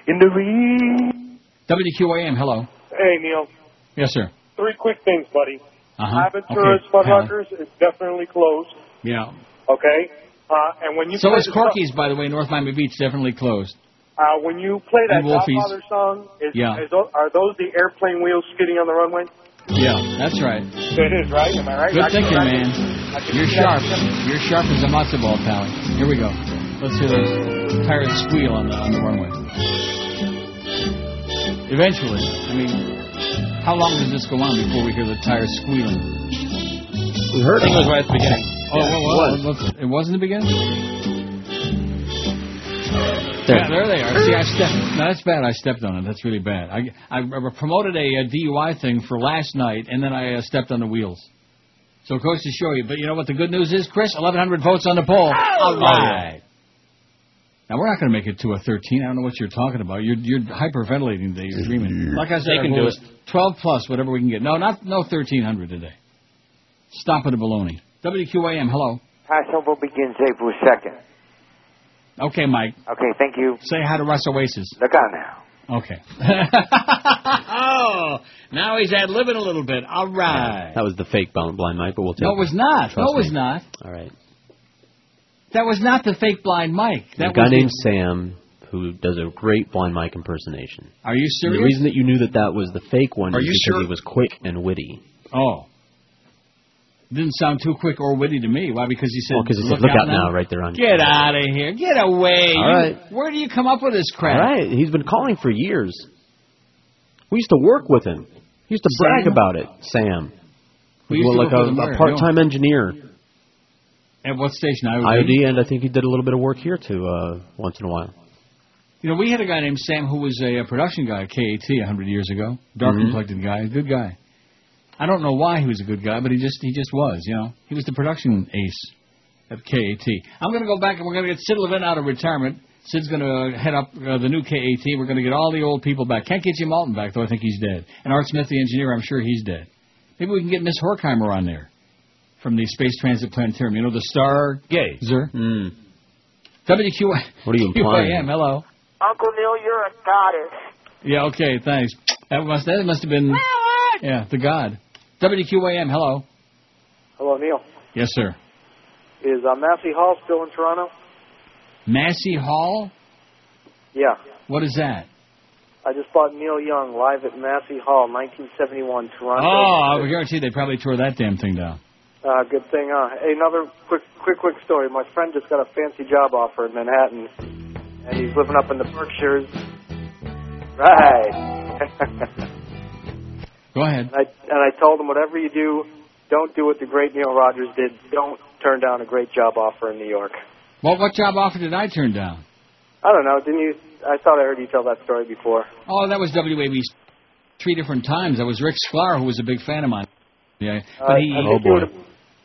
in the rear. WQAM, hello. Hey, Neil. Yes, sir. Three quick things, buddy. Uh-huh. Aventuras Okay, Alan. Fuddruckers is definitely closed. Yeah. Okay. Uh, and when you So is Corky's, by the way. North Miami Beach definitely closed. uh, when you play that And Godfather song, is, Yeah. is are those the airplane wheels skidding on the runway? Yeah, that's right. It is, right? Am I right? Good I thinking, man. can- I can You're sharp. You're sharp as a matzo ball, pal. Here we go. Let's hear the tires squeal on the on the runway. Eventually, I mean, how long does this go on before we hear the tires squealing? We heard it was right at the beginning. Oh, Yeah, well, it was. it was in the beginning. There. Yeah, there they are. See, I stepped. No, that's bad. I stepped on it. That's really bad. I I promoted a, uh DUI thing for last night, and then I uh, stepped on the wheels. So it goes to show you. But you know what the good news is, Chris? 1,100 votes on the poll. All right. Now we're not going to make it to a 13. I don't know what you're talking about. You're you're hyperventilating today. You're dreaming. Like I said, They our can do is 12 plus, whatever we can get. No, not no 1,300 today. Stop it, a baloney. WQAM. Hello. Passover begins April 2nd. Okay, Mike. Okay, thank you. Say hi to Russ Oasis. Look out now. Okay. oh, now he's ad libbing a little bit. All right. That was the fake blind, blind Mike, but we'll take No, it was not. Trust no, it was me. not. All right. That was not the fake blind Mike. That a guy was named the- Sam who does a great blind Mike impersonation. Are you And serious? the reason that you knew that that was the fake one Are is because sure? he was quick and witty. Oh. Didn't sound too quick or witty to me. Why? Because he said, Well, he said, "Look out now," right there on Get out of here. Get away. All You- Where do you come up with this crap? All right, he's been calling for years. We used to work with him. He used to brag about it, Sam. We used Well, to like a, with him where? a part-time engineer, At what station? IOD? IOD, and I think he did a little bit of work here too, uh, once in a while. You know, we had a guy named Sam who was a, uh production guy at KAT a hundred years ago. Dark Mhm. complected guy, a good guy. I don't know why he was a good guy, but he just he just was. You know, he was the production ace at KAT. I'm going to go back and we're going to get Sid Levin out of retirement. Sid's going to head up uh, the new KAT. We're going to get all the old people back. Can't get Jim Alton back though. I think he's dead. And Art Smith, the engineer, I'm sure he's dead. Maybe we can get Miss Horkheimer on there. From the Space Transit Planetarium. You know the Stargazer. Mm. WQ. What are you implying? QAM, hello. Uncle Neil, you're a goddess. Yeah, okay, thanks. That must that must have been yeah the God. WQAM, hello. Hello, Neil. Yes, sir. Is uh, Massey Hall still in Toronto? Massey Hall. Yeah. What is that? I just bought Neil Young live at Massey Hall, 1971, Toronto. Oh, I guarantee they probably tore that damn thing down. Uh, good thing. Uh, another quick, quick, quick story. My friend just got a fancy job offer in Manhattan, and he's living up in the Berkshires. Right. Go ahead. And I, and I told him, whatever you do, don't do what the great Neil Rogers did. Don't turn down a great job offer in New York. What what job offer did I turn down? I don't know. Didn't you? I thought I heard you tell that story before. Oh, that was WAB three different times. That was Rick Sklar, who was a big fan of mine. Yeah, Uh, but he. I think you would have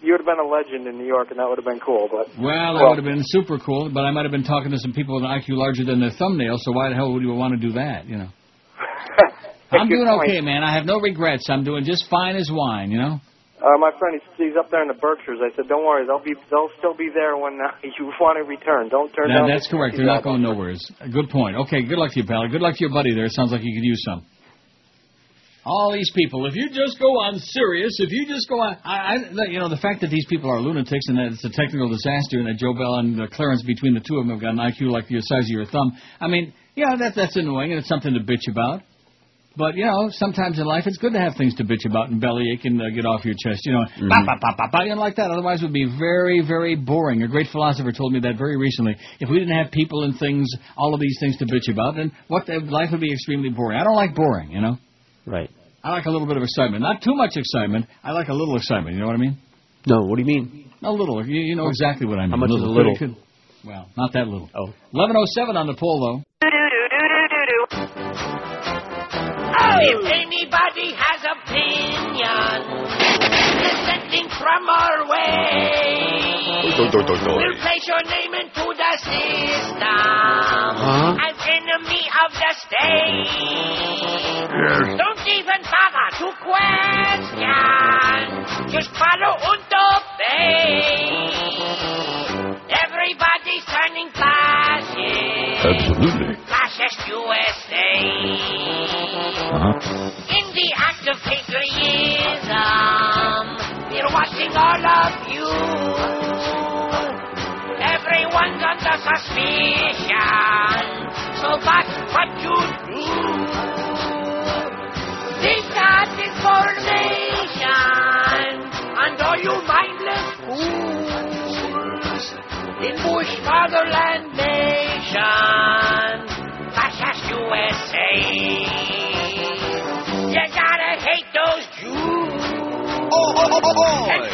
you would have been a legend in New York, and that would have been cool. But Well, that would have been super cool, but I might have been talking to some people with an IQ larger than their thumbnail. So why the hell would you want to do that? You know. I'm doing point. okay, man. I have no regrets. I'm doing just fine as wine. You know. Uh, my friend, he's, he's up there in the Berkshires. I said, "Don't worry, they'll be, they'll still be there when uh, you want to return. Don't turn That- down." that's correct. They're not going nowhere. Good point. Okay, good luck to you, pal. Good luck to your buddy there. It sounds like you could use some. All these people. If you just go on serious, if you just go on, I, I, you know, the fact that these people are lunatics and that it's a technical disaster and that Joe Bell and uh, Clarence between the two of them have got an IQ like the size of your thumb. I mean, yeah, that that's annoying and it's something to bitch about. But you know, sometimes in life it's good to have things to bitch about and bellyache and uh, get off your chest. You know, bah, bah, bah, bah, bah, you know, like that. Otherwise, it would be very, very boring. A great philosopher told me that very recently. If we didn't have people and things, all of these things to bitch about, then what life would be extremely boring. I don't like boring. You know. Right. I like a little bit of excitement. Not too much excitement. I like a little excitement. You know what I mean? No, what do you mean? A little. You, you know exactly what I mean. How much is a Little. little? Pretty good. Well, not that little. Oh. 1107 on the poll, though. Oh, if anybody has opinion dissenting from our way, we'll place your name into the system Huh? as enemy of the state. Yes. Don't even bother to question. Just follow and obey. Everybody's turning fascist. Absolutely. Fascist USA. In the act of patriotism, we're watching all of you. Everyone's under suspicion, so that's what you do. Take that information, and all you mindless fools in Bush Fatherland Nation, fascist USA. You gotta hate those Jews. And Clinton liberals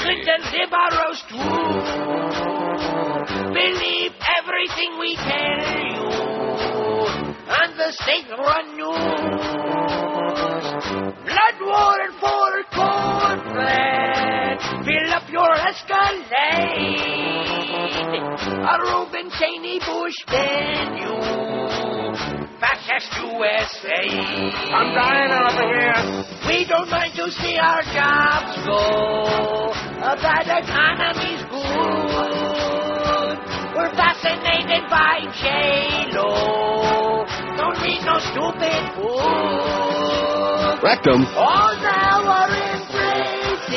And the state run news. Blood war and for corporate. Fill up your Escalade. A Reuben Cheney Bush menu. Fascist USA. I'm dying over here. We don't mind to see our jobs go. Uh, that economy's good. We're fascinated by J-Lo. Don't need no stupid food. Rectum. All now are embracing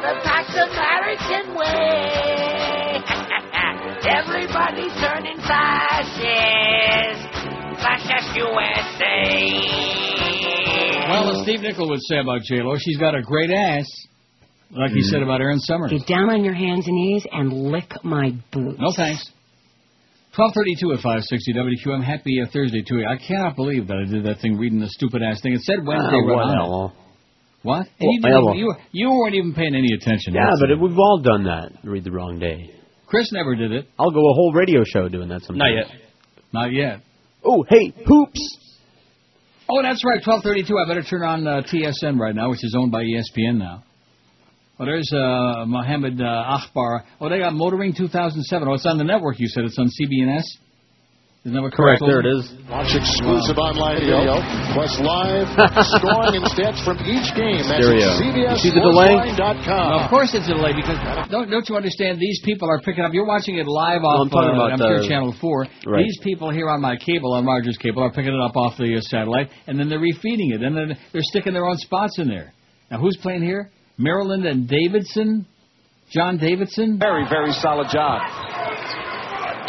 the Pax American way. Everybody's turning fascist. Fascist USA. Well, as Steve Nichol would say about J Lo, she's got a great ass, like he mm-hmm. said about Aaron Summers. Get down on your hands and knees and lick my boots. No thanks. 1232 at 560 WQM. Happy uh, Thursday to you. I cannot believe that I did that thing reading the stupid ass thing. It said Wednesday Ah, right on it. well. What? Well, you, you weren't even paying any attention. Yeah, but it. we've all done that. Read the wrong day. Chris never did it. I'll go a whole radio show doing that sometime. Not yet. Not yet. Oh, hey, poops. Oh, that's right. 1232. I better turn on uh, TSN right now, which is owned by ESPN now. Oh, there's uh, Mohammed uh, Akbar. Oh, they got Motoring 2007. Oh, it's on the network, you said. It's on CBNS? Isn't that what Correct, there it is. Watch exclusive online video, plus live scoring and stats from each game. That's Stereo. at You see the delay? CBSSportsline.com. Well, of course it's a delay because don't don't you understand? These people are picking up. You're watching it live Well, off. I'm uh, about, I'm sure uh, Channel Four. right. These people here on my cable, on Rogers cable, are picking it up off the uh, satellite, and then they're refeeding it, and then they're sticking their own spots in there. Now, who's playing here? Maryland and Davidson. John Davidson. Very, very solid job.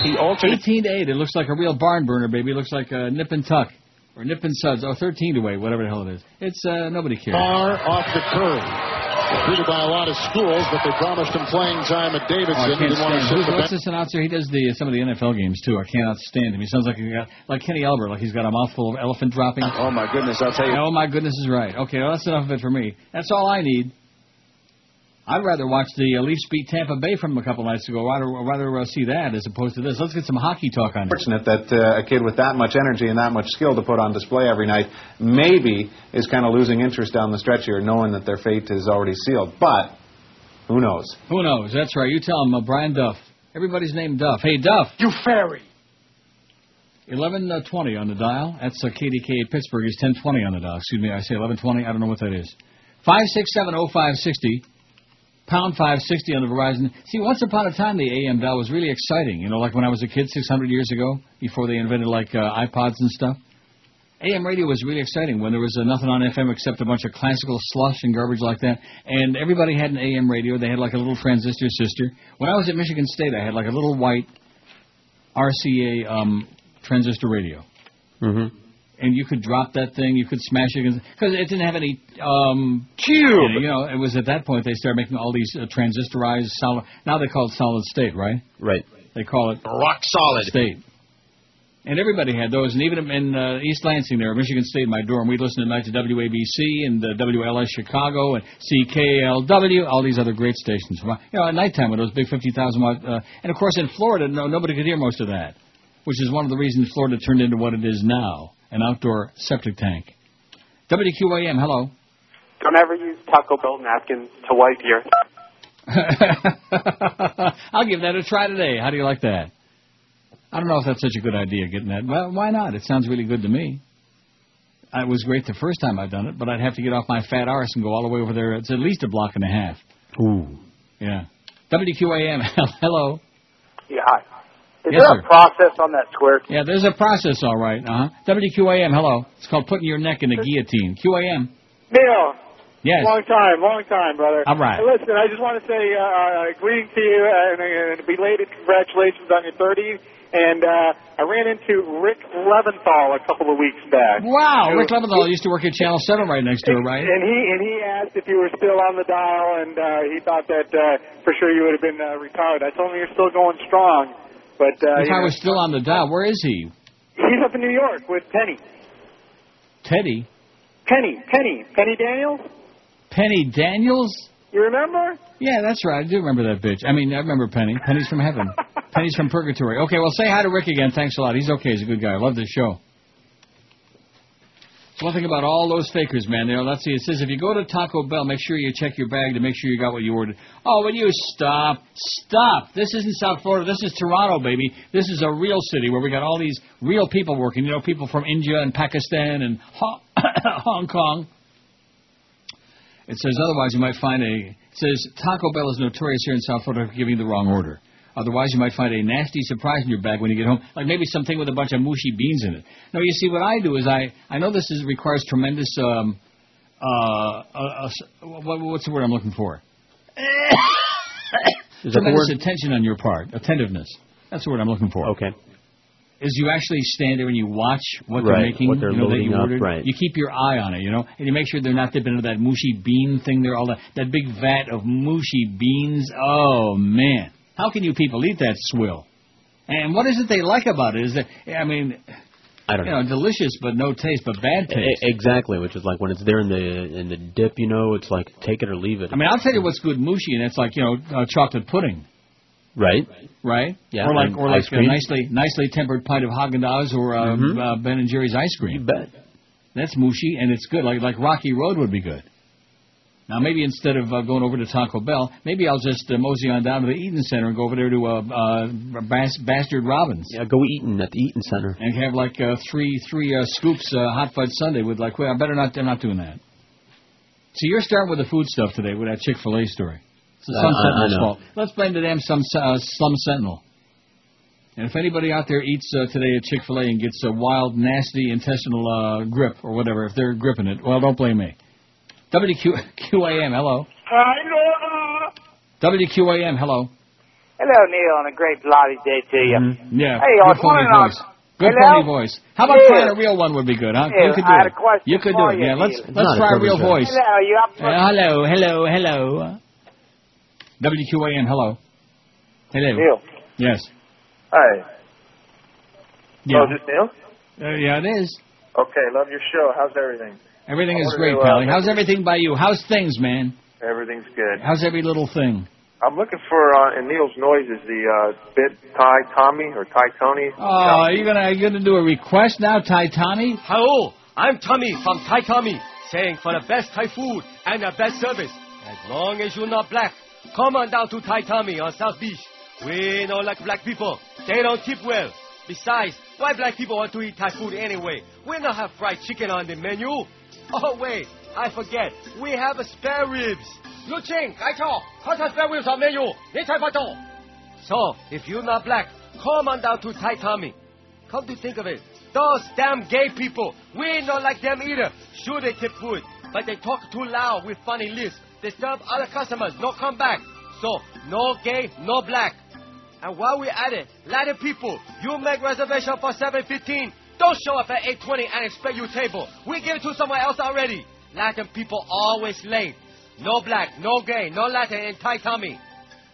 He altered 18 to 8. It looks like a real barn burner, baby. It looks like a nip and tuck. Or nip and suds. Oh, 13 to 8, whatever the hell it is. It's, uh, nobody cares. far off the curve. Recruited by a lot of schools, but they promised him playing time at Oh, Davidson. I he can't didn't want to stand. sit Who's, what's this announcer? He does the some of the NFL games too. I cannot stand him. He sounds like a, guy- like Kenny Albert, like he's got a mouthful of elephant dropping. Oh my goodness, I'll tell you. Oh my goodness is right. Okay, well, that's enough of it for me. That's all I need. I'd rather watch the uh, Leafs beat Tampa Bay from a couple nights ago. I'd rather, rather uh, see that as opposed to this. Let's get some hockey talk on it. Fortunate that uh, a kid with that much energy and that much skill to put on display every night maybe is kind of losing interest down the stretch here, knowing that their fate is already sealed. But who knows? Who knows? That's right. You tell him, uh, Brian Duff. Everybody's named Duff. Hey, Duff. You fairy. 1120 on the dial. That's uh, KDK Pittsburgh is 1020 on the dial. Excuse me, I say 1120. I don't know what that is. 5670560. Pound 560 on the Verizon. See, once upon a time, the AM dial was really exciting. You know, like when I was a kid 600 years ago, before they invented like uh, iPods and stuff. AM radio was really exciting when there was uh, nothing on FM except a bunch of classical slush and garbage like that. And everybody had an AM radio. They had like a little transistor sister. When I was at Michigan State, I had like a little white RCA um, transistor radio. Mm-hmm. And you could drop that thing, you could smash it because it didn't have any um, cube. You know, it was at that point they started making all these uh, transistorized solid. Now they call it solid state, right? Right. They call it rock solid state. And everybody had those, and even in uh, East Lansing, there, Michigan State, my dorm, we'd listen at night to WABC and uh, WLS Chicago and CKLW, all these other great stations. You know, at nighttime with those big 50,000 watt. Uh, and of course, in Florida, no, nobody could hear most of that, which is one of the reasons Florida turned into what it is now an outdoor septic tank. WQAM, hello. Don't ever use Taco Bell napkins to wipe your. I'll give that a try today. How do you like that? I don't know if that's such a good idea, getting that. Well, why not? It sounds really good to me. It was great the first time I've done it, but I'd have to get off my fat arse and go all the way over there. It's at least a block and a half. Ooh. Yeah. WQAM, hello. Yeah, hi. Is Yes, there sir. a process on that square? Yeah, there's a process, all right. Uh huh. WQAM, hello. It's called putting your neck in a guillotine. QAM. Neil. Yes. Long time, long time, brother. All right. Hey, listen, I just want to say uh, uh, greetings to you and, and belated congratulations on your 30s. And uh, I ran into Rick Leventhal a couple of weeks back. Wow, Rick Leventhal used to work at Channel 7 right next to her, right? And he and he asked if you were still on the dial, and uh, he thought that uh, for sure you would have been uh, retired. I told him you're still going strong, but uh, If I know, was still on the dial, where is he? he's up in New York with Penny, Teddy? Penny, Penny, Penny Daniels. Penny Daniels? You remember? Yeah, that's right. I do remember that bitch. I mean, I remember Penny. Penny's from heaven. Penny's from purgatory. Okay, well, say hi to Rick again. Thanks a lot. He's okay. He's a good guy. I love this show. One thing about all those fakers, man. You know, let's see. It says if you go to Taco Bell, make sure you check your bag to make sure you got what you ordered. Oh, will you stop? Stop. This isn't South Florida. This is Toronto, baby. This is a real city where we got all these real people working. You know, people from India and Pakistan and Hong Hong Kong. It says otherwise you might find a. It says Taco Bell is notorious here in South Florida for giving the wrong order. Otherwise, you might find a nasty surprise in your bag when you get home, like maybe something with a bunch of mushy beans in it. No, you see, what I do is I I know this is requires tremendous um uh, uh, uh what, what's the word I'm looking for? Is tremendous word? attention on your part, attentiveness. That's the word I'm looking for. Okay. Is you actually stand there and you watch what they're making, what they're you know, that you up, ordered. right. You keep your eye on it, you know, and you make sure they're not dipping into that mushy bean thing there, all that that big vat of mushy beans. Oh man, how can you people eat that swill? And what is it they like about it? Is that I mean, I don't you know, delicious but no taste, but bad taste. Exactly, which is like when it's there in the in the dip, you know, it's like take it or leave it. I mean, I'll tell you what's good mushy, and it's like you know, uh, chocolate pudding. Right. Right. Yeah, Or like, or like a nicely, nicely tempered pint of Haagen Dazs or uh, Mhm. uh, Ben and Jerry's ice cream. You bet. That's mushy and it's good. Like like Rocky Road would be good. Now, maybe instead of uh, going over to Taco Bell, maybe I'll just uh, mosey on down to the Eaton Center and go over there to uh, uh, Bas- Bastard Robbins. Yeah, go Eaton at the Eaton Center. And have like uh, three three uh, scoops uh, hot fudge sundae with like. Well, I better not. I'm not doing that. See, you're starting with the food stuff today with that Chick Fil A story. It's the Uh, Sun I- I Sentinel's fault. Let's blame the damn some uh, Slum Sentinel. And if anybody out there eats uh, today at Chick Fil A and gets a wild, nasty intestinal uh, grip or whatever, if they're gripping it, well, don't blame me. WQAM, hello. WQAM, hello. Hello, Neil, and a great bloody day to you. Mm-hmm. Yeah. Hey, good phony wondering, uh, voice. Good hello? phony voice. How about Neil. trying a real one would be good, huh? Neil, you could I do had it. a question you could do it. Yeah, let's let's Not try a real show. voice. Hello, you up for- Uh, hello, hello, hello. WQAM, hello. Hello. Neil. Yes. Hi. Yeah. Oh, is this Neil? Uh, yeah, it is. Okay, love your show. How's everything? Everything is great, to, uh, Pally. How's everything by you? How's things, man? Everything's good. How's every little thing? I'm looking for uh, in Neil's noises the uh, bit Thai Tommy or Ty Tony. Oh, are you gonna are you gonna do a request now, Thai Tommy? Hello, I'm Tommy from Thai Tommy, saying for the best Thai food and the best service. As long as you're not black, come on down to Thai Tommy on South Beach. We don't like black people. They don't tip well. Besides, why black people want to eat Thai food anyway? We don't have fried chicken on the menu. Oh, wait, I forget. We have a spare ribs. Lu Qing, Gai Chao, cut spare ribs on menu. So, if you're not black, come on down to Thai Tommy. Come to think of it, those damn gay people, we ain't not like them either. Sure, they tip good, but they talk too loud with funny lips. They Disturb other customers, no come back. So, no gay, no black. And while we're at it, Latin people, you make reservation for 7.15 don't show up at 8.20 and expect your table. We give it to someone else already. Latin people always late. No black, no gay, no Latin in Thai Tommy.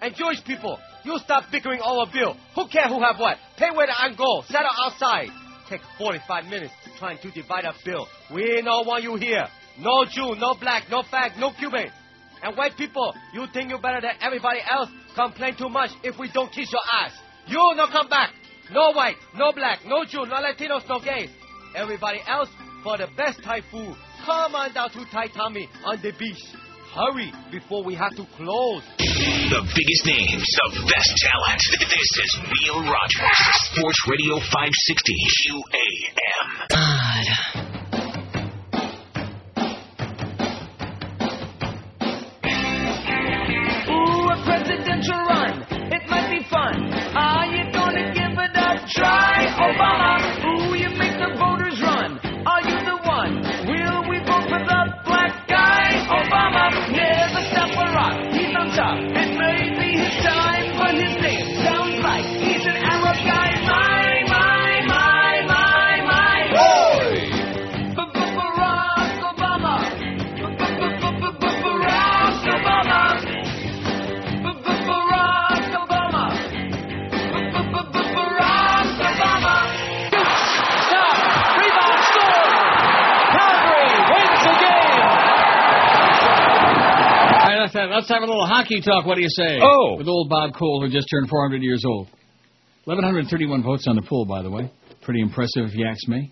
And Jewish people, you stop bickering over bill. Who care who have what? Pay where and go. Settle outside. Take 45 minutes trying to divide up bill. We don't want you here. No Jew, no black, no fag, no Cuban. And white people, you think you're better than everybody else? Complain too much if we don't kiss your ass. You no come back. No white, no black, no Jew, no Latinos, no gays. Everybody else, for the best Thai food, come on down to Thai Tommy on the beach. Hurry before we have to close. The biggest names, the best talent. This is Neil Rogers, Sports Radio 560 QAM. Ooh, a presidential run. It might be fun. Are Obama? Let's have, a little hockey talk. What do you say? Oh. With old Bob Cole, who just turned 400 years old. 1,131 votes on the poll, by the way. Pretty impressive, if you ask me.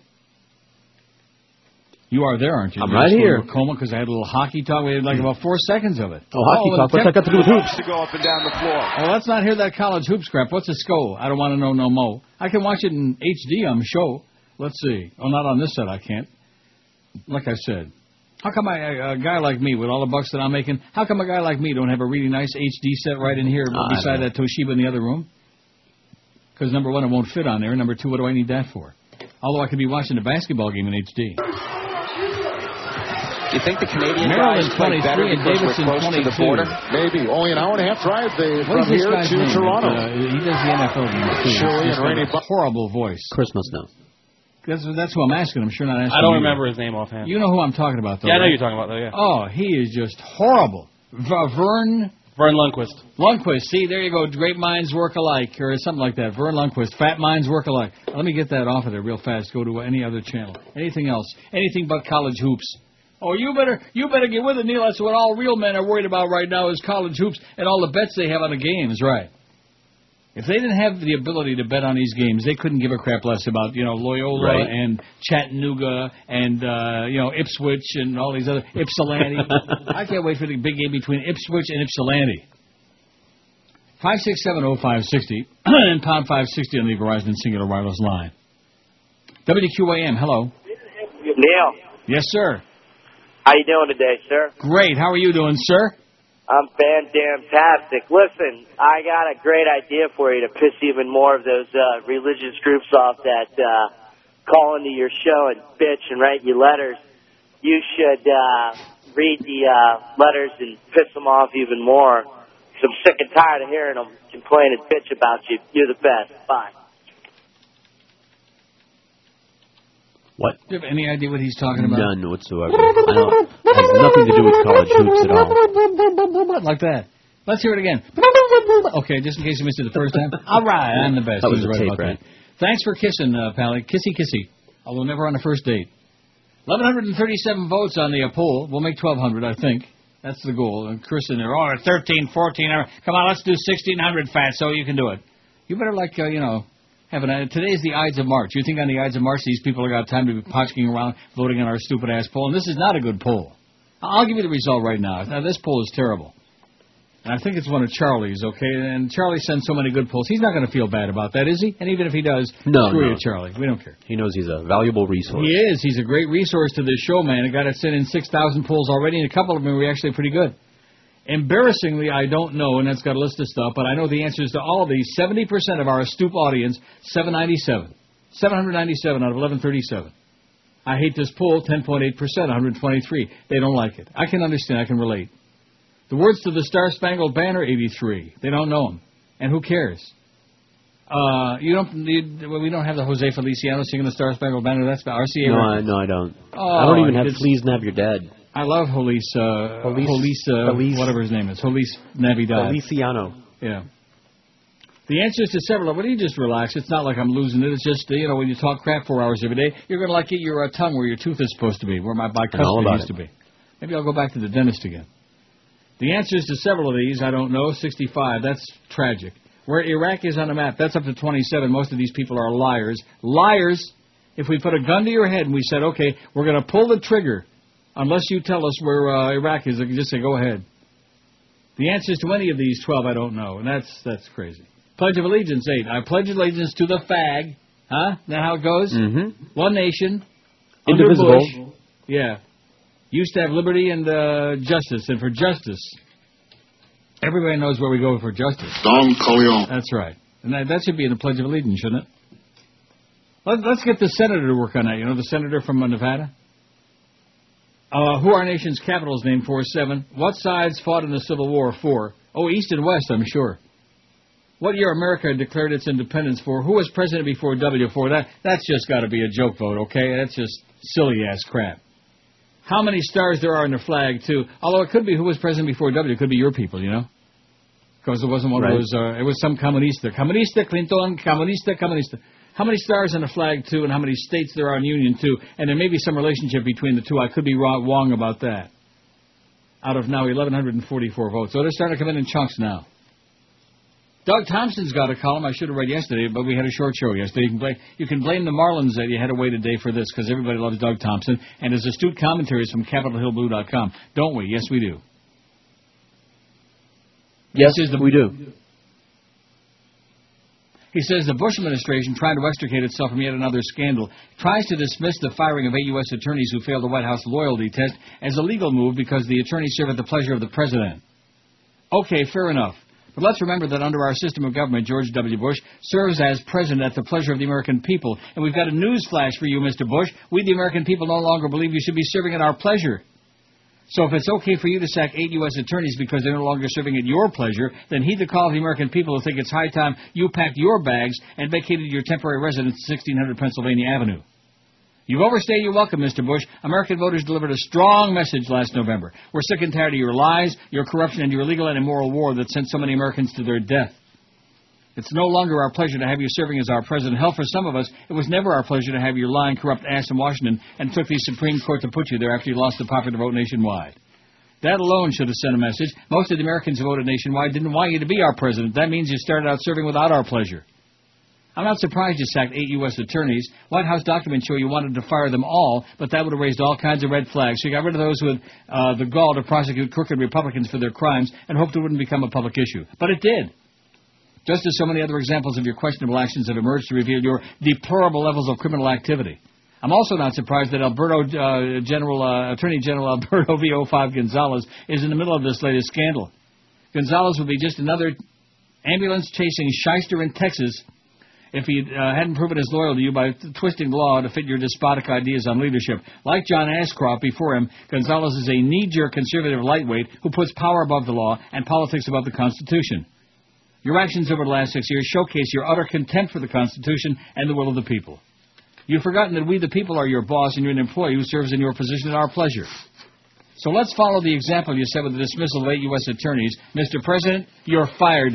You are there, aren't you? I'm You right here. Coma because I had a little hockey talk. We had like about four seconds of it. Oh, hockey and talk. the What's that got to do with hoops? To go up and down the floor. Well, let's not hear that college hoops crap. What's a SCO? I don't want to know no mo. I can watch it in HD on the show. Let's see. Oh, not on this set. I can't. Like I said, how come I, a, a guy like me with all the bucks that I'm making? How come a guy like me don't have a really nice HD set right in here I beside that Toshiba in the other room? Because number one, it won't fit on there. Number two, what do I need that for? Although I could be watching a basketball game in HD. Do you think the Canadian Maryland guys play better and because Davidson we're close to the border? Maybe. Only an hour and a half drive they, What from here to name? Toronto. Uh, he does the NFL games too. Chilly and rainy a horrible voice. Christmas now. That's that's who I'm asking. I'm sure not asking. I don't you. remember his name offhand. You know who I'm talking about, though. Yeah, I know right? you're talking about that. Yeah. Oh, he is just horrible. Verne Verne Lundquist. Lundquist. See, there you go. Great minds work alike, or something like that. Verne Lundquist. Fat minds work alike. Let me get that off of there real fast. Go to any other channel. Anything else? Anything but college hoops. Oh, you better you better get with it, Neil. That's what all real men are worried about right now is college hoops and all the bets they have on the games, right? If they didn't have the ability to bet on these games, they couldn't give a crap less about you know Loyola Right. and Chattanooga and uh, you know Ipswich and all these other Ypsilanti. I can't wait for the big game between Ipswich and Ypsilanti. Five six seven oh five sixty and pound five sixty on the Verizon Cingular Wireless line. WQAM, hello. Neil, Yes, sir. how you doing today, sir? Great. How are you doing, sir? I'm fantastic. Listen, I got a great idea for you to piss even more of those uh, religious groups off that uh, call into your show and bitch and write you letters. You should uh, read the uh, letters and piss them off even more. I'm sick and tired of hearing them complain and bitch about you. You're the best. Bye. What? Do you have any idea what he's talking about? None whatsoever. I don't. Has nothing to do with college hoops at all. Like that. Let's hear it again. Okay, just in case you missed it the first time. All right, I'm the best. That was a right tape, about right? that. Thanks for kissing, uh, Pally. Kissy, kissy. Although never on a first date. 1,137 votes on the uh, poll. We'll make 1,200, I think. That's the goal. And Chris in there, oh, 13, 14. uh, Come on, let's do 1,600 fat so you can do it. You better, like, uh, you know, have an. Uh, today's the Ides of March. You think on the Ides of March these people have got time to be potchking around voting on our stupid ass poll? And this is not a good poll. I'll give you the result right now. Now, this poll is terrible. And I think it's one of Charlie's, okay? And Charlie sends so many good polls. He's not going to feel bad about that, is he? And even if he does, No, screw no. you, Charlie. We don't care. He knows he's a valuable resource. He is. He's a great resource to this show, man. A guy that's sent in 6,000 polls already, and a couple of them were actually pretty good. Embarrassingly, I don't know, and that's got a list of stuff, but I know the answers to all these. 70% of our astute audience, 797. 797 out of 1137. I hate this poll, 10.8%, 123. They don't like it. I can understand. I can relate. The words to the Star Spangled Banner, 83. They don't know them. And who cares? Uh, you don't. You, well, we don't have the Jose Feliciano singing the Star Spangled Banner. That's the RCA. No, I, no, I don't. Oh, I don't even have Feliz Navidad. I love Jolis, uh, Jolis- Jolis, uh, Jolis- whatever his name is, Jolis Navidad. Feliciano. Yeah. The answers to several of it, you just relax. It's not like I'm losing it. It's just, you know, when you talk crap four hours every day, you're going to like get your uh, tongue where your tooth is supposed to be, where my bicuspid used it. to be. Maybe I'll go back to the dentist again. The answers to several of these, I don't know. 65, that's tragic. Where Iraq is on the map, that's up to 27. Most of these people are liars. Liars! If we put a gun to your head and we said, okay, we're going to pull the trigger unless you tell us where uh, Iraq is, I can just say, go ahead. The answers to any of these 12, I don't know, and that's that's crazy. Pledge of Allegiance, 8. I pledge allegiance to the fag. Huh? That how it goes? Mm-hmm. One nation. under Indivisible. Bush. Yeah. Used to have liberty and uh, justice, and for justice, everybody knows where we go for justice. Don Corleone. That's right. And that, that should be in the Pledge of Allegiance, shouldn't it? Let, let's get the senator to work on that. You know, the senator from uh, Nevada? Uh, who our nation's capital is named for? Seven. What sides fought in the Civil War? Four. Oh, East and West, I'm sure. What year America declared its independence for? Who was president before W? For that? That's just got to be a joke vote, okay? That's just silly ass crap. How many stars there are in the flag too? Although it could be who was president before W. It could be your people, you know, because it wasn't one Right. of those. Uh, it was some comunista, comunista, Clinton, comunista, comunista. How many stars on the flag too, and how many states there are in Union too? And there may be some relationship between the two. I could be wrong, wrong about that. Out of now 1,144 votes, so they're starting to come in in chunks now. Doug Thompson's got a column I should have read yesterday, but we had a short show yesterday. You can blame, you can blame the Marlins that you had to wait a day for this because everybody loves Doug Thompson and his astute commentaries from CapitolHillBlue.com. Don't we? Yes, we do. Yes, is the- we do. He says the Bush administration, trying to extricate itself from yet another scandal, tries to dismiss the firing of eight U.S. attorneys who failed the White House loyalty test as a legal move because the attorneys serve at the pleasure of the president. Okay, fair enough. But let's remember that under our system of government, George W. Bush serves as president at the pleasure of the American people. And we've got a news flash for you, Mr. Bush. We, the American people, no longer believe you should be serving at our pleasure. So if it's okay for you to sack eight U.S. attorneys because they're no longer serving at your pleasure, then heed the call of the American people who think it's high time you packed your bags and vacated your temporary residence at 1600 Pennsylvania Avenue. You've overstayed your welcome, Mr. Bush. American voters delivered a strong message last November. We're sick and tired of your lies, your corruption, and your illegal and immoral war that sent so many Americans to their death. It's no longer our pleasure to have you serving as our president. Hell, for some of us, it was never our pleasure to have your lying, corrupt ass in Washington and took the Supreme Court to put you there after you lost the popular vote nationwide. That alone should have sent a message. Most of the Americans who voted nationwide didn't want you to be our president. That means you started out serving without our pleasure. I'm not surprised you sacked eight U.S. attorneys. White House documents show you wanted to fire them all, but that would have raised all kinds of red flags. So You got rid of those with uh, the gall to prosecute crooked Republicans for their crimes and hoped it wouldn't become a public issue. But it did. Just as so many other examples of your questionable actions have emerged to reveal your deplorable levels of criminal activity. I'm also not surprised that Alberto uh, General uh, Attorney General Alberto VO5 Gonzales is in the middle of this latest scandal. Gonzales would be just another ambulance chasing shyster in Texas if he uh, hadn't proven his loyalty to you by t- twisting law to fit your despotic ideas on leadership. Like John Ashcroft before him, Gonzales is a knee-jerk conservative lightweight who puts power above the law and politics above the Constitution. Your actions over the last six years showcase your utter contempt for the Constitution and the will of the people. You've forgotten that we, the people, are your boss and you're an employee who serves in your position at our pleasure. So let's follow the example you set with the dismissal of eight U.S. attorneys. Mr. President, you're fired.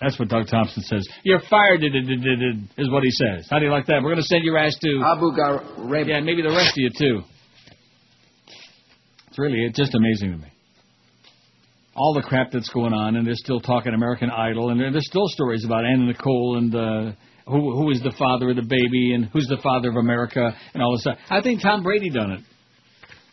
That's what Doug Thompson says. You're fired. Is what he says. How do you like that? We're going to send your ass to Abu Ghraib. Yeah, maybe the rest of you too. It's really it's just amazing to me. All the crap that's going on, and they're still talking American Idol, and there's still stories about Anna Nicole and uh, who who is the father of the baby, and who's the father of America, and all this stuff. I think Tom Brady done it.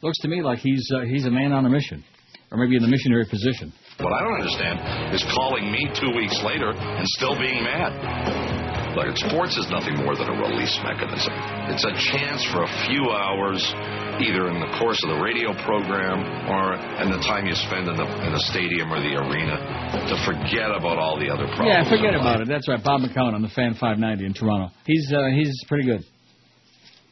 Looks to me like he's uh, he's a man on a mission, or maybe in the missionary position. What I don't understand is calling me two weeks later and still being mad. Look, sports is nothing more than a release mechanism. It's a chance for a few hours, either in the course of the radio program or in the time you spend in the in the stadium or the arena, to forget about all the other problems. Yeah, forget about it. That's right. Bob McCown on the Fan 590 in Toronto. He's uh, he's pretty good.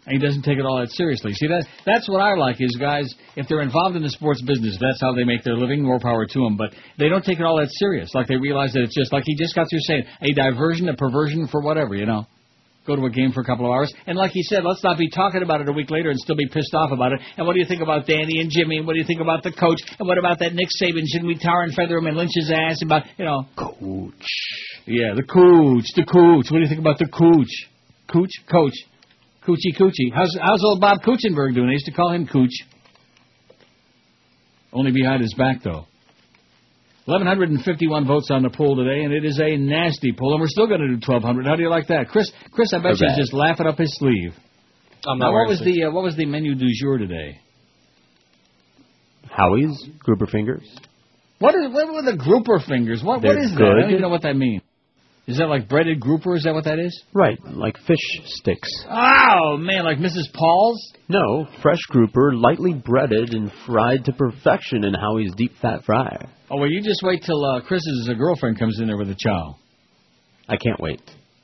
And he doesn't take it all that seriously. See that that's what I like is guys if they're involved in the sports business, that's how they make their living. More power to them. But they don't take it all that serious. Like they realize that it's just like he just got through saying a diversion, a perversion for whatever you know. Go to a game for a couple of hours, and like he said, let's not be talking about it a week later and still be pissed off about it. And what do you think about Danny and Jimmy? And what do you think about the coach? And what about that Nick Saban? Shouldn't we tar and feather him and lynch his ass? About you know, coach. Yeah, the coach, the coach. What do you think about the coach? Coach, coach, coochie coochie. How's how's old Bob Kuechenberg doing? I used to call him Cooch. Only behind his back though. 1,151 votes on the poll today, and it is a nasty poll, and we're still going to do 1,200. How do you like that, Chris? Chris, I bet Not you bad. just laughing up his sleeve. I'm not now, what was a the uh, what was the menu du jour today? Howie's grouper fingers. What is what were the grouper fingers? What what They're is that? I don't even know what that means. Is that like breaded grouper? Is that what that is? Right, like fish sticks. Oh man, like Mrs. Paul's? No, fresh grouper, lightly breaded and fried to perfection in Howie's deep fat fryer. Oh well, you just wait till uh, Chris's uh, girlfriend comes in there with a chow. I can't wait.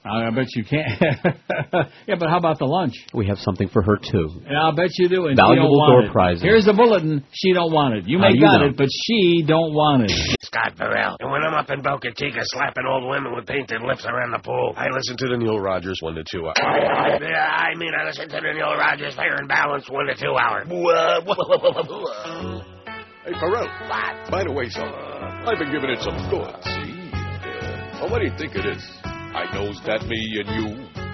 I bet you can't. yeah, but how about the lunch? We have something for her too. Yeah, I'll bet you do. And Valuable she don't door it. prizes. Here's the bulletin. She don't want it. You may do you got know? it, but she don't want it. Scott Burrell. And when I'm up in Boca Chica slapping old women with painted lips around the pool, I listen to the Neil Rogers 1 to 2 hour. Yeah, I mean, I listen to the Neil Rogers Fair and Balanced 1 to 2 hours. Hey, Pharrell. What? By the way, son, I've been giving it some thought, see? Uh, well, what do you think of this? I knows that me and you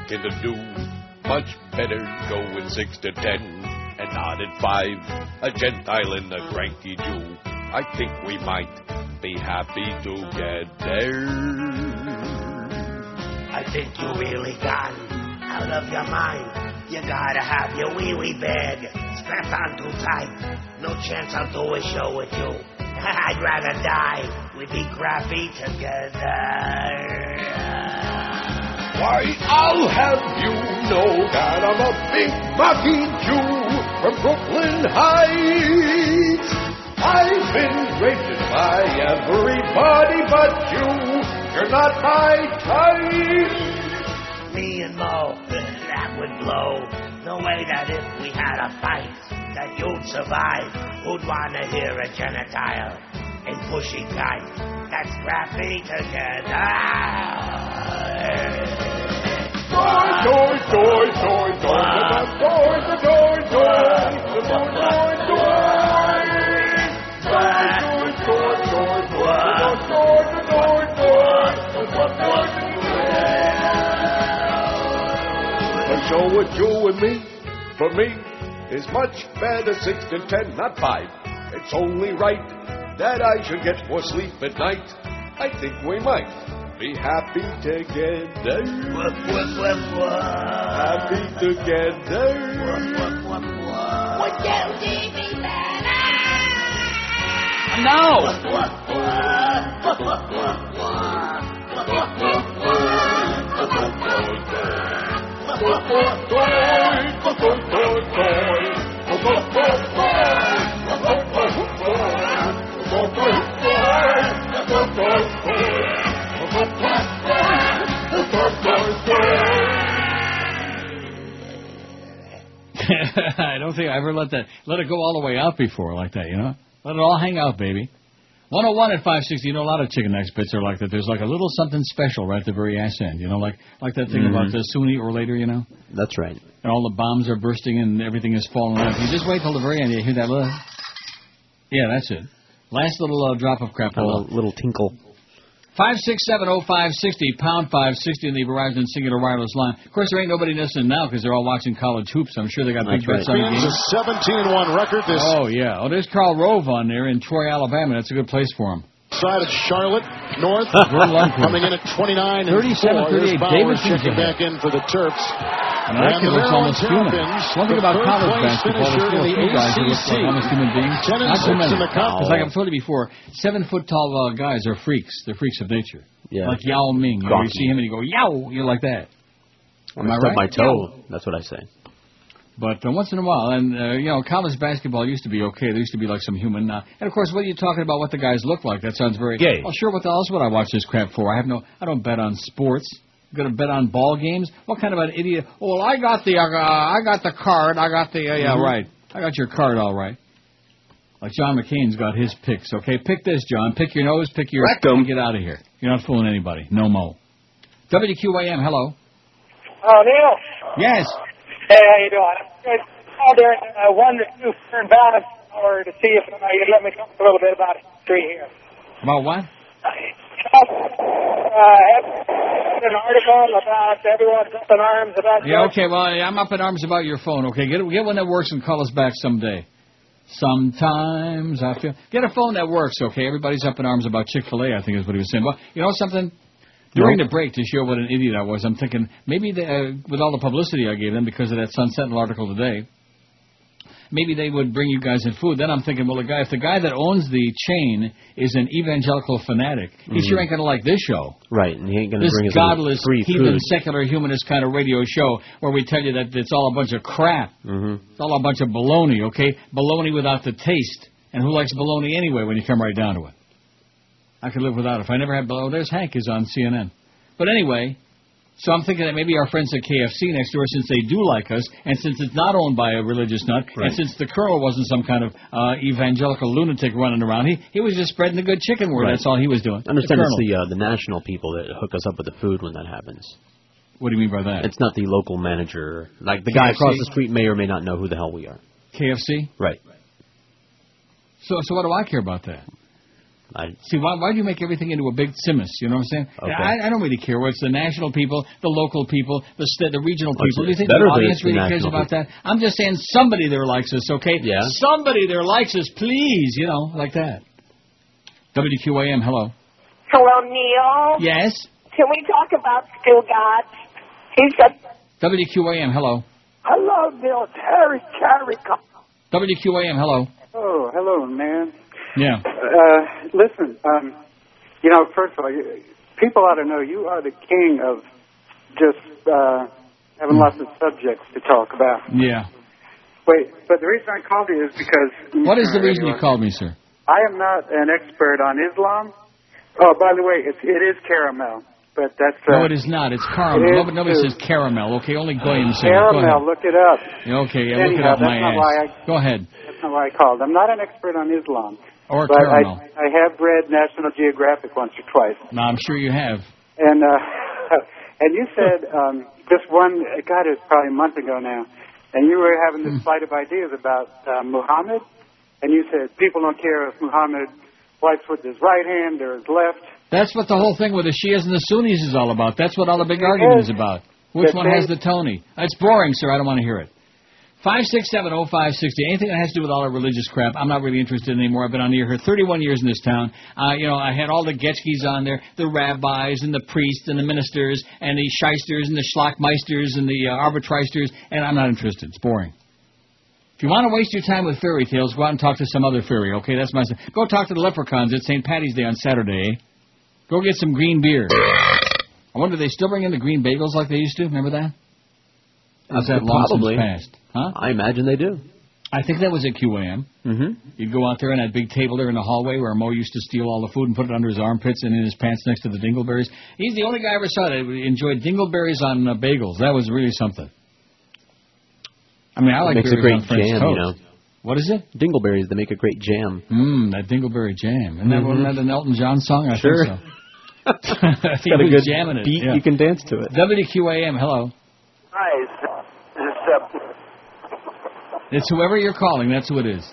can do much better going six to ten and not at five, a Gentile and a cranky Jew. I think we might be happy together. I think you really gone out of your mind. You gotta have your wee wee bag strapped on too tight. No chance I'll do a show with you. I'd rather die. We'd be crappy together. Why, I'll have you know that I'm a big mocking Jew from Brooklyn Heights. I've been rated by everybody but you. You're not my type. Me and Mo, that would blow. No way that if we had a fight, that you'd survive. Who'd wanna hear a genitile and Pussycat. That's graffiti The show with you and me, for me, is much better six to ten, not five. It's only right that I should get more sleep at night. I think we might be happy together. Happy together. Would you leave me I don't think I ever let that let it go all the way out before like that. You know, let it all hang out, baby. 101 at 560. You know, a lot of chicken experts are like that. There's like a little something special right at the very ass end. You know, like like that thing Mhm. about the sooner or later. You know, That's right. and all the bombs are bursting and everything is falling off. You just wait till the very end. You hear that little. Yeah, that's it. Last little uh, drop of crap. A little, little tinkle. Five six seven oh five sixty pound five sixty in the Verizon Cingular Wireless line. Of course, there ain't nobody listening now because they're all watching college hoops. I'm sure they got big That's bets on the Queens game. a 17-1 record. This Oh yeah. Oh, there's Karl Rove on there in Troy, Alabama. That's a good place for him. side of Charlotte North Gordon Lundgren. coming in at 29 and 37, 4. 38. Bauer Davidson's checking back in for the Terps. And that kid looks almost human. Terrapins, One thing about college basketball, finisher there's still a few guys who look like almost human beings. Not too 6 many. in the conference. Because like I've told you before, seven foot tall uh, guys are freaks. They're freaks of nature. Yeah. Like Yao Ming. You, know, you see him and you go, Yow! You're like that. Am I Stub right? my toe. That's what I say. But uh, once in a while, and uh, you know, college basketball used to be okay. There used to be like some human. Uh, and of course, what are you talking about? What the guys look like? That sounds very Gay. Well, sure. What the else would I watch this crap for? I have no. I don't bet on sports. Going to bet on ball games? What kind of an idiot? Oh, well, I got the. Uh, I got the card. I got the. Uh, yeah, Mhm. right. I got your card, all right. Like John McCain's got his picks. Okay, pick this, John. Pick your nose. Pick your. and Get out of here. You're not fooling anybody. No mo. WQAM. Hello. Oh, Neil. Yes. Hey, how you doing? I called there and uh, wanted to turn balance or to see if uh, you'd let me talk a little bit about history here. About what? Uh, an article about everyone's up in arms about Yeah, okay, well, I'm up in arms about your phone, okay? Get get one that works and call us back someday. Sometimes I feel. Get a phone that works, okay? Everybody's up in arms about Chick fil A, I think is what he was saying. Well, you know something? During the break, to show what an idiot I was, I'm thinking maybe they, uh, with all the publicity I gave them because of that Sun Sentinel article today, maybe they would bring you guys in food. Then I'm thinking, well, the guy, if the guy that owns the chain is an evangelical fanatic, he Mhm. sure ain't going to like this show Right, and he ain't gonna this bring us godless, free heathen, food. secular, humanist kind of radio show where we tell you that it's all a bunch of crap. hmm It's all a bunch of baloney, okay? Baloney without the taste. And who likes baloney anyway when you come right down to it? I could live without it. If I never had baloney, there's Hank is on CNN. But anyway, so I'm thinking that maybe our friends at KFC next door, since they do like us, and since it's not owned by a religious nut, Right. and since the colonel wasn't some kind of uh, evangelical lunatic running around, he he was just spreading the good chicken word. Right. That's all he was doing. Understand the it's the uh, the national people that hook us up with the food when that happens. What do you mean by that? It's not the local manager. Like the guy across the street may or may not know who the hell we are. KFC. Right. So, so what do I care about that? I See, why, why do you make everything into a big simus? You know what I'm saying? Okay. I, I don't really care what's the national people, the local people, the st- the regional Oh, people. Do you think the audience it's the really cares national about that? I'm just saying somebody there likes us, okay? Yeah. Somebody there likes us, please. You know, like that. WQAM, hello. Hello, Neil. Yes. Can we talk about Stugat? He's a WQAM, hello. hello, Neil. Terry Harry Carrico. WQAM, hello. Oh, hello, man. Yeah. Uh, listen, um, you know, first of all, you, people ought to know you are the king of just uh, having lots of subjects to talk about. Yeah. Wait, but the reason I called you is because. What is the reason you called me, sir? I am not an expert on Islam. Oh, by the way, it's, it is caramel, but that's. Uh, no, it is not. It's caramel. it Nobody, nobody says caramel, okay? Only Goyim say it. Go. Caramel, look it up. Okay, yeah, look it Anyhow, up my that's not ass. why I- Go ahead. That's not why I called. I'm not an expert on Islam. Or but caramel. I, I have read National Geographic once or twice. No, I'm sure you have. And uh, and you said um, just one, God, it was probably a month ago now, and you were having Hmm. this flight of ideas about uh, Muhammad, and you said people don't care if Muhammad wipes with his right hand or his left. That's what the whole thing with the Shias and the Sunnis is all about. That's what all the big argument is about. Which one has the Tony? It's boring, sir. I don't want to hear it. Five six seven oh five sixty. Anything that has to do with all that religious crap, I'm not really interested anymore. I've been on the air here 31 years in this town. Uh, you know, I had all the Getchkis on there, the rabbis and the priests and the ministers and the shysters and the schlockmeisters and the uh, arbitristers, and I'm not interested. It's boring. If you want to waste your time with fairy tales, go out and talk to some other fairy. Okay, that's my. Say. Go talk to the leprechauns at St. Patty's Day on Saturday. Go get some green beer. I wonder, they still bring in the green bagels like they used to? Remember that? How's that long since Probably. Passed? Huh? I imagine they do. I think that was at QAM. Mm-hmm. You'd go out there in that big table there in the hallway where Mo used to steal all the food and put it under his armpits and in his pants next to the dingleberries. He's the only guy I ever saw that enjoyed dingleberries on uh, bagels. That was really something. I mean, I like It like makes a great on French jam, toast. you know. What is it? Dingleberries. They make a great jam. Mmm, that dingleberry jam. Isn't that, Mhm. wasn't that an Elton John song? I Sure. think so. he got a was good jamming it. beat. yeah. You can dance to it. WQAM, hello. Hi, is this uh, It's whoever you're calling. That's who it is.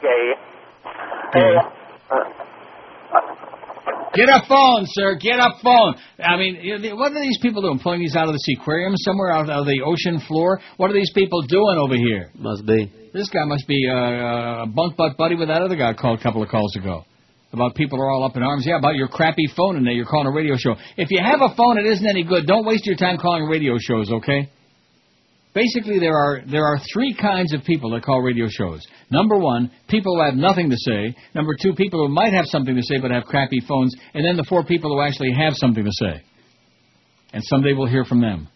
gay? Hey. Uh, uh, Get a phone, sir. Get a phone. I mean, you know, what are these people doing? Pulling these out of the aquarium somewhere, out of the ocean floor? What are these people doing over here? Must be. This guy must be uh, uh a bunk butt buddy with that other guy called a couple of calls ago. About people are all up in arms. Yeah, about your crappy phone and that you're calling a radio show. If you have a phone that isn't any good, don't waste your time calling radio shows, okay? Basically, there are there are three kinds of people that call radio shows. Number one, people who have nothing to say. Number two, people who might have something to say but have crappy phones. And then the four people who actually have something to say. And someday we'll hear from them.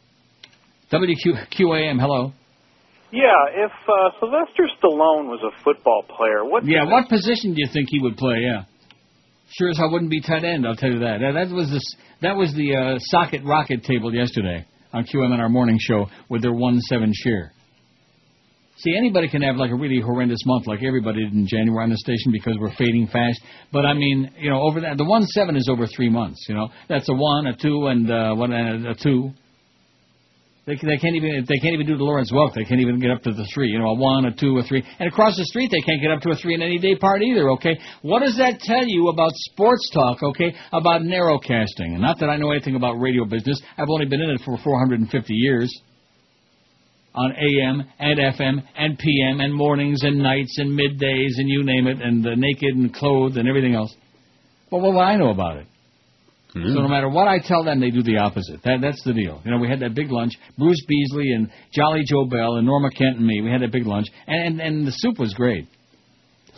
WQAM, hello. Yeah, if uh, Sylvester Stallone was a football player, what? Yeah, what position do you think he would play? Yeah. Sure as I wouldn't be tight end. I'll tell you that. That, that was the that was the uh, socket rocket table yesterday on QM in our morning show with their one seven share. See, anybody can have like a really horrendous month, like everybody did in January on the station, because we're fading fast. But I mean, you know, over that the one seven is over three months. You know, that's a one, a two, and uh, one and a two. They, they can't even they can't even do the Lawrence Welk. They can't even get up to the three. You know, a one, a two, a three, and across the street they can't get up to a three in any day part either. Okay, what does that tell you about sports talk? Okay, about narrowcasting. And not that I know anything about radio business. I've only been in it for 450 years. On AM and FM and PM and mornings and nights and middays and you name it and uh, naked and clothed and everything else. But what do I know about it? So no matter what I tell them, they do the opposite. That that's the deal. You know, we had that big lunch. Bruce Beasley and Jolly Joe Bell and Norma Kent and me. We had that big lunch, and and, and the soup was great.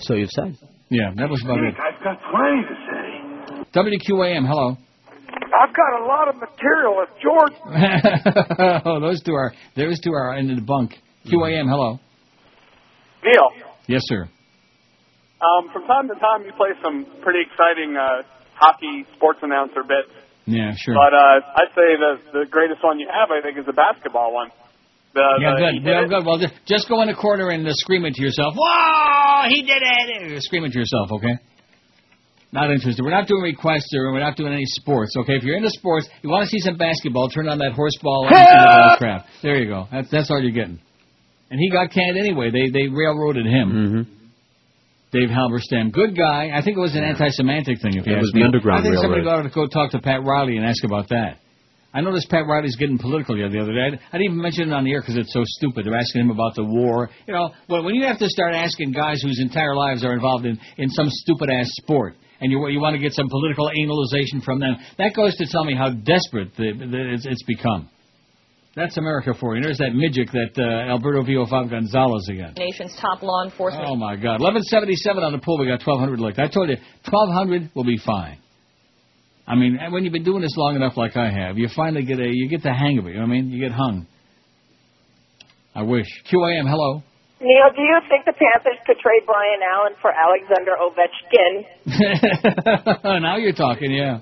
So you've said. Yeah, that was about it. I've got plenty to say. WQAM, hello. I've got a lot of material. If George, oh, those two are those two are in the bunk. QAM, hello. Neil, Yes, sir. um, from time to time you play some pretty exciting uh, hockey sports announcer bits. Yeah, sure. But uh, I'd say the the greatest one you have, I think, is the basketball one. The, yeah, the, good. Yeah, good. Well, just, just go in the corner and uh, scream it to yourself. Whoa, he did it! Scream it to yourself, okay? Not interested. We're not doing requests or we're not doing any sports, okay? If you're into sports, you want to see some basketball, turn on that horseball and see the ball crap. There you go. That's that's all you're getting. And he got canned anyway. They they railroaded him. Mm-hmm. Dave Halberstam, good guy. I think it was an anti-Semitic thing. If you It was the. Underground I think somebody ought to go talk to Pat Riley and ask about that. I noticed Pat Riley's getting political the other day. I didn't even mention it on the air because it's so stupid. They're asking him about the war. You know, when, when you have to start asking guys whose entire lives are involved in, in some stupid ass sport, and you you want to get some political analyzation from them, that goes to tell me how desperate the, the, it's, it's become. That's America for you. There's that midget, that uh, Alberto Villafave Gonzales again. Nation's top law enforcement. Oh my God, 1177 on the pool. We got 1200 licked. I told you, 1200 will be fine. I mean, when you've been doing this long enough, like I have, you finally get a you get the hang of it. You know what I mean? You get hung. I wish. QAM, hello. Neil, do you think the Panthers could trade Bryan Allen for Alexander Ovechkin? now you're talking, yeah.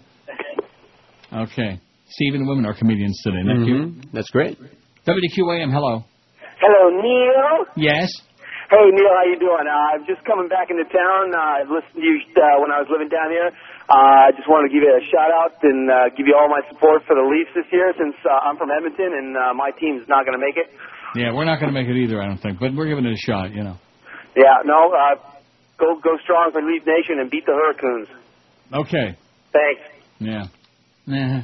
Okay. See, even women are comedians today. Isn't that? Mm-hmm. That's great. WQAM, hello. Hello, Neil. Yes. Hey, Neil, how you doing? Uh, I'm just coming back into town. Uh, I've listened to you uh, when I was living down here. Uh, I just wanted to give you a shout out and uh, give you all my support for the Leafs this year since uh, I'm from Edmonton and uh, my team's not going to make it. Yeah, we're not going to make it either, I don't think, but we're giving it a shot, you know. Yeah, no, uh, go go strong for Leaf Nation and beat the Hurricanes. Okay. Thanks. Yeah. Nah.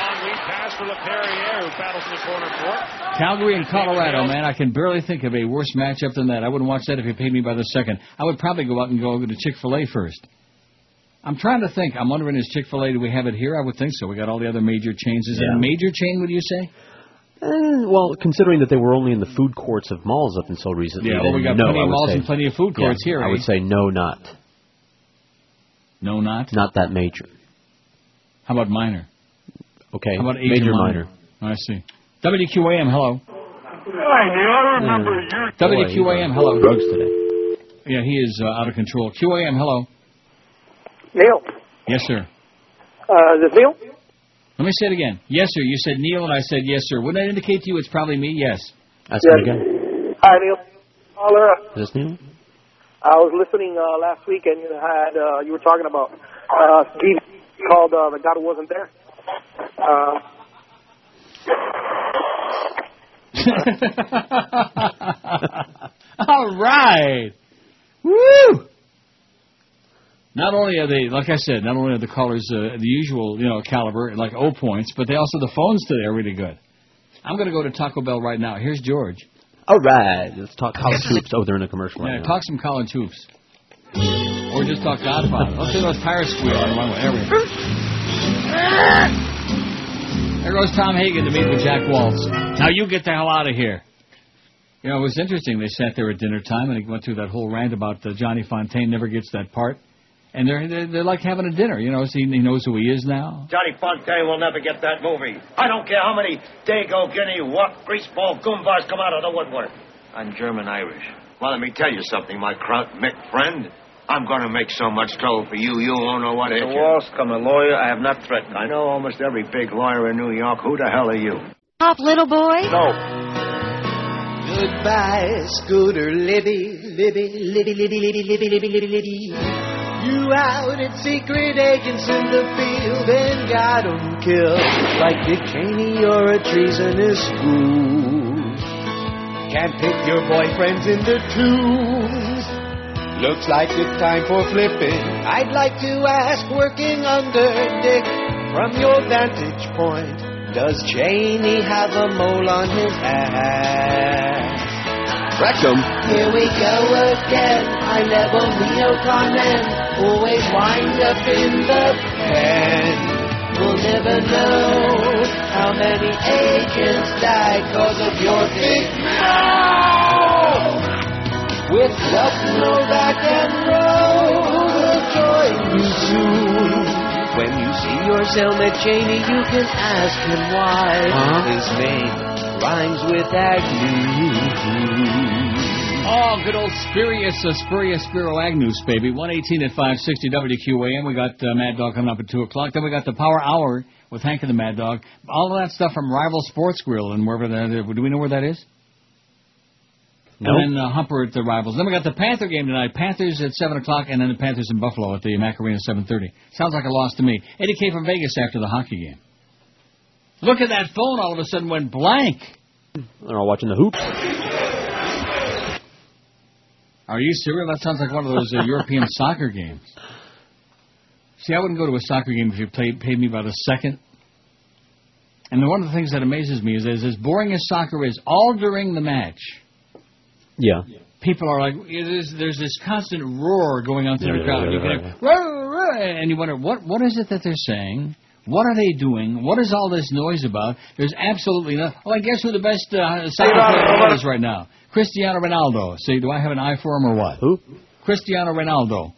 On we pass pass for Laperriere, who battles in the corner for it. Calgary and Colorado, man, I can barely think of a worse matchup than that. I wouldn't watch that if you paid me by the second. I would probably go out and go to Chick Fil A first. I'm trying to think. I'm wondering, is Chick Fil A? Do we have it here? I would think so. We got all the other major chains. Is it a major chain? Would you say? Eh, well, considering that they were only in the food courts of malls up until recently, Yeah, well, we got no, plenty of malls say- and plenty of food courts Yeah, here, I eh? would say no, not. No, not. Not that major. How about minor? Okay. How about Asian major, minor? I see. WQAM, hello. Hi, Neil. I remember your WQAM, hello. Drugs today. Yeah, he is uh, out of control. QAM, hello. Neil. Yes, sir. Uh, is it Neil? Let me say it again. Yes, sir. You said Neil, and I said yes, sir. Wouldn't that indicate to you it's probably me? Yes. That's Yes. it again. Hi, Neil. Caller, uh, Is this Neil? I was listening uh, last week, and you had uh, you were talking about uh, Steve called uh, the guy who wasn't there. Uh, All right. Woo! Not only are they, like I said, not only are the callers uh, the usual, you know, caliber, like O points, but they also the phones today are really good. I'm going to go to Taco Bell right now. Here's George. All right. Let's talk college hoops. Oh, they're in a commercial right Yeah, now. talk some college hoops. Or just talk Godfather. Let's see those tires squeal on one way. There. There goes Tom Hagen to meet with Jack Woltz. Now you get the hell out of here. You know, it was interesting. They sat there at dinner time and he went through that whole rant about uh, Johnny Fontane never gets that part. And they're, they're they're like having a dinner. You know, so he, he knows who he is now. Johnny Fontane will never get that movie. I don't care how many Dago, Guinea, what greaseball goombas come out of the woodwork. I'm German Irish. Well, let me tell you something, my Kraut Mick friend. I'm going to make so much trouble for you, you won't know what to Mr. hit you. Walsh, I'm a lawyer. I have not threatened. I know almost every big lawyer in New York. Who the hell are you? Pop, little boy. No. Goodbye, Scooter Libby, Libby, Libby, Libby, Libby, Libby, Libby, Libby, Libby. You out at secret agents in the field and got 'em killed like Dick Cheney or a treasonous fool. Can't pick your boyfriends into twos. Looks like it's time for flipping. I'd like to ask, working under Dick, from your vantage point, does Cheney have a mole on his ass? Rectum. Here we go again. High level neocon men always wind up in the pen. We'll never know how many agents died cause of your big mouth. With Duck Novak and Rove, we'll join you soon. When you see your cellmate Cheney, you can ask him why Huh? his name rhymes with Agnew. Oh, good old Spurious, uh, Spurious Spiro Agnus, baby. 118 at 560 WQAM. We got uh, Mad Dog coming up at 2 o'clock. Then we got the Power Hour with Hank and the Mad Dog. All of that stuff from Rival Sports Grill and wherever that is. Do we know where that is? Nope. And then uh, Humper at the Rivals. Then we got the Panther game tonight. Panthers at 7 o'clock, and then the Panthers in Buffalo at the Macarena 7.30. Sounds like a loss to me. Eddie K from Vegas after the hockey game. Look at that phone all of a sudden went blank. They're all watching the hoops. Are you serious? That sounds like one of those uh, European soccer games. See, I wouldn't go to a soccer game if you played, paid me by the second. And one of the things that amazes me is, is as boring as soccer is, all during the match, Yeah. people are like, is, there's this constant roar going on through the crowd. yeah, You yeah, can yeah. hear, "Roar, roar," and you wonder, what, what is it that they're saying? What are they doing? What is all this noise about? There's absolutely no. Oh, I guess who the best uh, soccer player is right now? Cristiano Ronaldo. Say, do I have an eye for him or what? Who? Cristiano Ronaldo.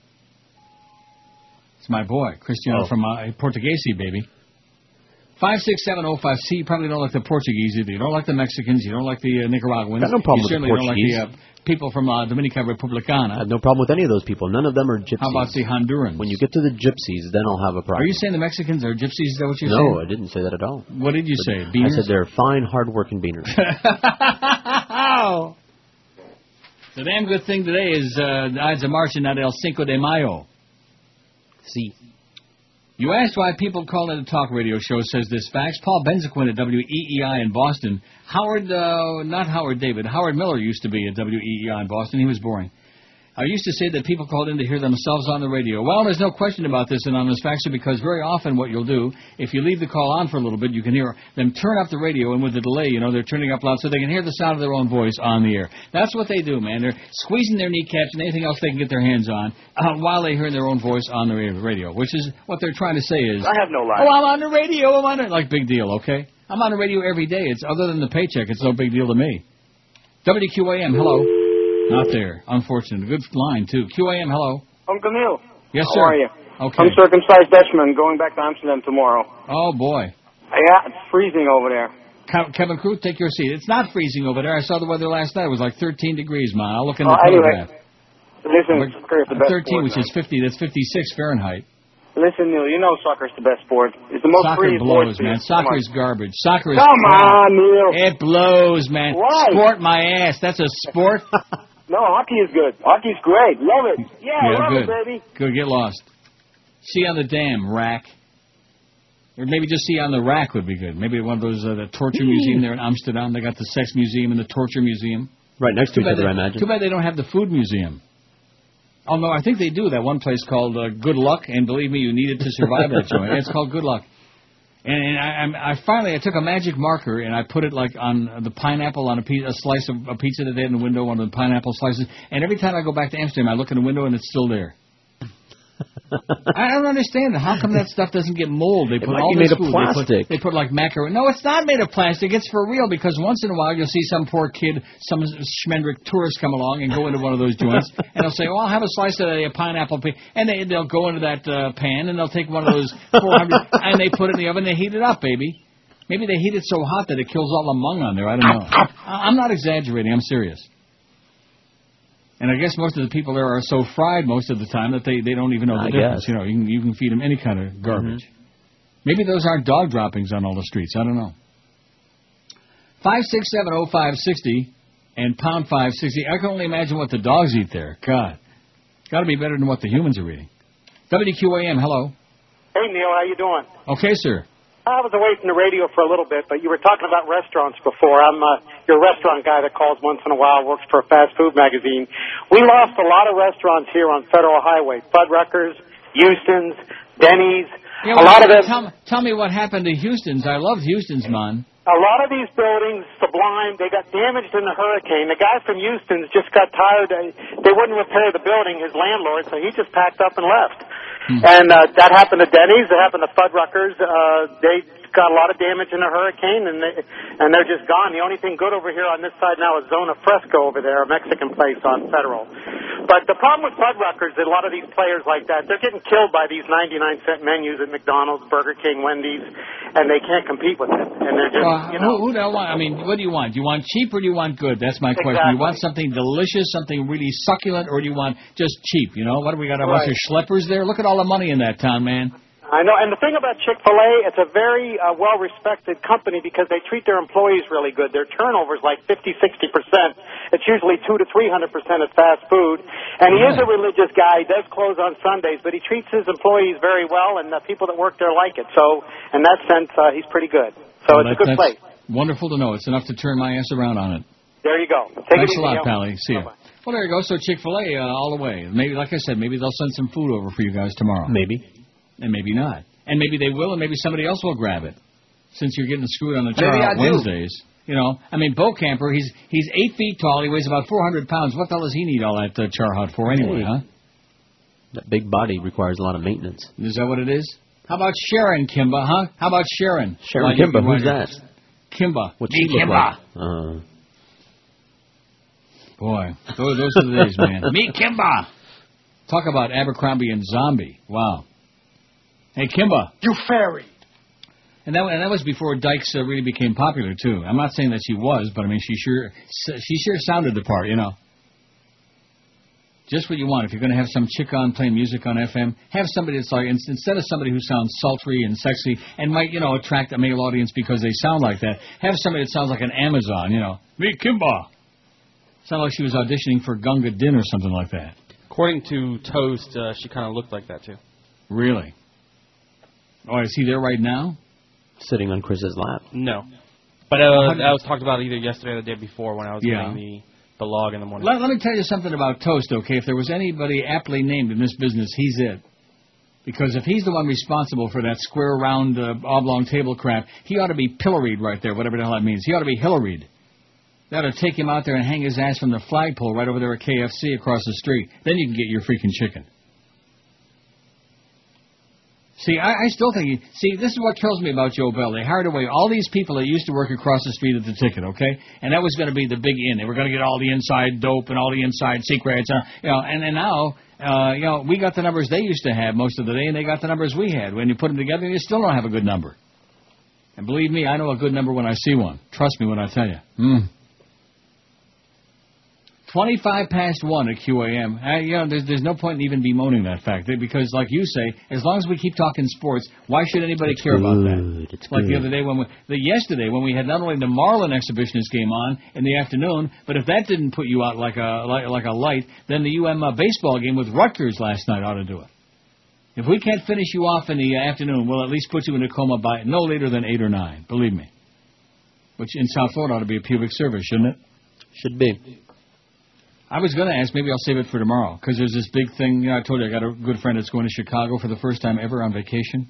It's my boy, Cristiano Oh. from uh, Portuguese, baby. Five six seven oh five. C. You probably don't like the Portuguese either. You don't like the Mexicans. You don't like the uh, Nicaraguans. Got no problem you with the certainly don't like the Portuguese. uh, people from uh, Dominica Republicana. I have no problem with any of those people. None of them are gypsies. How about the Hondurans? When you get to the gypsies, then I'll have a problem. Are you saying the Mexicans are gypsies? Is that what you're no, saying? No, I didn't say that at all. What did you say? I said they're fine, hard-working beaners. The damn good thing today is uh, the Ides of March and not El Cinco de Mayo. See. You asked why people call it a talk radio show, says this fax. Paul Benzaquin at WEEI in Boston. Howard, uh, not Howard David, Howard Miller used to be at WEEI in Boston. He was boring. I used to say that people called in to hear themselves on the radio. Well, there's no question about this anonymous faxer because very often what you'll do, if you leave the call on for a little bit, you can hear them turn up the radio, and with the delay, you know, they're turning up loud so they can hear the sound of their own voice on the air. That's what they do, man. They're squeezing their kneecaps and anything else they can get their hands on uh, while they hear their own voice on the radio, which is what they're trying to say is. I have no lie. Oh, I'm on the radio. I'm on it. Like big deal, okay? I'm on the radio every day. It's other than the paycheck. It's no big deal to me. WQAM, hello. Not there. Unfortunate. Good line too. QAM, hello. Uncle Neil. Yes, How sir. How are you? Okay. I'm circumcised Dutchman going back to Amsterdam tomorrow. Oh boy. Yeah, it's freezing over there. Kevin Crew, take your seat. It's not freezing over there. I saw the weather last night. It was like 13 degrees, man. I'll look in the Oh, anyway. Listen, soccer is the best 13, sport, which man. is 50. That's 56 Fahrenheit. Listen, Neil, you know soccer's the best sport. It's the most Soccer free sport. blows, man. Soccer is garbage. Soccer is Come on, Neil. It blows, man. Why? Sport my ass. That's a sport. No, hockey is good. Hockey's great. Love it. Yeah, I love good. it, baby. Good. Get lost. See on the dam, rack. Or maybe just see on the rack would be good. Maybe one of those uh, the torture museum there in Amsterdam. They got the sex museum and the torture museum. Right next to Too each other, they- I imagine. Too bad they don't have the food museum. Oh no, I think they do. That one place called uh, Good Luck, and believe me, you need it to survive that joint. It's called Good Luck. And, and I, I finally I took a magic marker and I put it like on the pineapple on a, piece, a slice of a pizza that they had in the window, one of the pineapple slices. And every time I go back to Amsterdam, I look in the window and it's still there. I don't understand how come that stuff doesn't get mold. They It put might all made of food. They put- plastic. They put, like macaroni. No, it's not made of plastic. It's for real because once in a while you'll see some poor kid, some schmendrick tourist come along and go into one of those joints and they'll say, "Well, I'll have a slice of a pineapple," pi-" and they they'll go into that uh, pan and they'll take one of those 400 and they put it in the oven. and They heat it up, baby. Maybe they heat it so hot that it kills all the mung on there. I don't know. I'm not exaggerating. I'm serious. And I guess most of the people there are so fried most of the time that they, they don't even know the I difference. guess. You know, you can you can feed them any kind of garbage. Maybe those aren't dog droppings on all the streets. I don't know. Five six seven oh five sixty and pound five sixty. I can only imagine what the dogs eat there. God, got to be better than what the humans are eating. WQAM, hello. Hey, Neil, how you doing? Okay, sir. I was away from the radio for a little bit, but you were talking about restaurants before. I'm uh, your restaurant guy that calls once in a while, works for a fast food magazine. We lost a lot of restaurants here on Federal Highway. Fuddruckers, Houston's, Denny's. Yeah, a lot of them. Tell, tell me what happened to Houston's. I loved Houston's, man. A lot of these buildings, Sublime, they got damaged in the hurricane. The guy from Houston's just got tired. They, they wouldn't repair the building, his landlord, so he just packed up and left. And uh, that happened to Denny's. That happened to Fuddruckers. Uh, they got a lot of damage in the hurricane, and they and they're just gone. The only thing good over here on this side now is Zona Fresca over there, a Mexican place on Federal. But the problem with Fuddruckers, a lot of these players like that, they're getting killed by these 99 cent menus at McDonald's, Burger King, Wendy's, and they can't compete with it. And they're just, Well, you know. who, who do I want? I mean, what do you want? Do you want cheap or do you want good? That's my question. You want something delicious, something really succulent, or do you want just cheap? You know, what do we got? A bunch of schleppers there. Look at all the money in that town, man. I know, and the thing about Chick Fil A, it's a very uh, well-respected company because they treat their employees really good. Their turnover is like 50, 60 percent. It's usually two to three hundred percent at fast food. And he is a religious guy. He does close on Sundays, but he treats his employees very well, and the people that work there like it. So, in that sense, uh, he's pretty good. So Well, it's a good that's place. Wonderful to know. It's enough to turn my ass around on it. There you go. Take Thanks it a lot, Neil. Pally. See you. Well, there you go. So Chick Fil A uh, all the way. Maybe, like I said, maybe they'll send some food over for you guys tomorrow. Maybe. And maybe not. And maybe they will, and maybe somebody else will grab it. Since you're getting screwed on the I on do. Wednesdays. You know, I mean, Bokamper, he's he's eight feet tall. He weighs about 400 pounds. What the hell does he need all that uh, char hut for anyway, Hey. huh? That big body requires a lot of maintenance. Is that what it is? How about Sharon Kimba, huh? How about Sharon? Sharon you- Kimba, who's that? Kimba. What's Me she look Kimba. like? Uh, Boy, those, those are the days, man. Meet Kimba. Talk about Abercrombie and Zombie. Wow. Hey, Kimba. You fairy. And that, and that was before Dykes uh, really became popular too. I'm not saying that she was, but I mean she sure she sure sounded the part, you know. Just what you want. If you're going to have some chick on playing music on FM, have somebody that's like instead of somebody who sounds sultry and sexy and might you know attract a male audience because they sound like that. Have somebody that sounds like an Amazon, you know. Me Kimba. Sound like she was auditioning for Gunga Din or something like that. According to Toast, uh, she kind of looked like that too. Really? Oh, is he there right now? sitting on Chris's lap. No, but uh, that was talked about either yesterday or the day before when I was Yeah. getting the the log in the morning. Let, let me tell you something about Toast, okay? If there was anybody aptly named in this business, he's it. Because if he's the one responsible for that square, round, uh, oblong table crap, he ought to be pilloried right there, whatever the hell that means. He ought to be Hillaried. They ought to take him out there and hang his ass from the flagpole right over there at KFC across the street. Then you can get your freaking chicken. See, I, I still think. See, this is what kills me about Joe Bell. They hired away all these people that used to work across the street at the ticket, okay? And that was going to be the big in. They were going to get all the inside dope and all the inside secrets, uh, you know. And, and now, uh, you know, we got the numbers they used to have most of the day, and they got the numbers we had. When you put them together, you still don't have a good number. And believe me, I know a good number when I see one. Trust me when I tell you. Mm. 25 past 1 at QAM. Uh, you know, there's, there's no point in even bemoaning that fact. Because, like you say, as long as we keep talking sports, why should anybody care about that? It's like the other day when we, the yesterday when we had not only the Marlin exhibitionist game on in the afternoon, but if that didn't put you out like a like, like a light, then the UM uh, baseball game with Rutgers last night ought to do it. If we can't finish you off in the afternoon, we'll at least put you in a coma by no later than eight or nine. Believe me. Which in South Florida ought to be a pubic service, shouldn't it? Should be. I was going to ask, maybe I'll save it for tomorrow, because there's this big thing. You know, I told you I got a good friend that's going to Chicago for the first time ever on vacation.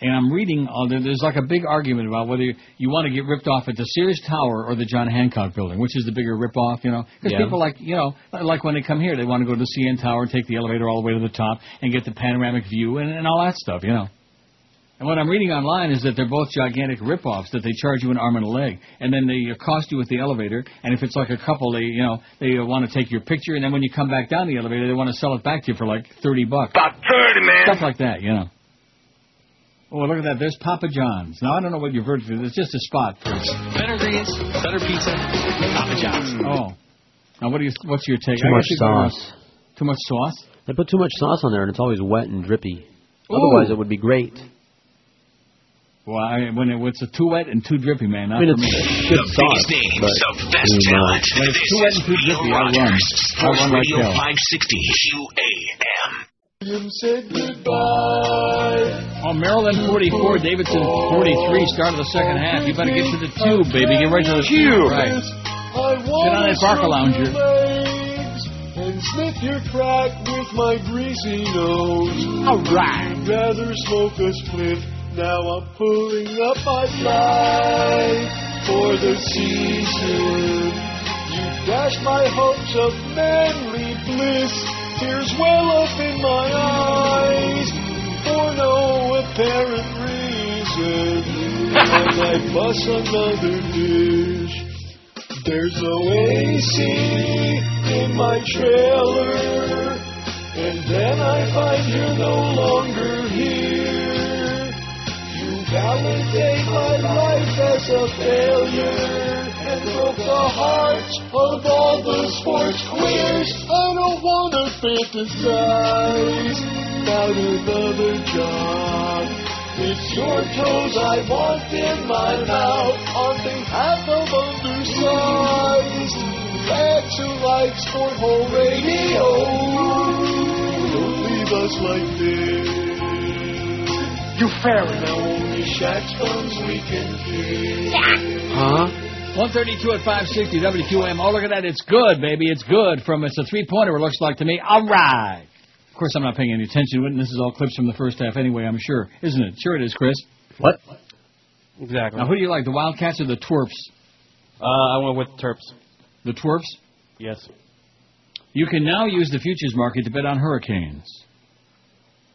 And I'm reading, uh, there- there's like a big argument about whether you, you want to get ripped off at the Sears Tower or the John Hancock Building, which is the bigger rip off, you know? Because Yeah. people like, you know, like when they come here, they want to go to the CN Tower and take the elevator all the way to the top and get the panoramic view and, and all that stuff, you know? And what I'm reading online is that they're both gigantic rip-offs that they charge you an arm and a leg, and then they accost you with the elevator. And if it's like a couple, they you know they want to take your picture, and then when you come back down the elevator, they want to sell it back to you for like thirty bucks. About 30, man. Stuff like that, you know. Oh, look at that! There's Papa John's. Now I don't know what your verdict is. It's just a spot for. Better greens, better pizza, Papa John's. Mm. Oh, now what do you? What's your take? Too I much guess you go- sauce. Too much sauce. They put too much sauce on there, and it's always wet and drippy. Ooh. Otherwise, it would be great. Well, I, when it, it's a too wet and too drippy, man. Not I mean, it's me. good The sauce, names, but- the best talent. Uh, when it's too wet and too drippy, I run. I run like hell. 560 QAM. said goodbye. Oh, Maryland 44, Davidson 43, start of the second half. You better get to the tube, baby. Get right to the tube. Right. I Sit on that Barca lounger. legs and sniff your crack with my greasy nose. All right. Rather smoke a spliff. Now I'm pulling up my flag for the season. You dashed my hopes of manly bliss. Tears well up in my eyes for no apparent reason. and I bust another dish. There's no AC in my trailer, and then I find you're no longer here. Validate my life as a failure, and broke the hearts of all the sports queers. I don't wanna fantasize about another job. It's your toes I want in my mouth on behalf of undersized lads who like sport hole radio. Don't leave us like this. You fairy. Now only Shaq's thumbs we can kiss. Huh? 132 at 560 WQAM. Oh, look at that. It's good, baby. It's good. From It's a three-pointer, it looks like to me. All right. Of course, I'm not paying any attention to it, and this is all clips from the first half anyway, I'm sure. Isn't it? Sure it is, Chris. What? Exactly. Now, who do you like, the Wildcats or the Twerps? Uh, I went with the Terps. The Twerps? Yes. You can now use the futures market to bet on hurricanes.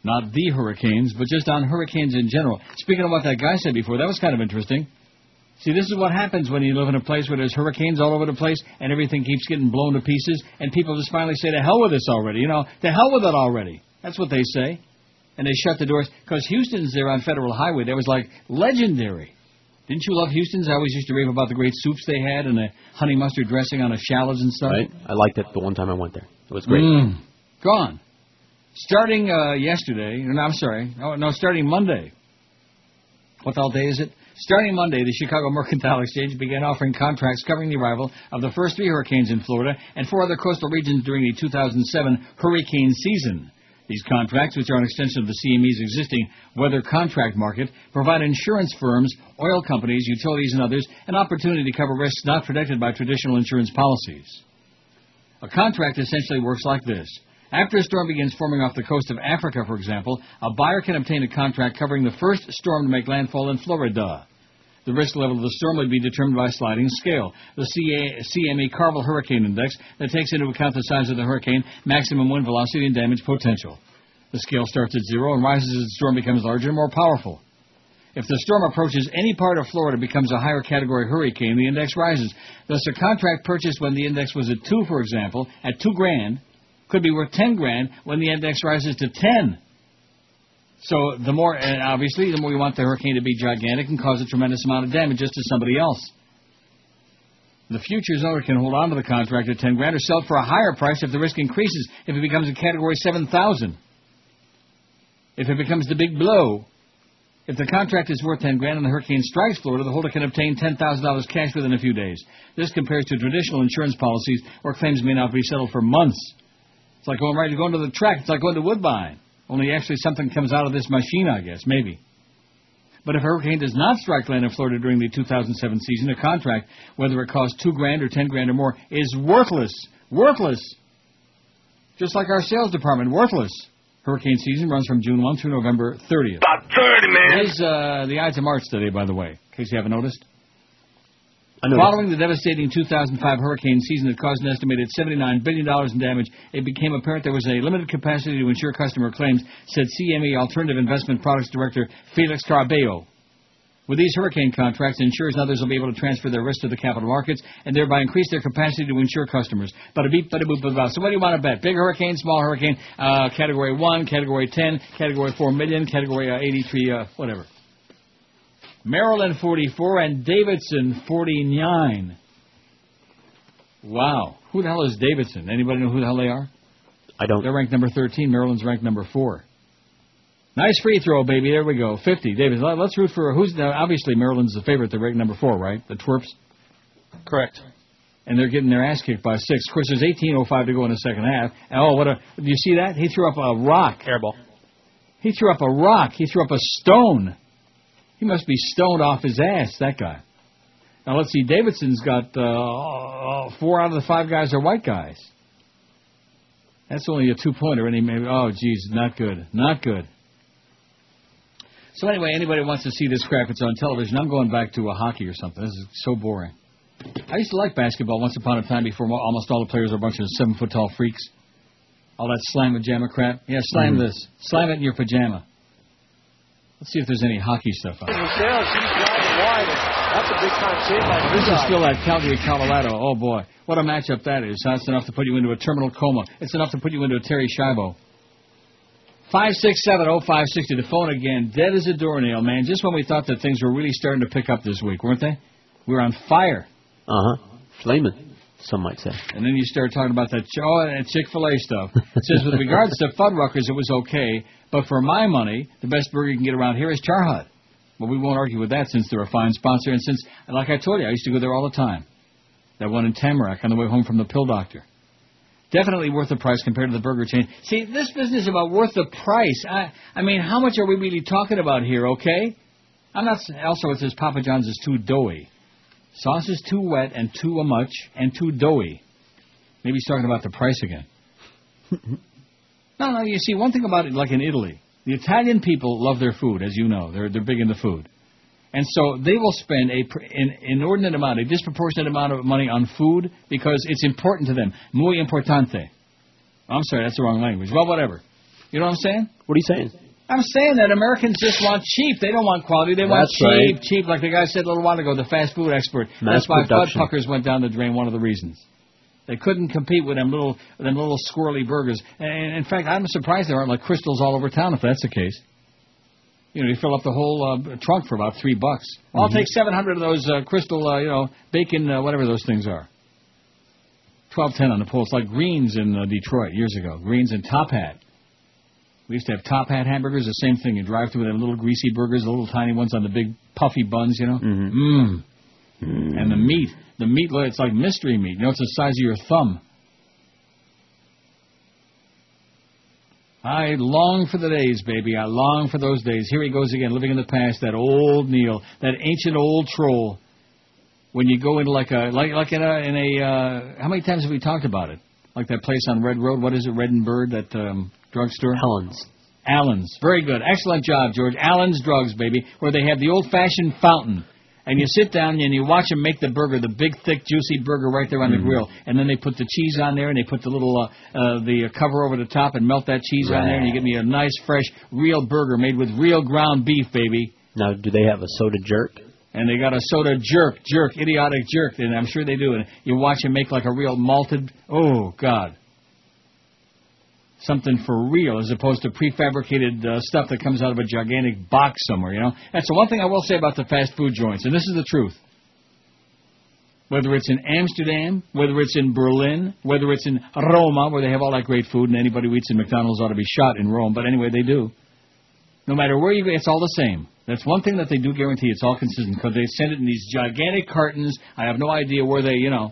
Not the hurricanes, but just on hurricanes in general. Speaking of what that guy said before, that was kind of interesting. See, this is what happens when you live in a place where there's hurricanes all over the place and everything keeps getting blown to pieces, and people just finally say, to hell with this already. You know, to hell with it already. That's what they say. And they shut the doors. Because Houston's there on Federal Highway. That was like legendary. Didn't you love Houston's? I always used to rave about the great soups they had and the honey mustard dressing on the shallots and stuff. Right? I liked it the one time I went there. It was great. Mm. Gone. Starting uh, yesterday, no, I'm sorry, no, no, starting Monday. What hell day is it? Starting Monday, the Chicago Mercantile Exchange began offering contracts covering the arrival of the first three hurricanes in Florida and four other coastal regions during the 2007 hurricane season. These contracts, which are an extension of the CME's existing weather contract market, provide insurance firms, oil companies, utilities, and others an opportunity to cover risks not protected by traditional insurance policies. A contract essentially works like this. After a storm begins forming off the coast of Africa, for example, a buyer can obtain a contract covering the first storm to make landfall in Florida. The risk level of the storm would be determined by a sliding scale. The CME Carvill Hurricane Index that takes into account the size of the hurricane, maximum wind velocity, and damage potential. The scale starts at zero and rises as the storm becomes larger and more powerful. If the storm approaches any part of Florida, becomes a higher category hurricane, the index rises. Thus, a contract purchased when the index was at two, for example, at two grand, could be worth ten grand when the index rises to ten. So the more, and obviously, the more you want the hurricane to be gigantic and cause a tremendous amount of damage just to somebody else. The futures owner can hold on to the contract at ten grand or sell it for a higher price if the risk increases. If it becomes a category seven thousand. If it becomes the big blow. If the contract is worth ten grand and the hurricane strikes Florida, the holder can obtain ten thousand dollars cash within a few days. This compares to traditional insurance policies where claims may not be settled for months. It's like going right going to the track. It's like going to Woodbine. Only actually something comes out of this machine, I guess, maybe. But if a hurricane does not strike land in Florida during the 2007 season, a contract, whether it costs two grand or ten grand or more, is worthless. Worthless. Just like our sales department, worthless. Hurricane season runs from June 1 through November 30th. About 30, man. It is uh, the Ides of March today, by the way, in case you haven't noticed. Following the devastating 2005 hurricane season that caused an estimated $79 billion in damage, it became apparent there was a limited capacity to insure customer claims, said CME Alternative Investment Products Director Felix Carabello. With these hurricane contracts, insurers and others will be able to transfer their risk to the capital markets and thereby increase their capacity to insure customers. Bada beep, bada boop, bada. So what do you want to bet? Big hurricane, small hurricane, uh, category 1, category 10, category 4 million, category uh, 83, uh, whatever. Maryland 44 and Davidson 49. Wow. Who the hell is Davidson? Anybody know who the hell they are? I don't. They're ranked number 13. Maryland's ranked number 4. Nice free throw, baby. There we go. 50. David, let- let's root for who's now, obviously Maryland's the favorite. They're ranked number 4, right? The Twerps. Correct. And they're getting their ass kicked by 6. Of course, there's 18.05 to go in the second half. And, oh, what a. Do you see that? He threw up a rock. Airball. He threw up a rock. He threw up a stone. He must be stoned off his ass, that guy. Now let's see. Davidson's got uh, four out of the five guys are white guys. That's only a two pointer, and he maybe. Oh, geez, not good, not good. So anyway, anybody wants to see this crap? It's on television. I'm going back to a hockey or something. This is so boring. I used to like basketball once upon a time before almost all the players were a bunch of seven foot tall freaks. All that slam pajama crap. Yeah, slam Mhm. this. Slam it in your pajama. Let's see if there's any hockey stuff on. Michelle, she's driving wide. That's a big time save by This is still at Calgary, Colorado. Oh boy, what a matchup that is! That's enough to put you into a terminal coma. It's enough to put you into a Terri Schiavo. Five six seven oh five sixty. The phone again, dead as a doornail, man. Just when we thought that things were really starting to pick up this week, weren't they? We were on fire. Uh huh. Flaming, some might say. And then you start talking about that, oh, that Chick Fil A stuff. It says with regards to Fuddruckers, it was okay, but for my money, the best burger you can get around here is Char Hut. But we won't argue with that since they're a fine sponsor, and since, like I told you, I used to go there all the time. That one in Tamarac on the way home from the pill doctor. Definitely worth the price compared to the burger chain. See, this business about worth the price. I, I mean, how much are we really talking about here? Okay, I'm not. Also, it says Papa John's is too doughy. Sauce is too wet and too much and too doughy. Maybe he's talking about the price again. no, no. You see, one thing about it, like in Italy, the Italian people love their food, as you know. They're they're big into food, and so they will spend a an inordinate amount, a disproportionate amount of money on food because it's important to them. Muy importante. I'm sorry, that's the wrong language. Well, whatever. You know what I'm saying? What are you saying? I'm saying that Americans just want cheap. They don't want quality. They want That's cheap, right. cheap. Like the guy said a little while ago, the fast food expert. Mass That's why Fuddruckers went down the drain. One of the reasons. They couldn't compete with them little, them little squirrely burgers. And in fact, I'm surprised there aren't like Krystals all over town. If that's the case, you know, you fill up the whole uh, trunk for about three bucks. I'll Mhm. take 700 of those uh, Krystal, uh, you know, bacon, uh, whatever those things are. 1210 on the. It's like Greens in uh, Detroit years ago. Greens and Top Hat. We used to have Top Hat hamburgers, the same thing. You drive through them little greasy burgers, the little tiny ones on the big puffy buns, you know? Mmm. And the meat, the meat, it's like mystery meat. You know, it's the size of your thumb. I long for the days, baby. I long for those days. Here he goes again, living in the past. That old Neil, that ancient old troll. When you go into like a like like in a in a uh, how many times have we talked about it? Like that place on Red Road. What is it? Red and Bird. That um, drugstore. Allen's. Allen's. Very good. Excellent job, George. Allen's Drugs, baby, where they have the old-fashioned fountain. And you sit down and you watch them make the burger, the big, thick, juicy burger right there on the grill. And then they put the cheese on there and they put the little uh, uh, the cover over the top and melt that cheese on there and you get me a nice, fresh, real burger made with real ground beef, baby. Now, do they have a soda jerk? And they got a soda jerk, jerk, idiotic jerk, and I'm sure they do. And you watch them make like a real malted. Oh God, something for real as opposed to prefabricated uh, stuff that comes out of a gigantic box somewhere. You know, that's the one thing I will say about the fast food joints, and this is the truth. Whether it's in Amsterdam, whether it's in Berlin, whether it's in Roma, where they have all that great food, and anybody who eats in McDonald's ought to be shot in Rome. But anyway, they do. No matter where you go, it's all the same. That's one thing that they do guarantee. It's all consistent because they send it in these gigantic cartons. I have no idea where they, you know,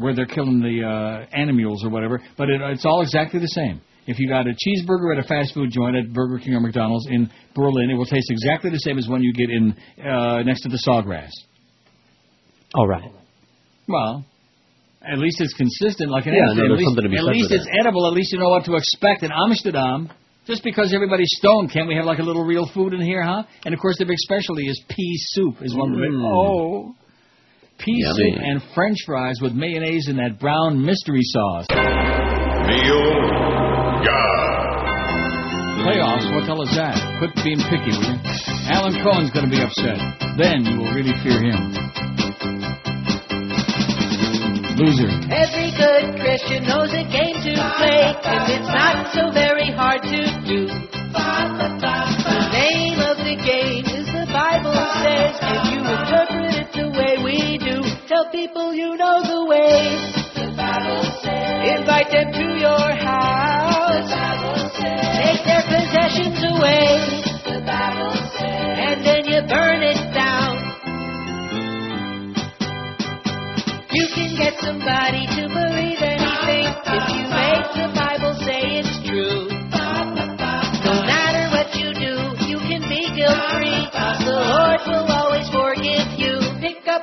where they're killing the uh, animals or whatever. But it, it's all exactly the same. If you got a cheeseburger at a fast food joint at Burger King or McDonald's in Berlin, it will taste exactly the same as one you get in uh, next to the Sawgrass. All right. Well, at least it's consistent, like an Yeah, no, at least, something to be at least it's edible. At least you know what to expect in Amsterdam. Just because everybody's stoned, can't we have like a little real food in here, huh? And of course, the big specialty is pea soup. Is one of the big. Mm. Oh, pea Yummy. soup and French fries with mayonnaise and that brown mystery sauce. Playoffs, what the hell is that? Quit being picky, will you? Alan Cohen's going to be upset. Then you will really fear him. Loser. Every good Christian knows a game to play, and it's not so very hard to do. The name of the game is the Bible says, and you interpret people you know the way. The Bible says. Invite them to your house. Take their possessions away. the bible And then you burn it down. You can get somebody to believe anything if you make the Bible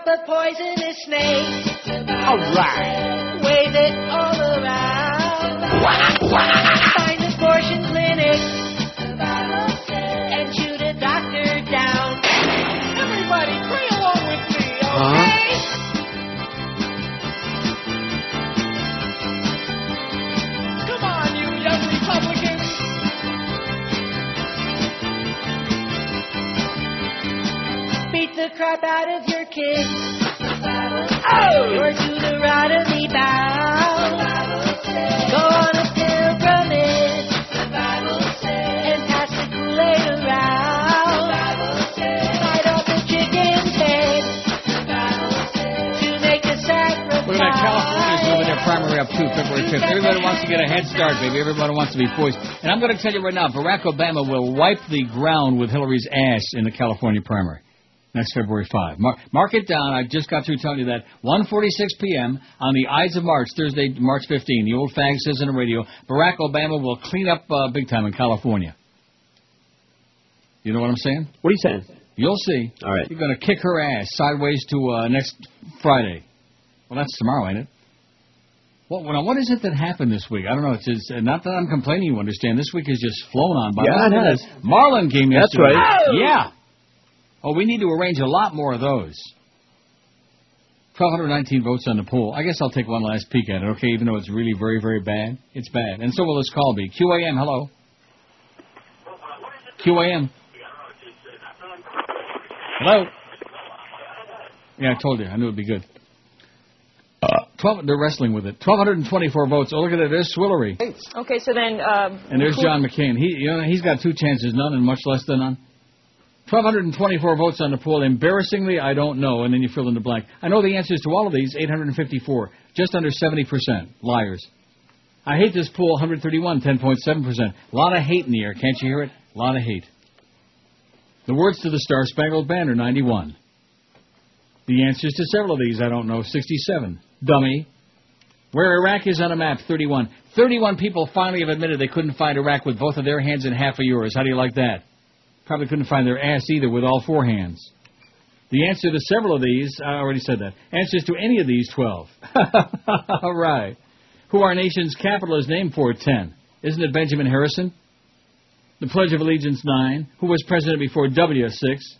A poisonous snake. Alright. Wave it all around. Find abortion clinic. And shoot a doctor down. Everybody pray along with me, okay? Come on, you young Republicans. Beat the crap out of your kids. Oh! Or to the right of me bow. Go on a. And pass the Kool-Aid around. Off the chicken's head. To make a sacrifice. Look at that. California's moving their primary up too, February 5th. Everybody wants to get a head start, baby. Everybody wants to be poised. And I'm going to tell you right now, Barack Obama will wipe the ground with Hillary's ass in the California primary next February 5. Mark, mark it down. I just got through telling you that. 1.46 p.m. on the Ides of March, Thursday, March 15. The old fag says on the radio, Barack Obama will clean up uh, big time in California. You know what I'm saying? What are you saying? You'll see. All right. You're going to kick her ass sideways to uh, next Friday. Well, that's tomorrow, ain't it? What, well, now, what is it that happened this week? I don't know. It's uh, not that I'm complaining. You understand? This week has just flown on by. Yeah, it has. that Marlin game That's yesterday. right. Yeah. Oh, we need to arrange a lot more of those. 1,219 votes on the poll. I guess I'll take one last peek at it, okay? Even though it's really very, very bad. It's bad. And so will this call be. QAM, hello. QAM. Hello. Yeah, I told you. I knew it'd be good. Uh, Twelve. They're wrestling with it. Twelve hundred and twenty-four votes. Oh, look at it. There's Swillery, Okay, so then. Um, and there's John McCain. He, you know, he's got two chances, none and much less than none. Twelve hundred and twenty-four votes on the poll. Embarrassingly, I don't know, and then you fill in the blank. I know the answers to all of these. Eight hundred and fifty-four, just under seventy percent. Liars. I hate this poll. 131, 10.7 percent. A lot of hate in the air. Can't you hear it? A lot of hate. The words to the Star Spangled Banner, 91. The answers to several of these, I don't know, 67. Dummy. Where Iraq is on a map, 31. 31 people finally have admitted they couldn't find Iraq with both of their hands and half of yours. How do you like that? Probably couldn't find their ass either with all four hands. The answer to several of these, I already said that. Answers to any of these 12. all right. Who our nation's capital is named for, 10. Isn't it Benjamin Harrison? The Pledge of Allegiance, 9. Who was president before W, 6.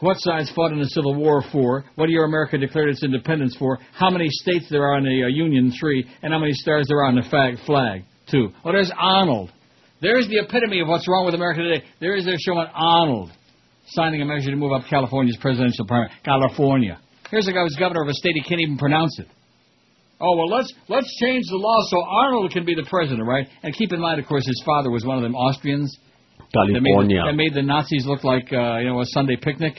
What sides fought in the Civil War? Four. What year America declared its independence? For. How many states there are in the uh, Union? Three. And how many stars there are on the flag? Flag? Two. Oh, there's Arnold. There's the epitome of what's wrong with America today. There is their showing Arnold signing a measure to move up California's presidential primary. California. Here's a guy who's governor of a state he can't even pronounce it. Oh well, let's let's change the law so Arnold can be the president, right? And keep in mind, of course, his father was one of them Austrians. That made, California. the, that made the Nazis look like uh, you know a Sunday picnic.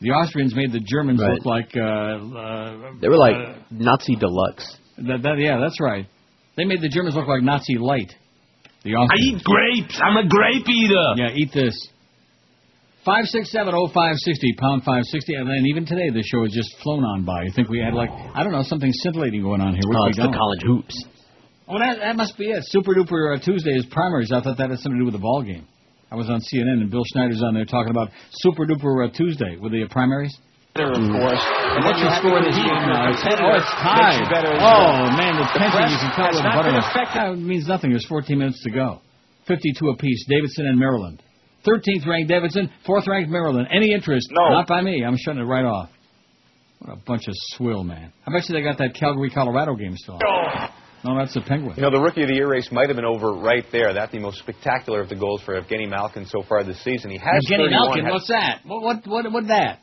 The Austrians made the Germans Right. look like uh, uh, They were like uh, Nazi deluxe. that, that, yeah, that's right. They made the Germans look like Nazi light. The I eat grapes. I'm a grape eater. Yeah, eat this. Five six seven oh five sixty pound five sixty, and then even today the show has just flown on by. You think we had like I don't know something scintillating going on here? which Oh, we it's the don't. college hoops. Oh, that that must be it. Super duper uh, Tuesday is primaries. I thought that had something to do with the ball game. I was on CNN and Bill Schneider's on there talking about Super duper uh, Tuesday with the uh, primaries. There, of mm. course. And what's your score in this game now? It's, oh, it's tied. Oh man, the tension you can tell with the butter. That means nothing. There's 14 minutes to go. 52 apiece. Davidson and Maryland. 13th ranked Davidson, 4th ranked Maryland. Any interest? No. Not by me. I'm shutting it right off. What a bunch of swill, man. I bet you they got that Calgary, Colorado game still. on. No, that's the Penguins. You know, the Rookie of the Year race might have been over right there. That's the most spectacular of the goals for Evgeny Malkin so far this season. He has Evgeny Malkin, ha- what's that? What what what what that?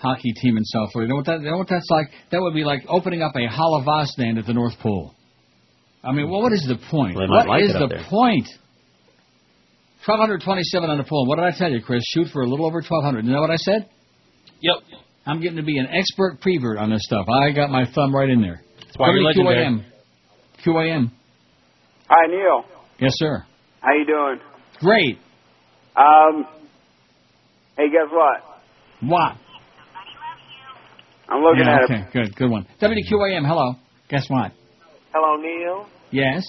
Hockey team in South Florida. You know what that? You know what that's like? That would be like opening up a Halava stand at the North Pole. I mean, well, what is the point? Well, What like is the there. point? 1227 on the pole. What did I tell you, Chris? Shoot for a little over 1200. You know what I said? Yep. I'm getting to be an expert prevert on this stuff. I got my thumb right in there. That's why you're legendary. QAM. QAM. Hi, Neil. Yes, sir. How you doing? Great. Um, hey, guess what? What? I'm looking yeah, at okay, it. Okay, good, good one. WQAM, hello. Guess what? Hello, Neil. Yes.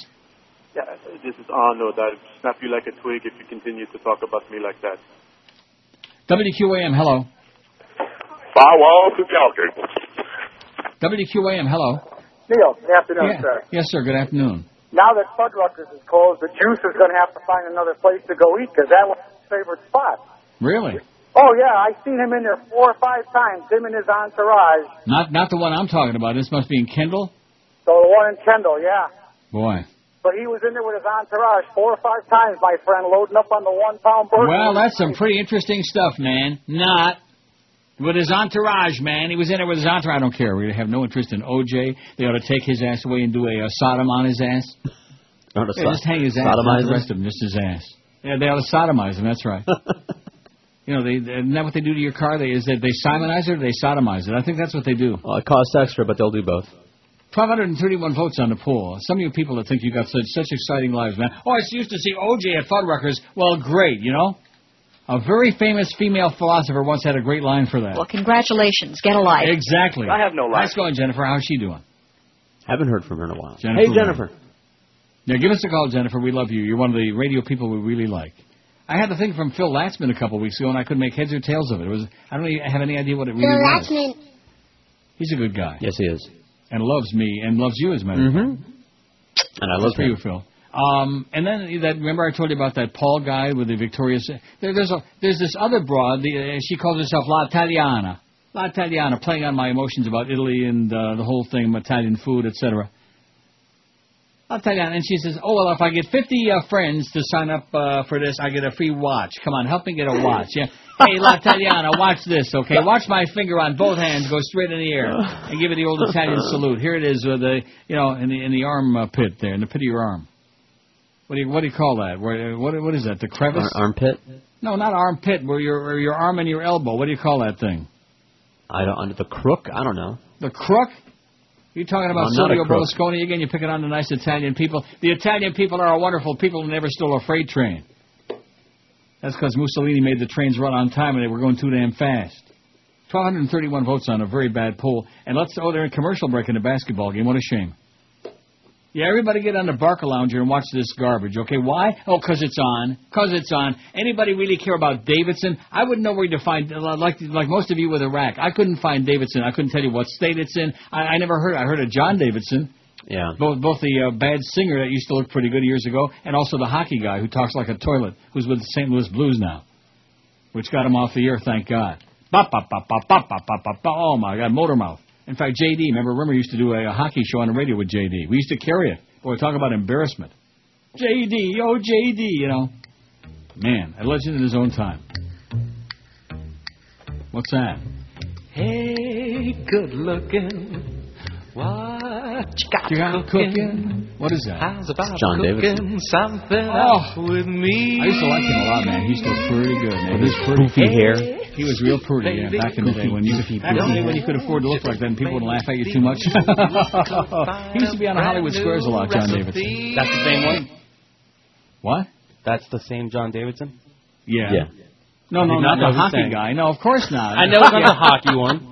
Yeah, this is Arnold. I'll snap you like a twig if you continue to talk about me like that. WQAM, hello. Firewall to Calgary. WQAM, hello. Neil, good afternoon, Yeah. sir. Yes, sir. Good afternoon. Now that Fuddruckers is closed, the Juice is going to have to find another place to go eat because that was his favorite spot. Really? Oh, yeah, I've seen him in there four or five times, him and his entourage. Not not the one I'm talking about. This must be in Kendall. So the one in Kendall, yeah. Boy. But he was in there with his entourage four or five times, my friend, loading up on the one-pound burger. Well, that's some pretty interesting stuff, man. Not with his entourage, man. He was in there with his entourage. I don't care. We have no interest in OJ. They ought to take his ass away and do a, uh Sodom on his ass. Not Yeah, so- just hang his ass, sodomize the rest of him, just his ass. Yeah, they ought to sodomize him. That's right. you know, they isn't that what they do to your car? They is that they simonize it or they sodomize it? I think that's what they do. Well, it costs extra, but they'll do both. 1231 votes on the poll. Some of you people that think you got such such exciting lives, man. Oh, I used to see OJ at Fuddruckers. Well, great, you know. A very famous female philosopher once had a great line for that. Well, congratulations. Get a life. Exactly. I have no life. Nice going, Jennifer. How's she doing? Haven't heard from her in a while. Jennifer hey, Jennifer. Now, give us a call, Jennifer. We love you. You're one of the radio people we really like. I had the thing from Phil Latzman a couple of weeks ago, and I couldn't make heads or tails of it. It was I don't even have any idea what it really was. He's a good guy. Yes, he is. And loves me and loves you as a matter of fact. Mm-hmm. And I love for you, Phil. Um, and then that remember I told you about that Paul guy with the Victoria's. There, there's a there's this other broad. The, uh, she calls herself La Italiana. La Italiana, playing on my emotions about Italy and uh, the whole thing, Italian food, etc. La Italiana, and she says, "Oh well, if I get 50 uh, friends to sign up uh, for this, I get a free watch. Come on, help me get a watch." Yeah. Hey, La Italiana, watch this, okay? Watch my finger on both hands go straight in the air and give it the old Italian salute. Here it is with the, you know, in the in the arm uh, pit there, in the pit of your arm. What do you what do you call that? Where, what what is that? The crevice? Ar- armpit? No, not armpit. Where your where your arm and your elbow. What do you call that thing? I don't under the crook. I don't know. The crook? You talking about I'm not a Silvio. Berlusconi again? You're picking on the nice Italian people. The Italian people are a wonderful people who never stole a freight train. That's because Mussolini made the trains run on time and they were going too damn fast. 1,231 votes on a very bad poll. And let's, oh, they're in commercial break in a basketball game. What a shame. Yeah, everybody get on the Barcalounger and watch this garbage, okay? Why? Oh, 'cause it's on. 'Cause it's on. Anybody really care about Davidson? I wouldn't know where to find, like like most of you with Iraq. I couldn't find Davidson. I couldn't tell you what state it's in. I, I never heard. I heard of John Davidson. Yeah. Both both the uh, bad singer that used to look pretty good years ago, and also the hockey guy who talks like a toilet, who's with the St. Louis Blues now, which got him off the air, thank God. Bop, bop, bop, bop, bop, bop, bop, bop, bop. Oh my God, motor mouth. In fact, JD, remember Rimmer used to do a, a hockey show on the radio with JD. We used to carry it. Boy, talk about embarrassment. JD, oh JD, you know. Man, a legend in his own time. What's that? Hey, good looking. What you got, You got cooking? cooking? What is that? How's about John Davidson. something Oh. with me? I used to like him a lot, man. He used to look pretty good, man. With He his was pretty poofy hair. He was real pretty, yeah, back in the day when you back in the day when you could afford to look like that and people wouldn't laugh at you too much. he used to be on the Hollywood Squares a lot, John Davidson. That's the same one. What? That's the same John Davidson. Yeah. Yeah. No, no, not not the hockey sang. guy. No, of course not. I know it's not the hockey one.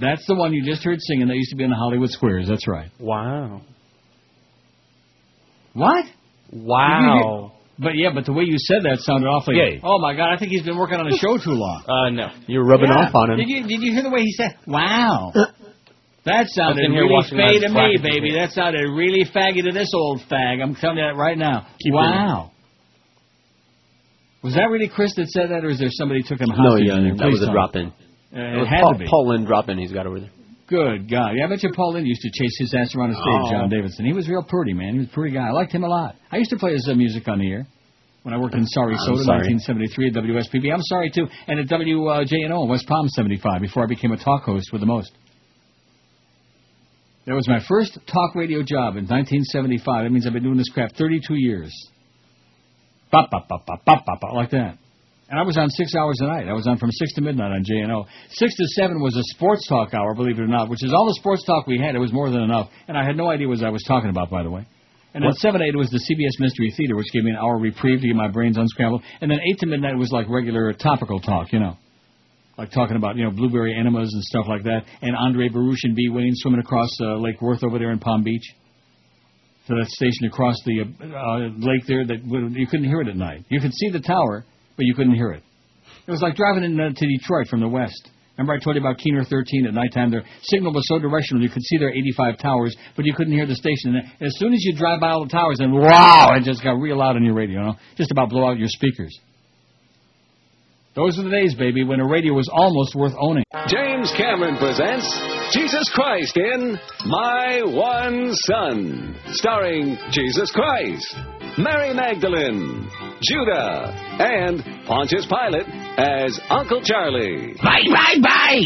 That's the one you just heard singing that used to be on the Hollywood Squares. That's right. Wow. What? Wow. But yeah, but the way you said that sounded awfully. Yeah. Oh my God! I think he's been working on a show too long. Uh, no. You're rubbing Yeah. off on him. Did you did you hear the way he said? Wow. That sounded in really watching fay to me, baby. That sounded really faggy to this old fag. I'm telling you that right now. Keep wow. Was that really Chris that said that, or is there somebody who took him No, hostage? yeah, in there? that was a drop in. Uh, That it had Paul, to be. Paul Lynde drop in he's got over there. Good God. Yeah, I bet you Paul Lynde used to chase his ass around the stage, Oh. John Davidson. He was real pretty, man. He was a pretty guy. I liked him a lot. I used to play his uh, music on the air when I worked in Sarasota, sorry. 1973 at WSPB. I'm sorry, too. And at WJNO in West Palm, 75, before I became a talk host with the most. That was my first talk radio job in 1975. That means I've been doing this crap 32 years. Bop, bop, bop, bop, bop, bop, bop, like that. And I was on six hours a night. I was on from six to midnight on JNO. Six to seven was a sports talk hour, believe it or not, which is all the sports talk we had. It was more than enough, and I had no idea what I was talking about, by the way. And then What? seven to eight was the CBS Mystery Theater, which gave me an hour reprieve to get my brains unscrambled. And then eight to midnight was like regular topical talk, you know, like talking about you know blueberry enemas and stuff like that. And Andre Baruch and Bea Wain swimming across uh, Lake Worth over there in Palm Beach. So that station across the uh, uh, lake there that you couldn't hear it at night. You could see the tower, but you couldn't hear it. It was like driving in uh, to Detroit from the west. Remember I told you about Keener 13 at nighttime? Their signal was so directional you could see their 85 towers, but you couldn't hear the station. And as soon as you drive by all the towers, then wow, it just got real loud on your radio. You know, just about blow out your speakers. Those were the days, baby, when a radio was almost worth owning. James Cameron presents Jesus Christ in My One Son, starring Jesus Christ, Mary Magdalene, Judah, and Pontius Pilate as Uncle Charlie. Bye, bye, bye.